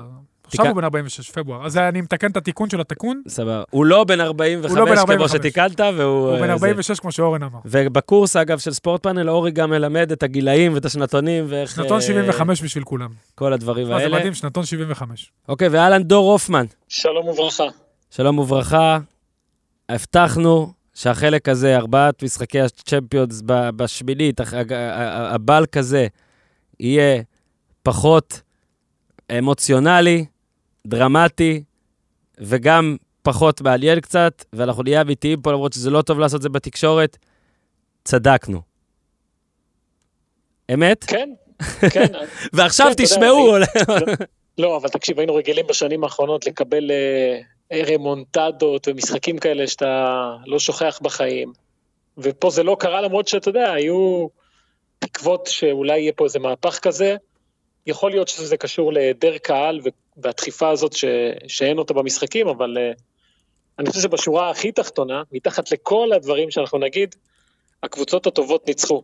עכשיו הוא בן 46, פברואר. אז אני מתקן את התיקון של התיקון, סבבה. הוא לא בן 45 הוא לא בן כמו 45. שתיקנת, והוא... הוא בן אה, זה. 46, כמו שאורן אמר. ובקורס, אגב, של ספורט פאנל, אורי גם מלמד את הגילאים ואת השנתונים ואיך... שנתון אה, 75 בשביל כולם. כל הדברים מה, זה האלה. מדהים, שנתון 75. אוקיי, ואהלן דור הופמן. שלום וברכה. שלום וברכה. הבטחנו שהחלק הזה, ארבעת משחקי הצ'מפיונס בשמינית, הבלק הזה, יהיה פחות אמוציונלי, דרמטי, וגם פחות מעניין קצת, ואנחנו נהיה אמיתיים פה, למרות שזה לא טוב לעשות את זה בתקשורת. צדקנו. אמת? כן, כן. ועכשיו כן, אתה יודע, תשמעו. לא, אבל תקשיב, היינו רגילים בשנים האחרונות לקבל אה, רמונטדות ומשחקים כאלה שאתה לא שוכח בחיים. ופה זה לא קרה למרות שאתה יודע, היו תקוות שאולי יהיה פה איזה מהפך כזה. יכול להיות שזה קשור להיעדר קהל והדחיפה הזאת ש... שאין אותה במשחקים, אבל uh, אני חושב שבשורה הכי תחתונה, מתחת לכל הדברים שאנחנו נגיד, הקבוצות הטובות ניצחו.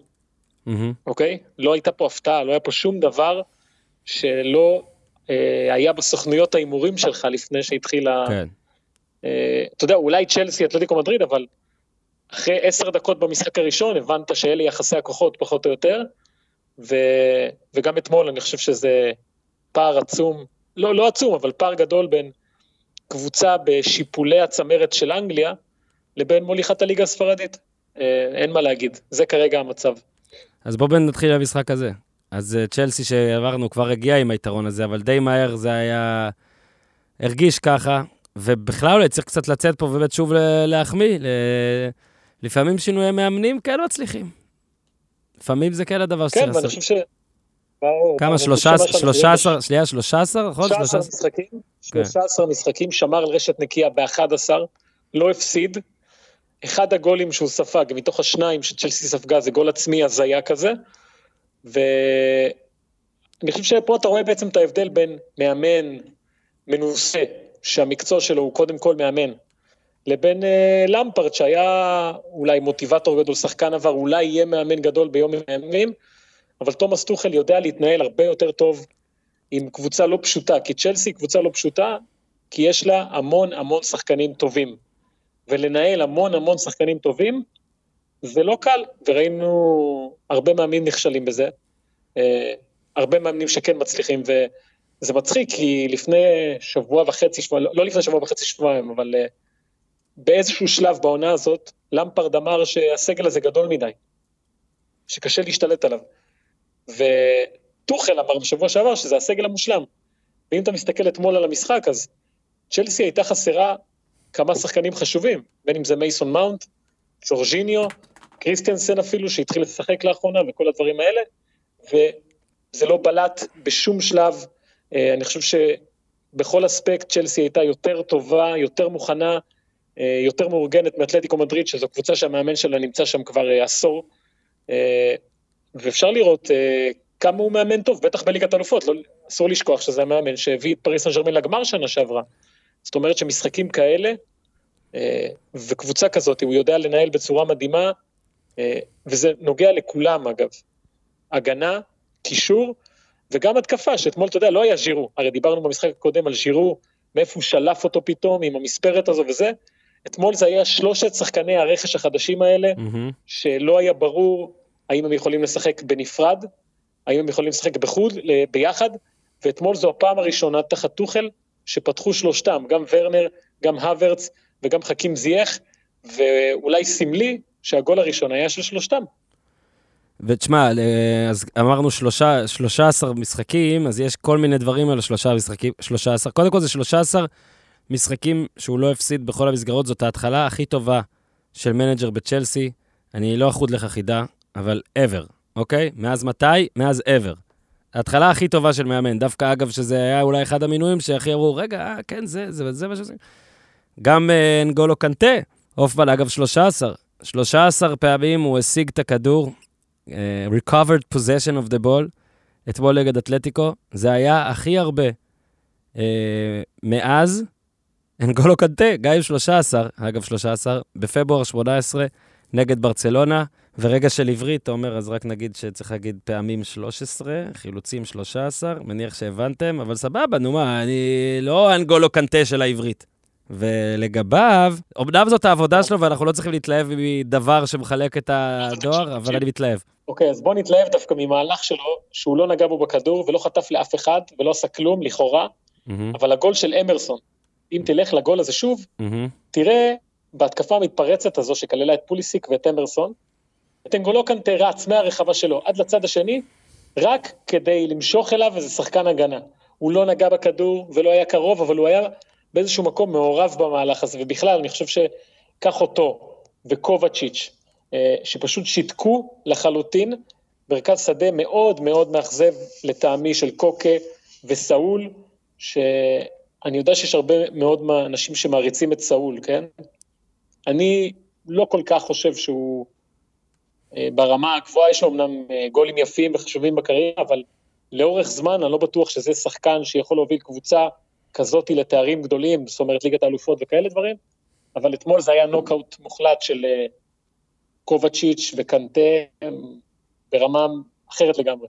מהמם. אוקיי? לא הייתה פה הפתעה, לא היה פה שום דבר שלא אה, היה בסוכנויות ההימורים שלך לפני שהתחילה... כן. אה, אתה יודע, אולי צ'לסי, אתלטיקו מדריד, אבל אחרי עשר דקות במשחק הראשון הבנת שאלה יחסי הכוחות פחות או יותר, ו, וגם אתמול אני חושב שזה פער עצום, לא, לא עצום, אבל פער גדול בין קבוצה בשיפולי הצמרת של אנגליה לבין מוליכת הליגה הספרדית. אה, אין מה להגיד, זה כרגע המצב. אז בואו נתחיל במשחק הזה. אז אה, צ'לסי שעברנו כבר הגיע עם היתרון הזה, אבל די מהר זה היה... הרגיש ככה, ובכלל אולי צריך קצת לצאת פה ובאמת שוב להחמיא. ל... לפעמים שינויי מאמנים כן מצליחים. לפעמים זה כן הדבר שצריך כן, ואני לעשות. חושב ש... ברור, כמה? ברור, שלושה שמה שאנחנו שלושה רואים עשר, שנייה, שלושה עשר, נכון? 13 שלושה עשר? משחקים, כן. 13 משחקים, שמר על רשת נקייה ב-11, לא הפסיד. אחד הגולים שהוא ספג, מתוך השניים שצ'לסי ספגה, זה גול עצמי הזיה כזה. ואני חושב שפה אתה רואה בעצם את ההבדל בין מאמן מנוסה, שהמקצוע שלו הוא קודם כל מאמן, לבין אה, למפרד, שהיה אולי מוטיבטור גדול, שחקן עבר, אולי יהיה מאמן גדול ביום הימים, אבל תומאס טוחל יודע להתנהל הרבה יותר טוב עם קבוצה לא פשוטה, כי צ'לסי היא קבוצה לא פשוטה, כי יש לה המון המון שחקנים טובים. ולנהל המון המון שחקנים טובים, זה לא קל, וראינו הרבה מאמנים נכשלים בזה. אה, הרבה מאמנים שכן מצליחים, וזה מצחיק, כי לפני שבוע וחצי, שבוע, לא לפני שבוע וחצי, שבועיים, אבל אה, באיזשהו שלב בעונה הזאת, למפרד אמר שהסגל הזה גדול מדי, שקשה להשתלט עליו. וטוחל אמר בשבוע שעבר שזה הסגל המושלם. ואם אתה מסתכל אתמול על המשחק, אז צ'לסי הייתה חסרה כמה שחקנים חשובים, בין אם זה מייסון מאונט, ג'ורג'יניו, קריסטיאנסן אפילו, שהתחיל לשחק לאחרונה וכל הדברים האלה, וזה לא בלט בשום שלב. אה, אני חושב שבכל אספקט צ'לסי הייתה יותר טובה, יותר מוכנה, יותר מאורגנת מאתלטיקו מדריד, שזו קבוצה שהמאמן שלה נמצא שם כבר אה, עשור. אה, ואפשר לראות אה, כמה הוא מאמן טוב, בטח בליגת אלופות, לא, אסור לשכוח שזה המאמן שהביא את פריס סן ג'רמן לגמר שנה שעברה. זאת אומרת שמשחקים כאלה, אה, וקבוצה כזאת, הוא יודע לנהל בצורה מדהימה, אה, וזה נוגע לכולם אגב. הגנה, קישור, וגם התקפה, שאתמול, אתה יודע, לא היה ז'ירו. הרי דיברנו במשחק הקודם על ז'ירו, מאיפה הוא שלף אותו פתאום עם המספרת הזו וזה. אתמול זה היה שלושת שחקני הרכש החדשים האלה, מהמם. שלא היה ברור האם הם יכולים לשחק בנפרד, האם הם יכולים לשחק בחוד, ל- ביחד, ואתמול זו הפעם הראשונה תחת טוחל שפתחו שלושתם, גם ורנר, גם הוורץ וגם חכים זייח, ואולי סמלי שהגול הראשון היה של שלושתם. ותשמע, ל- אז אמרנו שלושה, 13 משחקים, אז יש כל מיני דברים על השלושה משחקים, 13. קודם כל זה 13 משחקים שהוא לא הפסיד בכל המסגרות, זאת ההתחלה הכי טובה של מנג'ר בצ'לסי. אני לא אחוד לך חידה, אבל ever, אוקיי? מאז מתי? מאז ever. ההתחלה הכי טובה של מאמן, דווקא אגב שזה היה אולי אחד המינויים שהכי אמרו, רגע, אה, כן, זה, זה, זה מה שזה. גם אה, נגולו קנטה, הופמן, אגב 13, 13 פעמים הוא השיג את הכדור, uh, recovered possession of the ball, אתמול נגד אתלטיקו, זה היה הכי הרבה uh, מאז, אנגולו קנטה, גם עם 13, אגב 13, בפברואר 18, נגד ברצלונה, ורגע של עברית, אתה אומר, אז רק נגיד שצריך להגיד פעמים 13, חילוצים 13, מניח שהבנתם, אבל סבבה, נו מה, אני לא אנגולו קנטה של העברית. ולגביו, אמנם זאת העבודה שלו ואנחנו לא צריכים להתלהב מדבר שמחלק את הדואר, אבל אני מתלהב. אוקיי, אז בוא נתלהב דווקא ממהלך שלו, שהוא לא נגע בו בכדור ולא חטף לאף אחד ולא עשה כלום, לכאורה. אבל הגול של אמרסון, אם תלך לגול הזה שוב, מהמם. תראה בהתקפה המתפרצת הזו שכללה את פוליסיק ואת אמרסון, את אנגולו קנטה רץ מהרחבה שלו עד לצד השני, רק כדי למשוך אליו איזה שחקן הגנה. הוא לא נגע בכדור ולא היה קרוב, אבל הוא היה באיזשהו מקום מעורב במהלך הזה, ובכלל, אני חושב שקח אותו וקובצ'יץ', אה, שפשוט שיתקו לחלוטין מרכז שדה מאוד מאוד מאכזב לטעמי של קוקה וסאול, שאני יודע שיש הרבה מאוד אנשים שמעריצים את סאול, כן? אני לא כל כך חושב שהוא אה, ברמה הגבוהה, יש לו אמנם אה, גולים יפים וחשובים בקריירה, אבל לאורך זמן אני לא בטוח שזה שחקן שיכול להוביל קבוצה כזאת לתארים גדולים, זאת אומרת ליגת האלופות וכאלה דברים, אבל אתמול זה היה נוקאוט מוחלט של אה, קובצ'יץ' וקנטה ברמה אחרת לגמרי.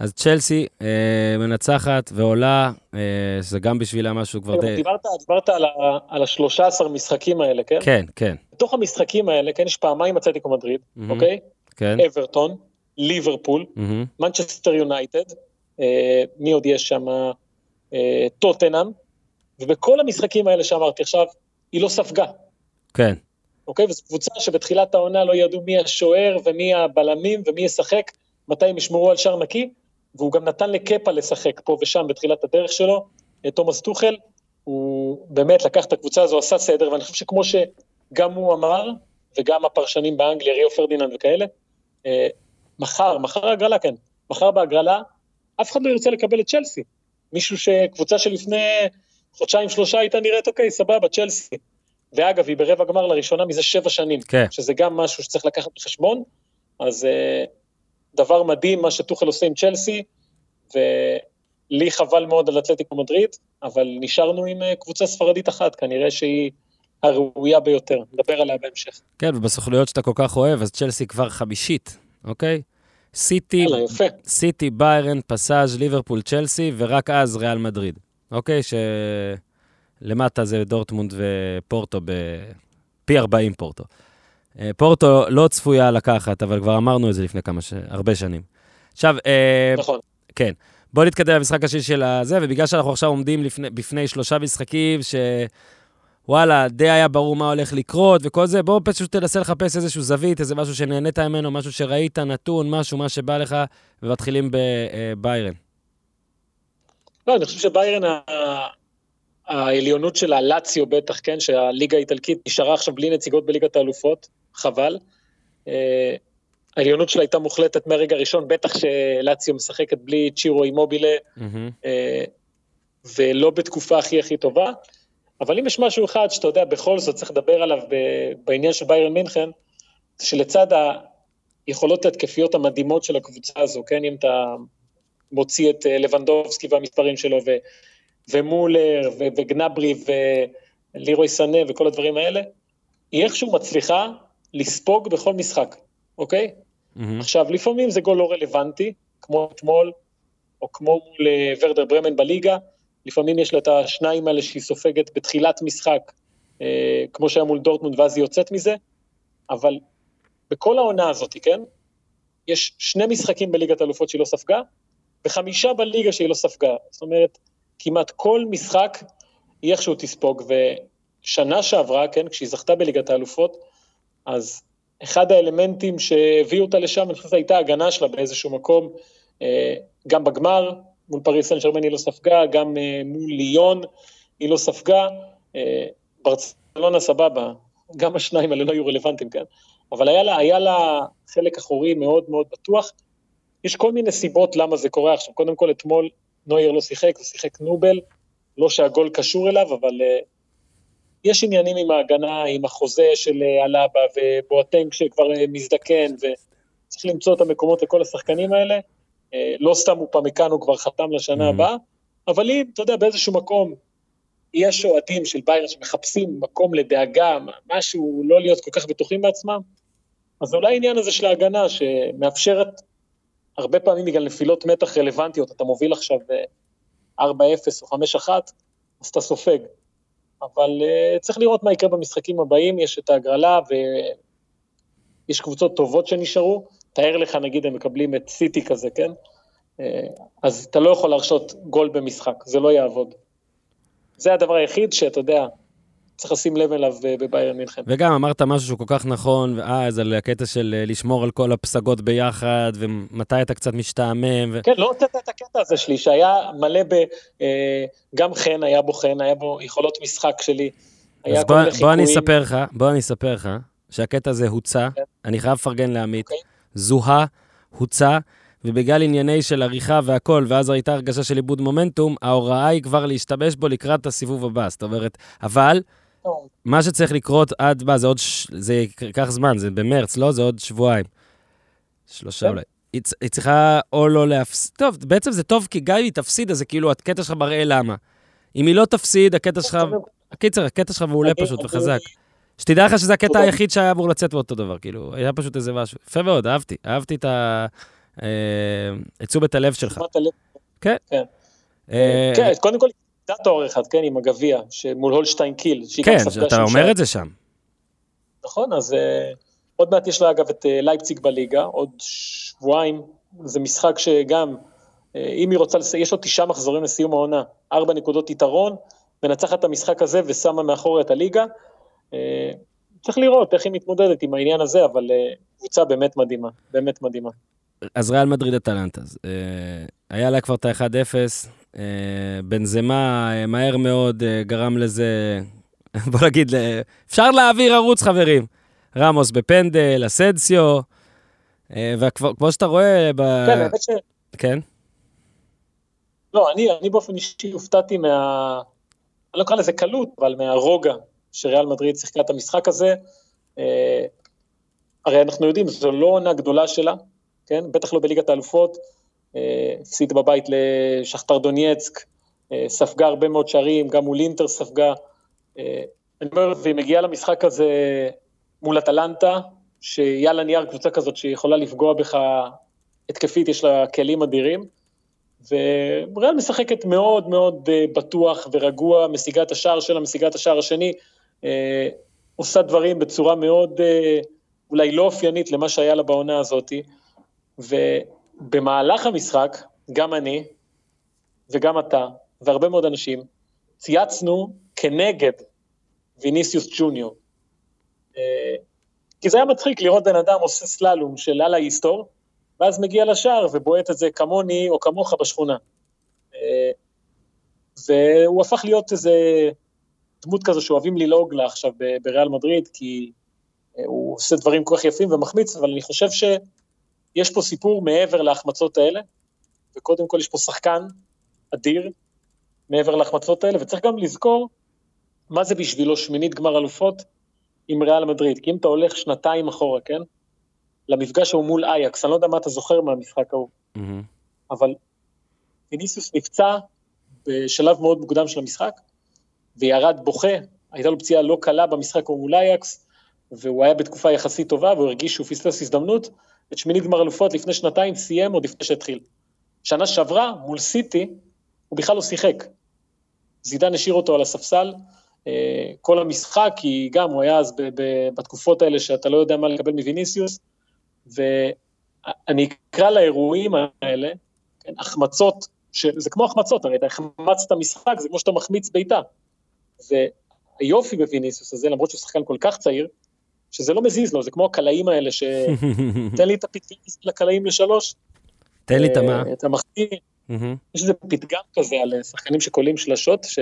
אז צ'לסי אה, מנצחת ועולה, אה, שזה גם בשבילה משהו כבר די... דיברת, דיברת על, ה, על ה-13 משחקים האלה, כן? כן, כן, בתוך המשחקים האלה, כן, יש פעמיים אתלטיקו מדריד, מהמם. אוקיי? כן. אברטון, ליברפול. מנצ'סטר יונייטד, אה, מי עוד יש שם? אה, טוטנאם, ובכל המשחקים האלה שאמרתי עכשיו, היא לא ספגה, כן, אוקיי? וזו קבוצה שבתחילת העונה לא ידעו מי השוער ומי הבלמים ומי ישחק, מתי הם ישמרו על שער נקי, והוא גם נתן לקפה לשחק פה ושם בתחילת הדרך שלו, אה, תומאס טוחל, הוא באמת לקח את הקבוצה הזו, עשה סדר, ואני חושב שכמו שגם הוא אמר, וגם הפרשנים באנגליה, ריו פרדיננד וכאלה, אה, מחר, מחר ההגרלה, כן, מחר בהגרלה, אף אחד לא ירצה לקבל את צ'לסי. מישהו שקבוצה שלפני חודשיים שלושה הייתה נראית אוקיי, סבבה, צ'לסי. ואגב, היא ברבע גמר לראשונה מזה שבע שנים, כן. שזה גם משהו שצריך לקחת בחשבון, אז אה, דבר מדהים מה שטוחל עושה עם צ'לסי, ולי חבל מאוד על אתלטיקו מדריד, אבל נשארנו עם אה, קבוצה ספרדית אחת, כנראה שהיא הראויה ביותר, נדבר עליה בהמשך. כן, ובסוכנויות שאתה כל כך אוהב, אז צ'לסי כבר חמישית, אוקיי? סיטי. סיטי, ביירן, פסאז', ליברפול, צ'לסי, ורק אז ריאל מדריד. אוקיי? שלמטה זה דורטמונד ופורטו בפי 40 פורטו. אה, פורטו לא צפויה לקחת, אבל כבר אמרנו את זה לפני כמה ש... הרבה שנים. עכשיו, אה, נכון. כן. בואו נתקדם למשחק השני של הזה, ובגלל שאנחנו עכשיו עומדים לפני, בפני שלושה משחקים ש... וואלה, די היה ברור מה הולך לקרות וכל זה, בואו פשוט תנסה לחפש איזשהו זווית, איזה משהו שנהנית ממנו, משהו שראית, נתון, משהו, מה שבא לך, ומתחילים בביירן. לא, אני חושב שביירן, העליונות של הלאציו בטח, כן, שהליגה האיטלקית נשארה עכשיו בלי נציגות בליגת האלופות, חבל. אה, העליונות שלה הייתה מוחלטת מהרגע הראשון, בטח שלאציו משחקת בלי צ'ירו אימובילה, אה, ולא בתקופה הכי הכי טובה. אבל אם יש משהו אחד שאתה יודע, בכל זאת צריך לדבר עליו בעניין של ביירן מינכן, זה שלצד היכולות ההתקפיות המדהימות של הקבוצה הזו, כן, אם אתה מוציא את אה, לבנדובסקי והמספרים שלו, ו, ומולר, ו, וגנברי, ולירוי סנה, וכל הדברים האלה, היא איכשהו מצליחה לספוג בכל משחק, אוקיי? עכשיו, לפעמים זה גול לא רלוונטי, כמו אתמול, או כמו מול אה, ורדר ברמן בליגה, לפעמים יש לה את השניים האלה שהיא סופגת בתחילת משחק, אה, כמו שהיה מול דורטמונד, ואז היא יוצאת מזה, אבל בכל העונה הזאת, כן? יש שני משחקים בליגת האלופות שהיא לא ספגה, וחמישה בליגה שהיא לא ספגה. זאת אומרת, כמעט כל משחק היא איכשהו תספוג, ושנה שעברה, כן, כשהיא זכתה בליגת האלופות, אז אחד האלמנטים שהביאו אותה לשם, אני חושב שהייתה הגנה שלה באיזשהו מקום, אה, גם בגמר, מול פריס סן שרמן היא לא ספגה, גם אה, מול ליון היא לא ספגה, אה, ברצלונה סבבה, גם השניים האלה לא היו רלוונטיים, כן? אבל היה לה, היה לה חלק אחורי מאוד מאוד בטוח. יש כל מיני סיבות למה זה קורה עכשיו. קודם כל, אתמול נוייר לא שיחק, הוא שיחק נובל, לא שהגול קשור אליו, אבל יש עניינים עם ההגנה, עם החוזה של uh, אלאבה ובואטנג שכבר uh, מזדקן, וצריך למצוא את המקומות לכל השחקנים האלה. Uh, לא סתם הוא פמקנו כבר חתם לשנה Mhm. הבאה, אבל אם, אתה יודע, באיזשהו מקום יש אוהדים של ביירן שמחפשים מקום לדאגה, משהו לא להיות כל כך בטוחים בעצמם, אז אולי העניין הזה של ההגנה שמאפשרת הרבה פעמים בגלל נפילות מתח רלוונטיות, אתה מוביל עכשיו אה, 4-0 או 5-1, אז אתה סופג. אבל uh, צריך לראות מה יקרה במשחקים הבאים, יש את ההגרלה ויש קבוצות טובות שנשארו, תאר לך נגיד הם מקבלים את סיטי כזה, כן? Uh, אז אתה לא יכול להרשות גול במשחק, זה לא יעבוד. זה הדבר היחיד שאתה יודע, צריך לשים לב אליו אה, בביירן מינכן. וגם אמרת משהו שהוא כל כך נכון, ואז על הקטע של אה, לשמור על כל הפסגות ביחד, ומתי אתה קצת משתעמם, ו... כן, לא הוצאת את הקטע הזה שלי, שהיה מלא ב... אה, גם חן, היה בו חן, היה בו יכולות משחק שלי. אז בוא, בוא אני. אספר לך, בוא אני אספר לך, שהקטע הזה הוצע, כן. אני חייב לפרגן לעמית, אוקיי. זוהה, הוצע, ובגלל ענייני של עריכה והכל, ואז הייתה הרגשה של איבוד מומנטום, ההוראה היא כבר להשתמש בו לקראת הסיבוב הבא, זאת אומרת, אבל מה שצריך לקרות עד, מה, זה עוד. זה ייקח זמן, זה במרץ, לא? זה עוד שבועיים. שלושה כן. אולי. היא, צריכה או לא להפסיד, טוב, בעצם זה טוב, כי גם אם היא תפסיד, אז זה כאילו, הקטע שלך מראה למה. אם היא לא תפסיד, הקטע שלך, הקיצר, הקטע שלך מעולה אני- פשוט אני- וחזק. שתדע לך שזה הקטע. היחיד שהיה אמור לצאת באותו דבר, כאילו, היה פשוט איזה משהו. יפה מאוד, אהבתי, אהבתי את ה... אה, את תשומת הלב שלך. תשומת הלב. כן. כן. אה, כן, קודם כל, הייתה תואר אחד, כן, עם הגביע, שמול הולשטיין קיל. כן, אתה אומר. את זה שם. נכון, אז אה, עוד מעט יש לה אגב את אה, לייפציג בליגה, עוד שבועיים, זה משחק שגם, אה, אם היא רוצה. יש לו תשעה מחזורים לסיום העונה, ארבע נקודות יתרון, מנצחת את המשחק הזה ושמה מאחור את הליגה. צריך לראות איך היא מתמודדת עם העניין הזה, אבל קבוצה באמת מדהימה, באמת מדהימה. אז ריאל מדריד אטלנטה. אה, היה לה כבר את ה-1-0, אה, בנזמה אה, מהר מאוד גרם לזה, בוא נגיד, אפשר להעביר ערוץ, חברים. רמוס בפנדל, אסנסיו, וכמו שאתה רואה, ב... כן, האמת ש... כן? לא, אני, אני באופן אישי הופתעתי מה... אני לא אקרא לזה קלות, אבל מהרוגע שריאל מדריד שיחקה את המשחק הזה. הרי אנחנו יודעים, זו לא עונה גדולה שלה, כן? בטח לא בליגת האלופות. אה, הפסיד בבית לשכתר דונייצק, אה, ספגה הרבה מאוד שערים, גם מול אינטר ספגה. אה, אני אומר, והיא מגיעה למשחק הזה מול אטלנטה, שהיא על הנייר קבוצה כזאת שיכולה לפגוע בך התקפית, יש לה כלים אדירים. וריאל משחקת מאוד מאוד בטוח ורגוע, משיגה את השער שלה, משיגה את השער השני, עושה דברים בצורה מאוד אולי לא אופיינית למה שהיה לה בעונה הזאתי, ובמהלך המשחק, גם אני וגם אתה והרבה מאוד אנשים, צייצנו כנגד ויניסיוס ג'וניור. אה, כי זה היה מצחיק לראות בן אדם עושה סללום של אללה היסטור, ואז מגיע לשער ובועט את זה כמוני או כמוך בשכונה. אה, והוא הפך להיות איזה דמות כזו שאוהבים ללעוג לה עכשיו בריאל מדריד, כי אה, הוא עושה דברים כל כך יפים ומחמיץ, אבל אני חושב שיש פה סיפור מעבר להחמצות האלה, וקודם כל יש פה שחקן אדיר מעבר להחמצות האלה, וצריך גם לזכור מה זה בשבילו שמינית גמר אלופות עם ריאל מדריד, כי אם אתה הולך שנתיים אחורה, כן? למפגש ההוא מול אייקס, אני לא יודע מה אתה זוכר מהמשחק ההוא, מהמם. אבל ויניסיוס נפצע בשלב מאוד מוקדם של המשחק, וירד בוכה, הייתה לו פציעה לא קלה במשחק ההוא מול אייקס, והוא היה בתקופה יחסית טובה, והוא הרגיש שהוא פספס הזדמנות, את שמינית גמר אלופות לפני שנתיים סיים עוד לפני שהתחיל. שנה שעברה, מול סיטי, הוא בכלל לא שיחק. זידן השאיר אותו על הספסל, אה, כל המשחק, כי גם הוא היה אז ב- ב- בתקופות האלה שאתה לא יודע מה לקבל מוויניסיוס, ואני אקרא לאירועים האלה, כן, החמצות, שזה כמו החמצות, הרי אתה החמצת משחק, זה כמו שאתה מחמיץ בעיטה. והיופי בוויניסיוס הזה, למרות שהוא שחקן כל כך צעיר, שזה לא מזיז לו, זה כמו הקלעים האלה, שתן לי את הפתגם לקלעים לשלוש, תן לי את המה. אה, את המחטיא. יש איזה פתגם כזה על שחקנים שקולים שלשות, ש...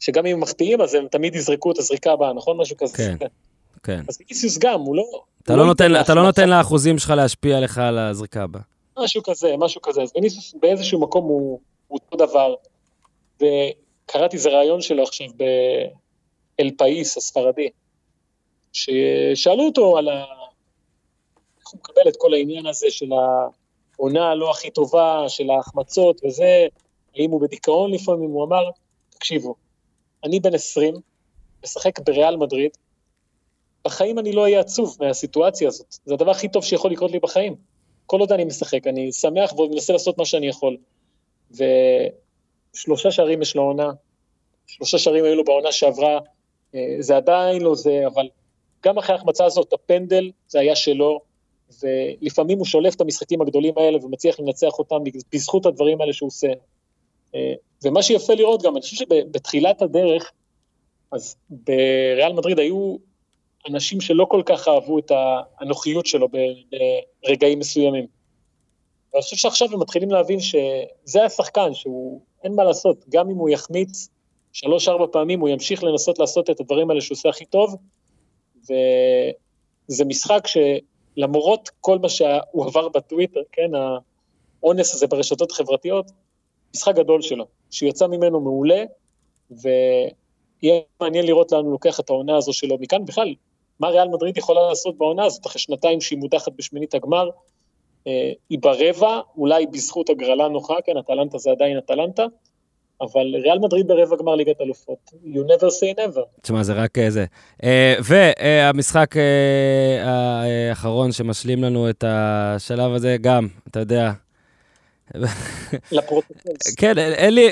שגם אם הם מחטיאים, אז הם תמיד יזרקו את הזריקה הבאה, נכון? משהו כזה. כן. כן. אז ויניסיוס גם, הוא לא... אתה לא ייתן נותן- אתה לא. נותן לאחוזים שלך להשפיע לך על הזריקה הבאה. משהו כזה, משהו כזה. אז ויניסיוס באיזשהו מקום הוא, הוא אותו דבר. וקראתי איזה ראיון שלו עכשיו באל פאיס הספרדי, ששאלו אותו על ה... איך הוא מקבל את כל העניין הזה של העונה הלא הכי טובה, של ההחמצות וזה, האם הוא בדיכאון לפעמים, הוא אמר, תקשיבו, אני בן 20, משחק בריאל מדריד, בחיים אני לא אהיה עצוב מהסיטואציה הזאת, זה הדבר הכי טוב שיכול לקרות לי בחיים. כל עוד אני משחק, אני שמח ועוד מנסה לעשות מה שאני יכול. ושלושה שערים יש לו עונה, שלושה שערים היו לו בעונה שעברה, אה, זה עדיין לא זה, אבל גם אחרי ההחמצה הזאת, הפנדל, זה היה שלו, ולפעמים הוא שולף את המשחקים הגדולים האלה ומצליח לנצח אותם בזכות הדברים האלה שהוא עושה. אה, ומה שיפה לראות גם, אני חושב שבתחילת הדרך, אז בריאל מדריד היו אנשים שלא כל כך אהבו את האנוכיות שלו ברגעים מסוימים. ואני חושב שעכשיו הם מתחילים להבין שזה השחקן, שהוא, אין מה לעשות, גם אם הוא יחמיץ שלוש-ארבע פעמים, הוא ימשיך לנסות לעשות את הדברים האלה שהוא עושה הכי טוב, וזה משחק שלמרות כל מה שהוא עבר בטוויטר, כן, האונס הזה ברשתות החברתיות, משחק גדול שלו, שהוא יצא ממנו מעולה, ויהיה מעניין לראות לאן הוא לוקח את העונה הזו שלו מכאן. בכלל, מה ריאל מדריד יכולה לעשות בעונה הזאת, אחרי שנתיים שהיא מודחת בשמינית הגמר, אה, היא ברבע, אולי בזכות הגרלה נוחה, כן, אטלנטה זה עדיין אטלנטה, אבל ריאל מדריד ברבע גמר ליגת אלופות. You never say never. תשמע, זה רק אה, זה. אה, והמשחק אה, האחרון שמשלים לנו את השלב הזה, גם, אתה יודע, לפרוטוקול. כן, אין לי,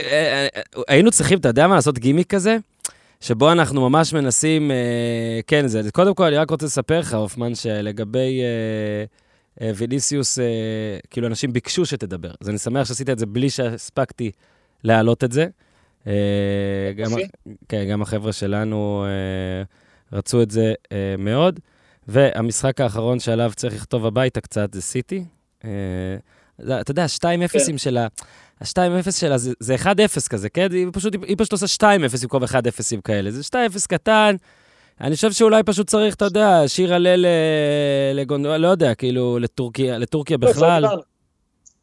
היינו צריכים, אתה יודע מה, לעשות גימיק כזה, שבו אנחנו ממש מנסים, אה, כן, זה, קודם כל, אני רק רוצה לספר לך, הופמן, שלגבי אה, אה, ויניסיוס, אה, כאילו, אנשים ביקשו שתדבר. אז אני שמח שעשית את זה בלי שהספקתי להעלות את זה. אה, גם. כן, גם החבר'ה שלנו אה, רצו את זה אה, מאוד. והמשחק האחרון שעליו צריך לכתוב הביתה קצת זה סיטי. אתה יודע, ה-2-0 כן. שלה, ה-2-0 שלה זה, זה 1-0 כזה, כן? היא פשוט, היא פשוט עושה 2-0 במקום 1-0 כאלה. זה 2-0 קטן. אני חושב שאולי פשוט צריך, אתה יודע, שיר הלל לגונדואל, לא יודע, כאילו, לטורקיה, לטורקיה לא, בכלל.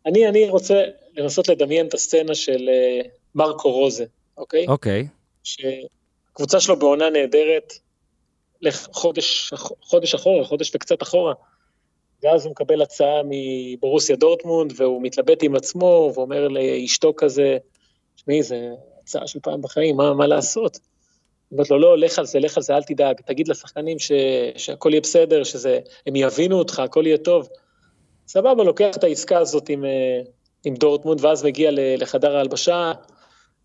אני, אני רוצה לנסות לדמיין את הסצנה של אה, מרקו רוזה, אוקיי? אוקיי, שקבוצה שלו בעונה נהדרת, לך חודש, אחורה, חודש וקצת אחורה, ואז הוא מקבל הצעה מבורוסיה דורטמונד, והוא מתלבט עם עצמו, ואומר לאשתו כזה, תשמעי, זו הצעה של פעם בחיים, מה, מה לעשות? אומרת לו, לא, לך על זה, לך על זה, אל תדאג, תגיד לשחקנים ש, שהכל יהיה בסדר, שהם יבינו אותך, הכל יהיה טוב. סבבה, לוקח את העסקה הזאת עם, אה, עם דורטמונד, ואז מגיע לחדר ההלבשה,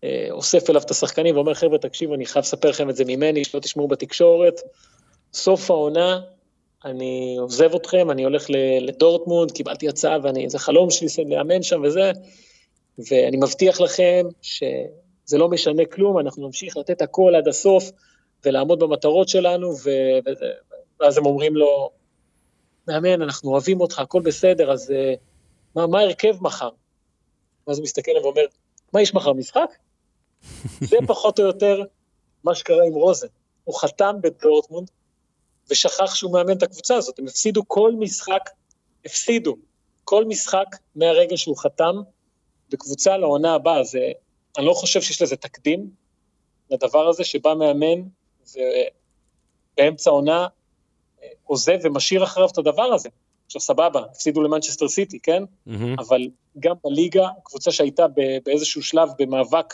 אה, אוסף אליו את השחקנים ואומר, חבר'ה, תקשיבו, אני חייב לספר לכם את זה ממני, שלא תשמעו בתקשורת. סוף העונה, אני עוזב אתכם, אני הולך לדורטמונד, קיבלתי הצעה ואני, זה חלום שלי לאמן שם וזה, ואני מבטיח לכם שזה לא משנה כלום, אנחנו נמשיך לתת הכל עד הסוף ולעמוד במטרות שלנו, ו... ואז הם אומרים לו, מאמן, אנחנו אוהבים אותך, הכל בסדר, אז אה, מה, מה ההרכב מחר? ואז הוא מסתכל עליו ואומר, מה יש מחר, משחק? זה פחות או יותר מה שקרה עם רוזן. הוא חתם בדורטמונד ושכח שהוא מאמן את הקבוצה הזאת. הם הפסידו כל משחק, הפסידו כל משחק מהרגע שהוא חתם בקבוצה לעונה הבאה. זה, אני לא חושב שיש לזה תקדים לדבר הזה, שבא מאמן ובאמצע העונה אה, עוזב ומשאיר אחריו את הדבר הזה. עכשיו סבבה, הפסידו למנצ'סטר סיטי, כן? מהמם. אבל גם בליגה, קבוצה שהייתה באיזשהו שלב במאבק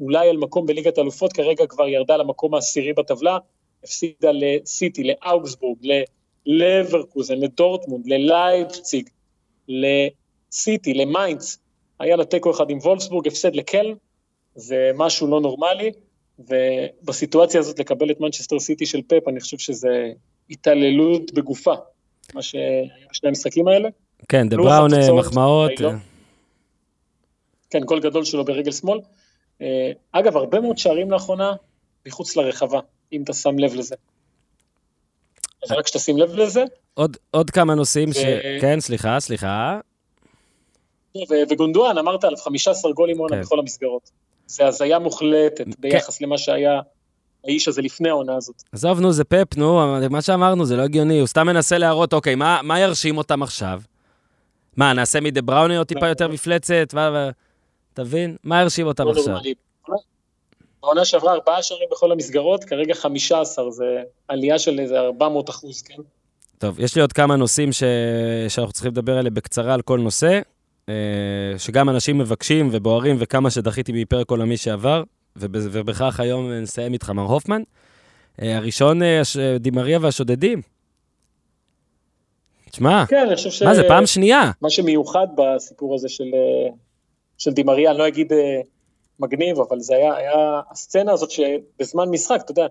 אולי על מקום בליגת אלופות, כרגע כבר ירדה למקום העשירי בטבלה, הפסידה לסיטי, לאוגסבורג, ללברקוזן, לדורטמונד, ללייפציג, לסיטי, למיינדס, היה לה תיקו אחד עם וולפסבורג, הפסד לקלן, זה משהו לא נורמלי, ובסיטואציה הזאת לקבל את מנצ'סטר סיטי של פפ, אני חושב שזה התעללות בגופה, מה שהיה בשני המשחקים האלה. כן, דה בריינה, אה, מחמאות. לא. אה, כן, גול גדול שלו ברגל שמאל. אה, אגב, הרבה מאוד שערים לאחרונה מחוץ לרחבה, אם אתה שם לב לזה. אז רק שתשים לב לזה, עוד- עוד כמה נושאים ש... ו- כן, סליחה, סליחה. ו- וגונדואן, אמרת עליו 15 גולים עונה כן. בכל המסגרות. זה הזיה מוחלטת ביחס למה שהיה האיש הזה לפני העונה הזאת. עזוב, נו, זה פפ, נו, מה שאמרנו, זה לא הגיוני. הוא סתם מנסה להראות, אוקיי, מה, מה ירשים אותם עכשיו? מה, נעשה מדה בראוני טיפה יותר מפלצת? ו... תבין? מה ירשים אותם לא עכשיו? נורמלי. בעונה שעברה ארבעה שערים בכל המסגרות, כרגע 15, זה עלייה של איזה 400 אחוז, כן? טוב, יש לי עוד כמה נושאים ש... שאנחנו צריכים לדבר עליהם בקצרה על כל נושא, אה, שגם אנשים מבקשים ובוערים, וכמה שדחיתי מפרק עולמי שעבר. ובכך היום נסיים איתך, מר הופמן. אה, הראשון, אה, הש... דימריה והשודדים. תשמע, כן, אני חושב ש... מה זה, פעם שנייה? מה שמיוחד בסיפור הזה של, אה, של דימריה, אני לא אגיד אה, מגניב, אבל זה היה, היה הסצנה הזאת שבזמן משחק, אתה יודע,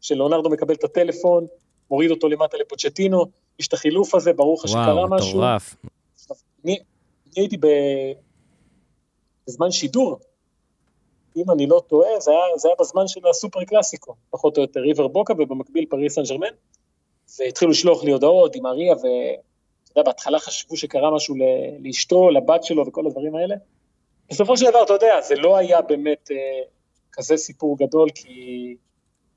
שלאונרדו מקבל את הטלפון, מוריד אותו למטה לפוצ'טינו, יש את החילוף הזה, ברור לך שקרה וואו, משהו. מטורף. אני, אני הייתי ב... בזמן שידור. אם אני לא טועה, זה היה, זה היה בזמן של הסופר קלאסיקו, פחות או יותר ריבר בוקה ובמקביל פריס סן ג'רמן. והתחילו לשלוח לי הודעות עם אריה, ואתה יודע, בהתחלה חשבו שקרה משהו לאשתו, לבת שלו וכל הדברים האלה. בסופו של דבר, אתה יודע, זה לא היה באמת אה, כזה סיפור גדול, כי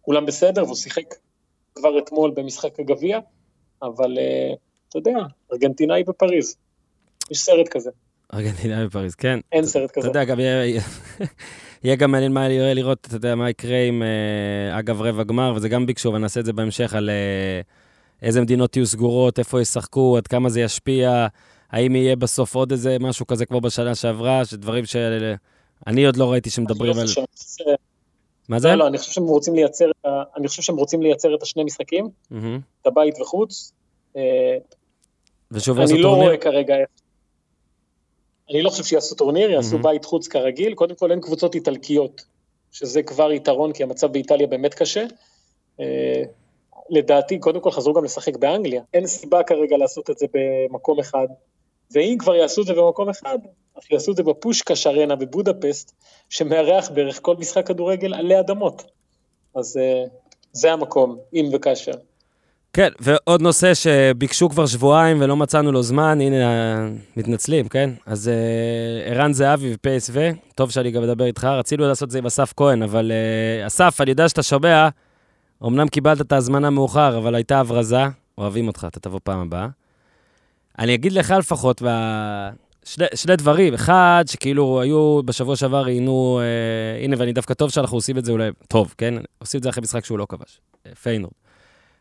כולם בסדר, והוא שיחק כבר אתמול במשחק הגביע, אבל אה, אתה יודע, ארגנטינאי בפריז. יש סרט כזה, ארגנטינאי בפריז, כן. אין סרט אתה כזה. יודע, גם יהיה- גם מעניין מה יהיה לראות, אתה יודע, מה יקרה עם, אה, אגב, רבע גמר, וזה גם ביקשו, ונעשה את זה בהמשך, על אה, איזה מדינות יהיו סגורות, איפה ישחקו, עד כמה זה ישפיע, האם יהיה בסוף עוד איזה משהו כזה כמו בשנה שעברה, שדברים שאני עוד לא ראיתי שמדברים על... לא שהם- מה זה? לא, לא, אני חושב שהם רוצים לייצר, אני חושב שהם רוצים לייצר את השני משחקים. את הבית וחוץ. אה, ושוב אני לא? רואה כרגע איך. אני לא חושב שיעשו טורניר, יעשו מהמם. בית חוץ כרגיל. קודם כל אין קבוצות איטלקיות, שזה כבר יתרון, כי המצב באיטליה באמת קשה. אה, לדעתי, קודם כל חזרו גם לשחק באנגליה. אין סיבה כרגע לעשות את זה במקום אחד. ואם כבר יעשו את זה במקום אחד, אז יעשו את זה בפושקש ארנה בבודפסט, שמארח בערך כל משחק כדורגל עלי אדמות. אז אה, זה המקום, אם וכאשר. כן, ועוד נושא שביקשו כבר שבועיים ולא מצאנו לו זמן, הנה, אה, מתנצלים, כן? אז אה, ערן זהבי ופסו, טוב שאני גם מדבר איתך, רצינו לעשות את זה עם אסף כהן, אבל אה, אסף, אני יודע שאתה שומע, אמנם קיבלת את ההזמנה מאוחר, אבל הייתה הברזה, אוהבים אותך, אתה תבוא פעם הבאה. אני אגיד לך לפחות, וה... שני, שני דברים, אחד, שכאילו היו בשבוע שעבר ראיינו, אה, הנה, ואני דווקא טוב שאנחנו עושים את זה אולי, טוב, כן? עושים את זה אחרי משחק שהוא לא כבש, אה, פיינורד.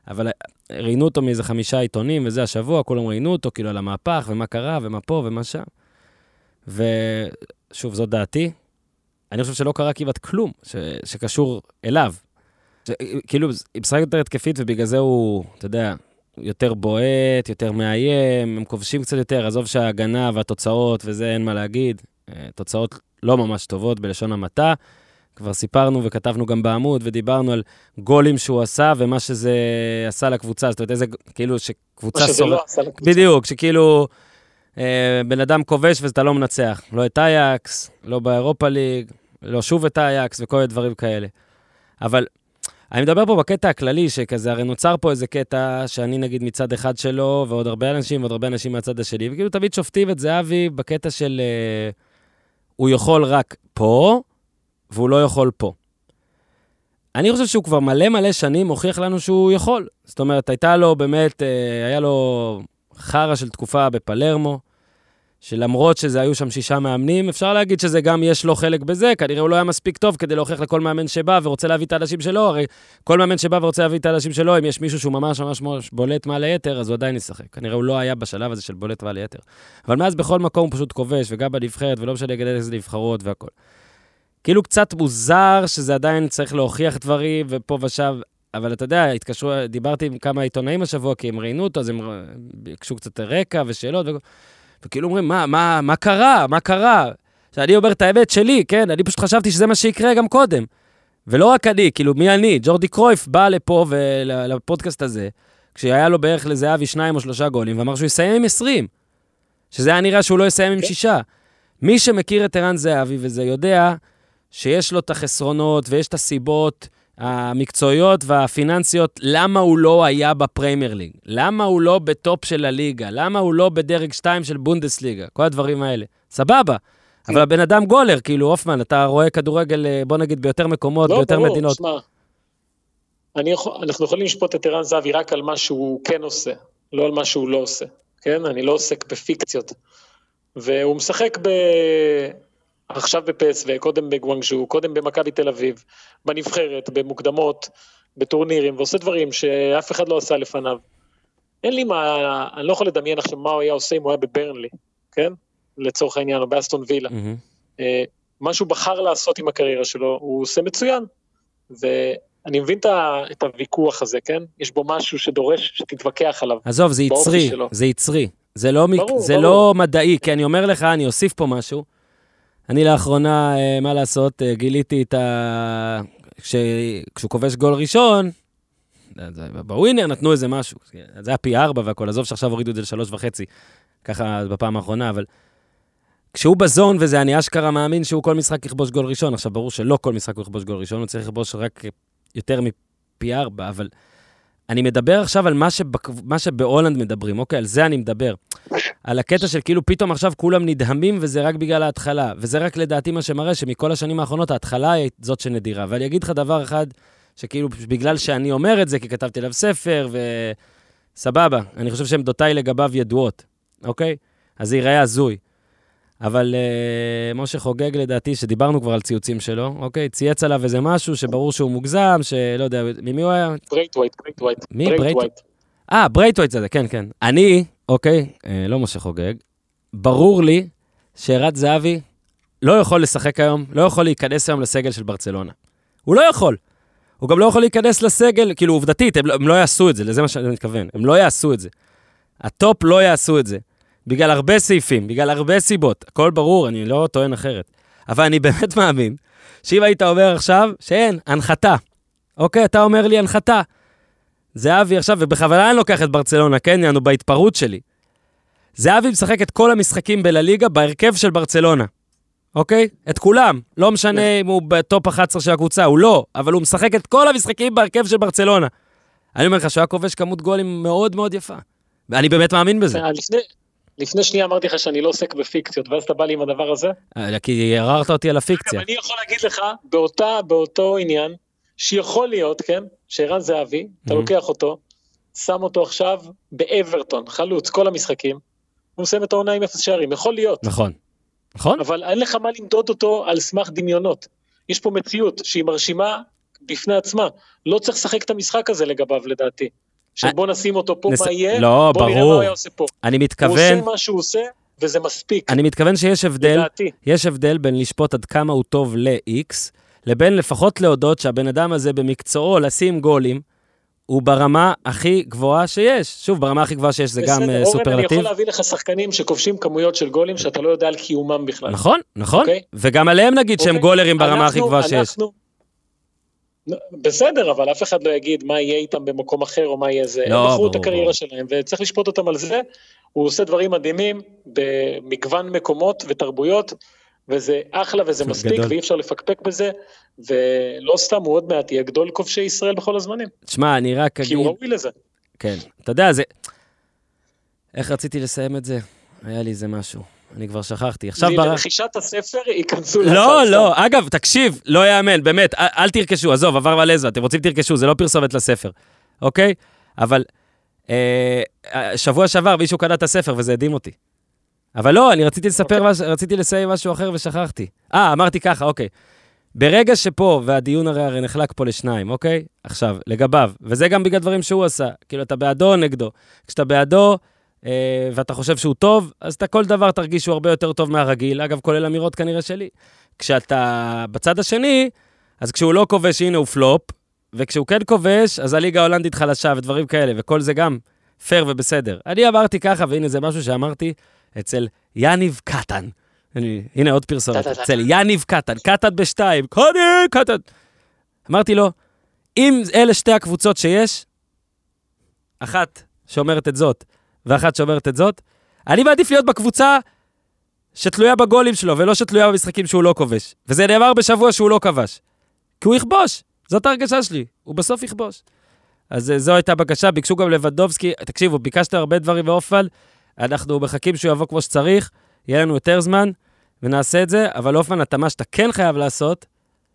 אבל ראיינו אותו מאיזה חמישה עיתונים, וזה השבוע, כולם ראיינו אותו, כאילו, על המהפך, ומה קרה, ומה פה, ומה שם. ושוב, זאת דעתי. אני חושב שלא קרה כמעט כלום ש... שקשור אליו. ש... כאילו, היא משחקת יותר התקפית, ובגלל זה הוא, אתה יודע, יותר בועט, יותר מאיים, הם כובשים קצת יותר, עזוב שההגנה והתוצאות וזה, אין מה להגיד. אה, תוצאות לא ממש טובות בלשון המעטה. כבר סיפרנו וכתבנו גם בעמוד, ודיברנו על גולים שהוא עשה, ומה שזה עשה לקבוצה. זאת אומרת, איזה, כאילו, שקבוצה מה שזה. לא עשה לקבוצה. בדיוק, שכאילו אה, בן אדם כובש ואתה לא מנצח. לא את אייקס, לא באירופה ליג, לא שוב את אייקס וכל מיני דברים כאלה. אבל אני מדבר פה בקטע הכללי, שכזה, הרי נוצר פה איזה קטע שאני נגיד מצד אחד שלו, ועוד הרבה אנשים, ועוד הרבה אנשים מהצד השני, וכאילו תמיד שופטים את זהבי בקטע של אה, הוא יכול רק פה, והוא לא יכול פה. אני חושב שהוא כבר מלא מלא שנים מוכיח לנו שהוא יכול. זאת אומרת, הייתה לו באמת, אה, היה לו חרא של תקופה בפלרמו, שלמרות שזה היו שם שישה מאמנים, אפשר להגיד שזה גם יש לו חלק בזה, כנראה הוא לא היה מספיק טוב כדי להוכיח לכל מאמן שבא ורוצה להביא את האנשים שלו, הרי כל מאמן שבא ורוצה להביא את האנשים שלו, אם יש מישהו שהוא ממש ממש בולט מעל היתר, אז הוא עדיין ישחק. כנראה הוא לא היה בשלב הזה של בולט מעל היתר. אבל מאז בכל מקום הוא פשוט כובש, וגם בנבחרת, ולא משנה איזה נבחרות והכל. כאילו קצת מוזר שזה עדיין צריך להוכיח דברים, ופה ושם, אבל אתה יודע, התקשרו, דיברתי עם כמה עיתונאים השבוע, כי הם ראיינו אותו, אז הם ביקשו קצת רקע ושאלות, ו... וכאילו אומרים, מה, מה, מה קרה? מה קרה? שאני אומר את האמת שלי, כן? אני פשוט חשבתי שזה מה שיקרה גם קודם. ולא רק אני, כאילו, מי אני? ג'ורדי קרויף בא לפה ולפודקאסט הזה, כשהיה לו בערך לזהבי שניים או שלושה גולים, ואמר שהוא יסיים עם 20. שזה היה נראה שהוא לא יסיים עם כן. שישה. מי שמכיר את ערן זהבי וזה יודע שיש לו את החסרונות ויש את הסיבות המקצועיות והפיננסיות, למה הוא לא היה בפריימר ליג, למה הוא לא בטופ של הליגה, למה הוא לא בדרג 2 של בונדסליגה, כל הדברים האלה. סבבה. אבל הבן אדם גולר, כאילו, הופמן, אתה רואה כדורגל, אה, בוא נגיד, ביותר מקומות, לא, ביותר ברור, מדינות. שמע, אני יכול, אנחנו יכולים לשפוט את ערן זהבי רק על מה שהוא כן עושה, לא על מה שהוא לא עושה, כן? אני לא עוסק בפיקציות. והוא משחק ב... עכשיו בפסו, קודם בגוואנג'ו, קודם במכבי תל אביב, בנבחרת, במוקדמות, בטורנירים, ועושה דברים שאף אחד לא עשה לפניו. אין לי מה, אני לא יכול לדמיין עכשיו מה הוא היה עושה אם הוא היה בברנלי, כן? לצורך העניין, או באסטון וילה. אה, מה שהוא בחר לעשות עם הקריירה שלו, הוא עושה מצוין. ואני מבין את הוויכוח הזה, כן? יש בו משהו שדורש שתתווכח עליו. עזוב, זה יצרי. זה יצרי. זה לא, מק... ברור, זה ברור. לא מדעי, כי אני אומר לך, אני אוסיף פה משהו. אני לאחרונה, אה, מה לעשות, אה, גיליתי את ה... כש... כשהוא כובש גול ראשון, אה, בווינר נתנו איזה משהו. זה היה פי ארבע והכל, עזוב שעכשיו הורידו את זה לשלוש וחצי, ככה בפעם האחרונה, אבל כשהוא בזון וזה, אני אשכרה מאמין שהוא כל משחק יכבוש גול ראשון. עכשיו, ברור שלא כל משחק הוא יכבוש גול ראשון, הוא צריך לכבוש רק יותר מפי ארבע, אבל אני מדבר עכשיו על מה, שבק... מה שבהולנד מדברים, אוקיי? על זה אני מדבר. על הקטע של כאילו פתאום עכשיו כולם נדהמים וזה רק בגלל ההתחלה. וזה רק לדעתי מה שמראה שמכל השנים האחרונות ההתחלה היא זאת שנדירה. ואני אגיד לך דבר אחד, שכאילו בגלל שאני אומר את זה, כי כתבתי עליו ספר, וסבבה, אני חושב שעמדותיי לגביו ידועות, אוקיי? אז זה ייראה הזוי. אבל uh, משה חוגג לדעתי, שדיברנו כבר על ציוצים שלו, אוקיי? צייץ עליו איזה משהו שברור שהוא מוגזם, שלא יודע, ממי הוא היה? ברייטווייט, ברייטווייט. מי? ברייט- אה, ברייטווייט זה, כן, כן. אני, אוקיי, אה, לא משה חוגג, ברור לי שערד זהבי לא יכול לשחק היום, לא יכול להיכנס היום לסגל של ברצלונה. הוא לא יכול. הוא גם לא יכול להיכנס לסגל, כאילו עובדתית, הם, לא- הם לא יעשו את זה, לזה מה שאני מתכוון. הם לא יעשו את זה. הטופ לא יעשו את זה. בגלל הרבה סעיפים, בגלל הרבה סיבות. הכל ברור, אני לא טוען אחרת. אבל אני באמת מאמין שאם היית אומר עכשיו שאין, הנחתה. אוקיי, אתה אומר לי הנחתה. זהבי עכשיו, ובכוונה אני לוקח את ברצלונה, כן, יענו, בהתפרעות שלי. זהבי משחק את כל המשחקים בלליגה בהרכב של ברצלונה, אוקיי? את כולם. לא משנה אם הוא בטופ 11 של הקבוצה, הוא לא, אבל הוא משחק את כל המשחקים בהרכב של ברצלונה. אני אומר לך שהוא היה כובש כמות גולים מאוד מאוד יפה. ואני באמת מאמין בזה. אה, לפני, לפני שנייה אמרתי לך שאני לא עוסק בפיקציות, ואז אתה בא לי עם הדבר הזה. אה, כי ערערת אותי על הפיקציה. אגב, אני יכול להגיד לך, באותה, באותו עניין, שיכול להיות, כן, שערן זהבי, אתה Mhm. לוקח אותו, שם אותו עכשיו באברטון, חלוץ, כל המשחקים, הוא מסיים את העונה עם אפס שערים, יכול להיות, נכון. נכון? אבל אין לך מה למדוד אותו על סמך דמיונות. יש פה מציאות שהיא מרשימה בפני עצמה, לא צריך לשחק את המשחק הזה לגביו לדעתי. של בוא נשים אותו פה, נס- מה יהיה, לא, בוא נראה מה ברור. הוא היה עושה פה. אני הוא מתכוון, עושה מה שהוא עושה, וזה מספיק, אני מתכוון שיש הבדל, לדעתי. יש הבדל בין לשפוט עד כמה הוא טוב ל-X, לבין לפחות להודות שהבן אדם הזה במקצועו לשים גולים, הוא ברמה הכי גבוהה שיש. שוב, ברמה הכי גבוהה שיש זה גם בסדר, אה, אורן, אני סופרלטיב. יכול להביא לך שחקנים שכובשים כמויות של גולים שאתה לא יודע על קיומם בכלל. נכון, נכון. אוקיי. וגם עליהם נגיד שהם אוקיי? גולרים ברמה הכי אנחנו- גבוהה שיש. אנחנו- נו, בסדר, אבל אף אחד לא יגיד מה יהיה איתם במקום אחר או מה יהיה זה. לא, הם בחרו את הקריירה ברור. שלהם, וצריך לשפוט אותם על זה. הוא עושה דברים מדהימים במגוון מקומות ותרבויות, וזה אחלה וזה מספיק, גדול. ואי אפשר לפקפק בזה, ולא סתם, הוא עוד מעט יהיה גדול כובשי ישראל בכל הזמנים, תשמע, אני רק כי אגיד... הוא ראוי לזה. כן. אתה יודע, זה... איך רציתי לסיים את זה? היה לי איזה משהו. אני כבר שכחתי. עכשיו ברח... לרכישת הספר ייכנסו לא, לצד, לא, אגב, תקשיב, לא יאמן, באמת, אל, אל תרכשו, עזוב, עבר מלא אתם רוצים תרכשו, זה לא פרסומת לספר, אוקיי? אבל אה, אה, שבוע שעבר מישהו קנה את הספר וזה הדהים אותי. אבל לא, אני רציתי לספר, אוקיי. מש, רציתי לסיים משהו אחר ושכחתי. אה, אמרתי ככה, אוקיי. ברגע שפה, והדיון הרי, הרי נחלק פה לשניים, אוקיי? עכשיו, לגביו, וזה גם בגלל דברים שהוא עשה, כאילו, אתה בעדו או נגדו. כשאתה בעדו, אה, ואתה חושב שהוא טוב, אז אתה כל דבר תרגיש שהוא הרבה יותר טוב מהרגיל, אגב, כולל אמירות כנראה שלי. כשאתה בצד השני, אז כשהוא לא כובש, הנה הוא פלופ, וכשהוא כן כובש, אז הליגה ההולנדית חלשה ודברים כאלה, וכל זה גם פייר ובסדר. אני אמרתי ככה, והנה זה משהו שאמרתי אצל יניב קטן. אני, הנה עוד פרסומת. אצל יניב קטן, קטן בשתיים, קוני קטן. אמרתי לו, אם אלה שתי הקבוצות שיש, אחת שאומרת את זאת ואחת שאומרת את זאת, אני מעדיף להיות בקבוצה שתלויה בגולים שלו, ולא שתלויה במשחקים שהוא לא כובש. וזה נאמר בשבוע שהוא לא כבש. כי הוא יכבוש, זאת ההרגשה שלי, הוא בסוף יכבוש. אז אה, זו הייתה בקשה, ביקשו גם לבדובסקי, תקשיבו, ביקשת הרבה דברים באופל, אנחנו מחכים שהוא יבוא כמו שצריך, יהיה לנו יותר זמן, ונעשה את זה, אבל אופן התאמה שאתה כן חייב לעשות,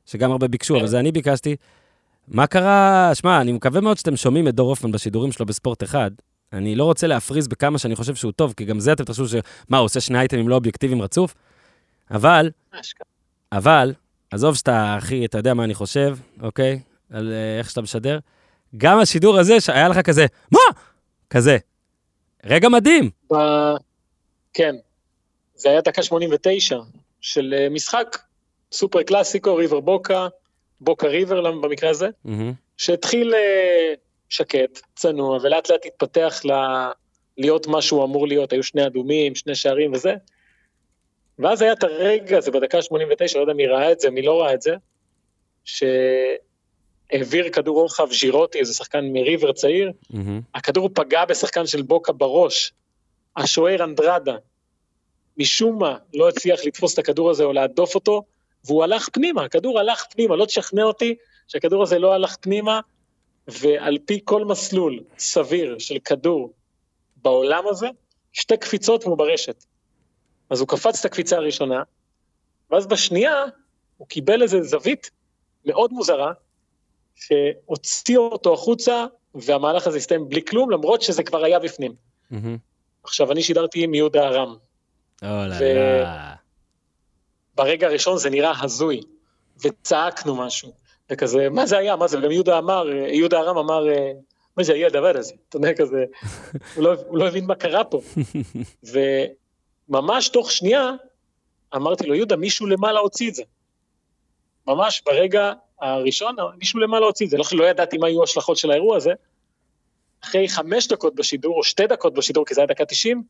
שגם הרבה ביקשו, אבל זה אני ביקשתי, מה קרה? שמע, אני מקווה מאוד שאתם שומעים את דור הופמן בשידורים שלו בספורט אחד. אני לא רוצה להפריז בכמה שאני חושב שהוא טוב, כי גם זה אתם תחשבו ש... מה, הוא עושה שני אייטמים לא אובייקטיביים רצוף? אבל, אבל, עזוב שאתה, אחי, אתה יודע מה אני חושב, אוקיי? על אה, איך שאתה משדר. גם השידור הזה, שהיה לך כזה, מה? כזה. רגע מדהים. ב... כן, זה היה דקה 89 של אה, משחק סופר קלאסיקו, ריבר בוקה, בוקה ריבר במקרה הזה, מהמם. שהתחיל אה, שקט, צנוע, ולאט לאט התפתח ל... להיות מה שהוא אמור להיות, היו שני אדומים, שני שערים וזה. ואז היה את הרגע הזה בדקה 89, לא יודע מי ראה את זה, מי לא ראה את זה, שהעביר כדור רוחב ז'ירוטי, איזה שחקן מריבר צעיר, מהמם. הכדור פגע בשחקן של בוקה בראש. השוער אנדרדה משום מה לא הצליח לתפוס את הכדור הזה או להדוף אותו, והוא הלך פנימה, הכדור הלך פנימה, לא תשכנע אותי שהכדור הזה לא הלך פנימה, ועל פי כל מסלול סביר של כדור בעולם הזה, שתי קפיצות והוא ברשת. אז הוא קפץ את הקפיצה הראשונה, ואז בשנייה הוא קיבל איזה זווית מאוד מוזרה, שהוציא אותו החוצה, והמהלך הזה הסתיים בלי כלום, למרות שזה כבר היה בפנים. עכשיו, אני שידרתי עם יהודה ארם. ברגע הראשון זה נראה הזוי, וצעקנו משהו, וכזה, מה זה היה, מה זה, וגם יהודה אמר, יהודה ארם אמר, אה, מה זה היה הדבר הזה, אתה יודע, כזה, הוא לא, הוא לא הבין מה קרה פה. וממש תוך שנייה, אמרתי לו, יהודה, מישהו למעלה הוציא את זה. ממש ברגע הראשון, מישהו למעלה הוציא את זה, לא, לא ידעתי מה יהיו ההשלכות של האירוע הזה. אחרי חמש דקות בשידור, או שתי דקות בשידור, כי זה היה דקה 90,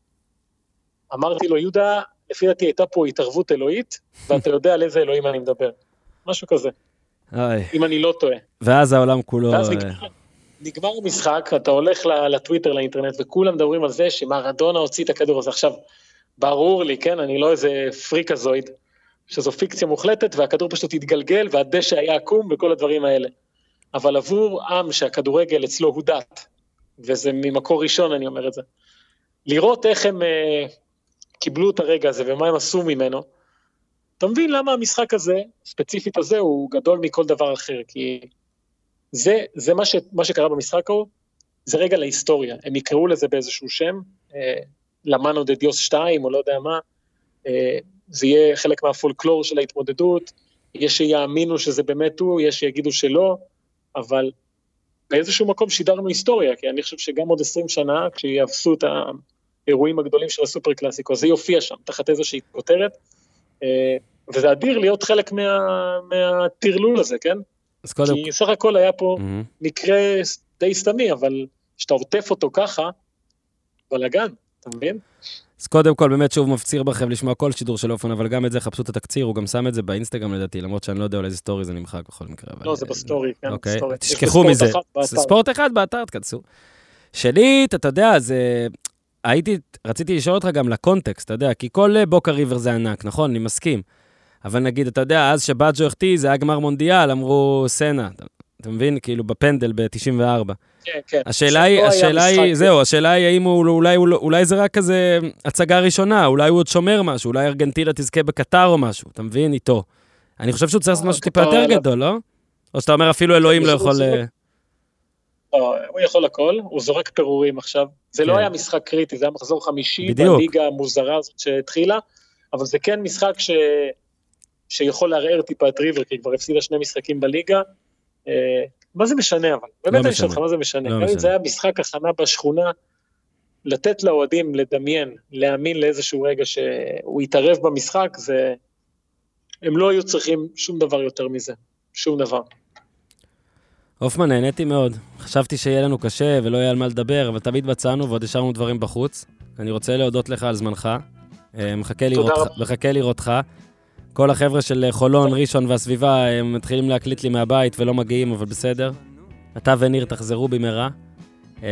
אמרתי לו, יהודה, לפי דעתי הייתה פה התערבות אלוהית, ואתה יודע על איזה אלוהים אני מדבר. משהו כזה, אוי. אם אני לא טועה. ואז העולם כולו... ואז אה, נגמר, נגמר המשחק, אתה הולך לטוויטר, לאינטרנט, וכולם מדברים על זה שמרדונה הוציא את הכדור הזה. עכשיו, ברור לי, כן, אני לא איזה פריקזויד, שזו פיקציה מוחלטת, והכדור פשוט התגלגל, והדשא היה עקום, וכל הדברים האלה. אבל עבור עם שהכדורגל אצלו הוא דת, וזה ממקור ראשון אני אומר את זה, לראות איך הם אה, קיבלו את הרגע הזה ומה הם עשו ממנו, אתה מבין למה המשחק הזה, ספציפית הזה, הוא גדול מכל דבר אחר, כי זה, זה מה, ש, מה שקרה במשחק ההוא, זה רגע להיסטוריה, הם יקראו לזה באיזשהו שם, אה, למאנו דה דיוס 2 או לא יודע מה, אה, זה יהיה חלק מהפולקלור של ההתמודדות, יש שיאמינו שזה באמת הוא, יש שיגידו שלא, אבל באיזשהו מקום שידרנו היסטוריה, כי אני חושב שגם עוד 20 שנה, כשיאפסו את האירועים הגדולים של הסופר קלאסיקו, זה יופיע שם, תחת איזושהי כותרת, אה, וזה אדיר להיות חלק מה, מהטרלול הזה, כן? אז קודם כי סך הכל היה פה מהמם. מקרה די סתמי, אבל כשאתה עוטף אותו ככה, בלאגן, אתה מבין? אז קודם כל, באמת שוב מפציר בכם לשמוע כל שידור של אופן, אבל גם את זה חפשו את התקציר, הוא גם שם את זה באינסטגרם לדעתי, למרות שאני לא יודע על איזה סטורי זה נמחק בכל מקרה. אבל- לא, זה בסטורי, כן, אוקיי, בסטורי. תשכחו מזה. ספורט אחד באתר, תכנסו. שנית, אתה יודע, זה... הייתי, רציתי לשאול אותך גם לקונטקסט, אתה יודע, כי כל אה, בוקה ריבר זה ענק, נכון? אני מסכים. אבל נגיד, אתה יודע, אז שבאג'ו החטיא, זה היה גמר מונדיאל, אמרו סנה. אתה, אתה מבין? כאילו, בפנדל ב-94. כן, כן. השאלה היא, היה השאלה היא, משחק- זהו, השאלה היא האם הוא, אולי, אולי, אולי זה רק כזה הצגה ראשונה, אולי הוא עוד שומר משהו, אולי ארגנטינה תזכה בקטר או משהו, אתה מבין? איתו. אני חושב שהוא צריך לעשות אה, משהו טיפה יותר. גדול, לא? או שאתה אומר אפילו אלוהים לא הוא יכול... אה, לא, הוא יכול הכל, הוא זורק פירורים עכשיו. זה לא כן. היה משחק קריטי, זה היה מחזור חמישי. בליגה המוזרה הזאת שהתחילה, אבל זה כן משחק ש... שיכול לערער טיפה את ריבר, כי היא כבר הפסידה שני משחקים בליגה. מה זה משנה אבל? באמת אני שואל אותך. מה זה משנה? לא גם אם משנה. זה היה משחק הכנה בשכונה, לתת לאוהדים לדמיין, להאמין לאיזשהו רגע שהוא יתערב במשחק, זה... הם לא היו צריכים שום דבר יותר מזה, שום דבר. הופמן, נהניתי מאוד. חשבתי שיהיה לנו קשה ולא יהיה על מה לדבר, אבל תמיד מצאנו ועוד השארנו דברים בחוץ. אני רוצה להודות לך על זמנך. אה. מחכה לראותך. כל החבר'ה של חולון, ראשון והסביבה, הם מתחילים להקליט לי מהבית ולא מגיעים, אבל בסדר. אתה וניר תחזרו במהרה. אה,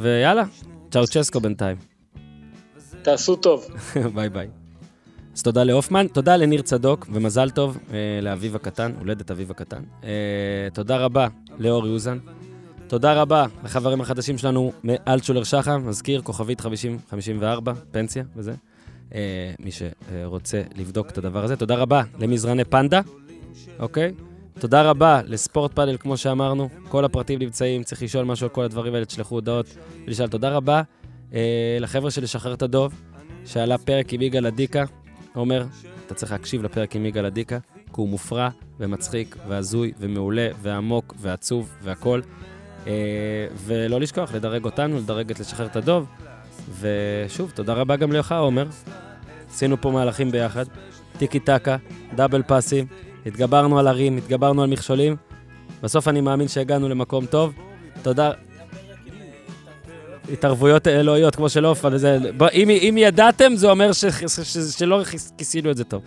ויאללה, צ'או צ'סקו בינתיים. תעשו טוב. ביי ביי. אז תודה להופמן, תודה לניר צדוק, ומזל טוב אה, לאביו הקטן, הולדת אביו הקטן. אה, תודה רבה לאור יוזן. תודה רבה לחברים החדשים שלנו מאלטשולר שחם, מזכיר, כוכבית 5054, פנסיה וזה. אה, מי שרוצה לבדוק את הדבר הזה. תודה רבה למזרני פנדה, אוקיי? תודה רבה לספורט פאנל, כמו שאמרנו. כל הפרטים נמצאים, צריך לשאול משהו על כל הדברים האלה, תשלחו הודעות ולשאול. תודה רבה אה, לחבר'ה של לשחרר את הדוב, שעלה פרק עם יגאל אדיקה. עומר, אתה צריך להקשיב לפרק עם יגאל אדיקה, כי הוא מופרע ומצחיק והזוי ומעולה ועמוק ועצוב והכול. אה, ולא לשכוח, לדרג אותנו, לדרג את לשחרר את הדוב. ושוב, תודה רבה גם לך, עומר. עשינו פה מהלכים ביחד. טיקי טקה, דאבל פאסים, התגברנו על הרים, התגברנו על מכשולים. בסוף אני מאמין שהגענו למקום טוב. תודה. התערבויות אלוהיות כמו של בוא, אם, ידעתם זה אומר שלא כיסינו את זה טוב.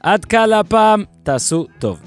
עד כאן להפעם, תעשו טוב.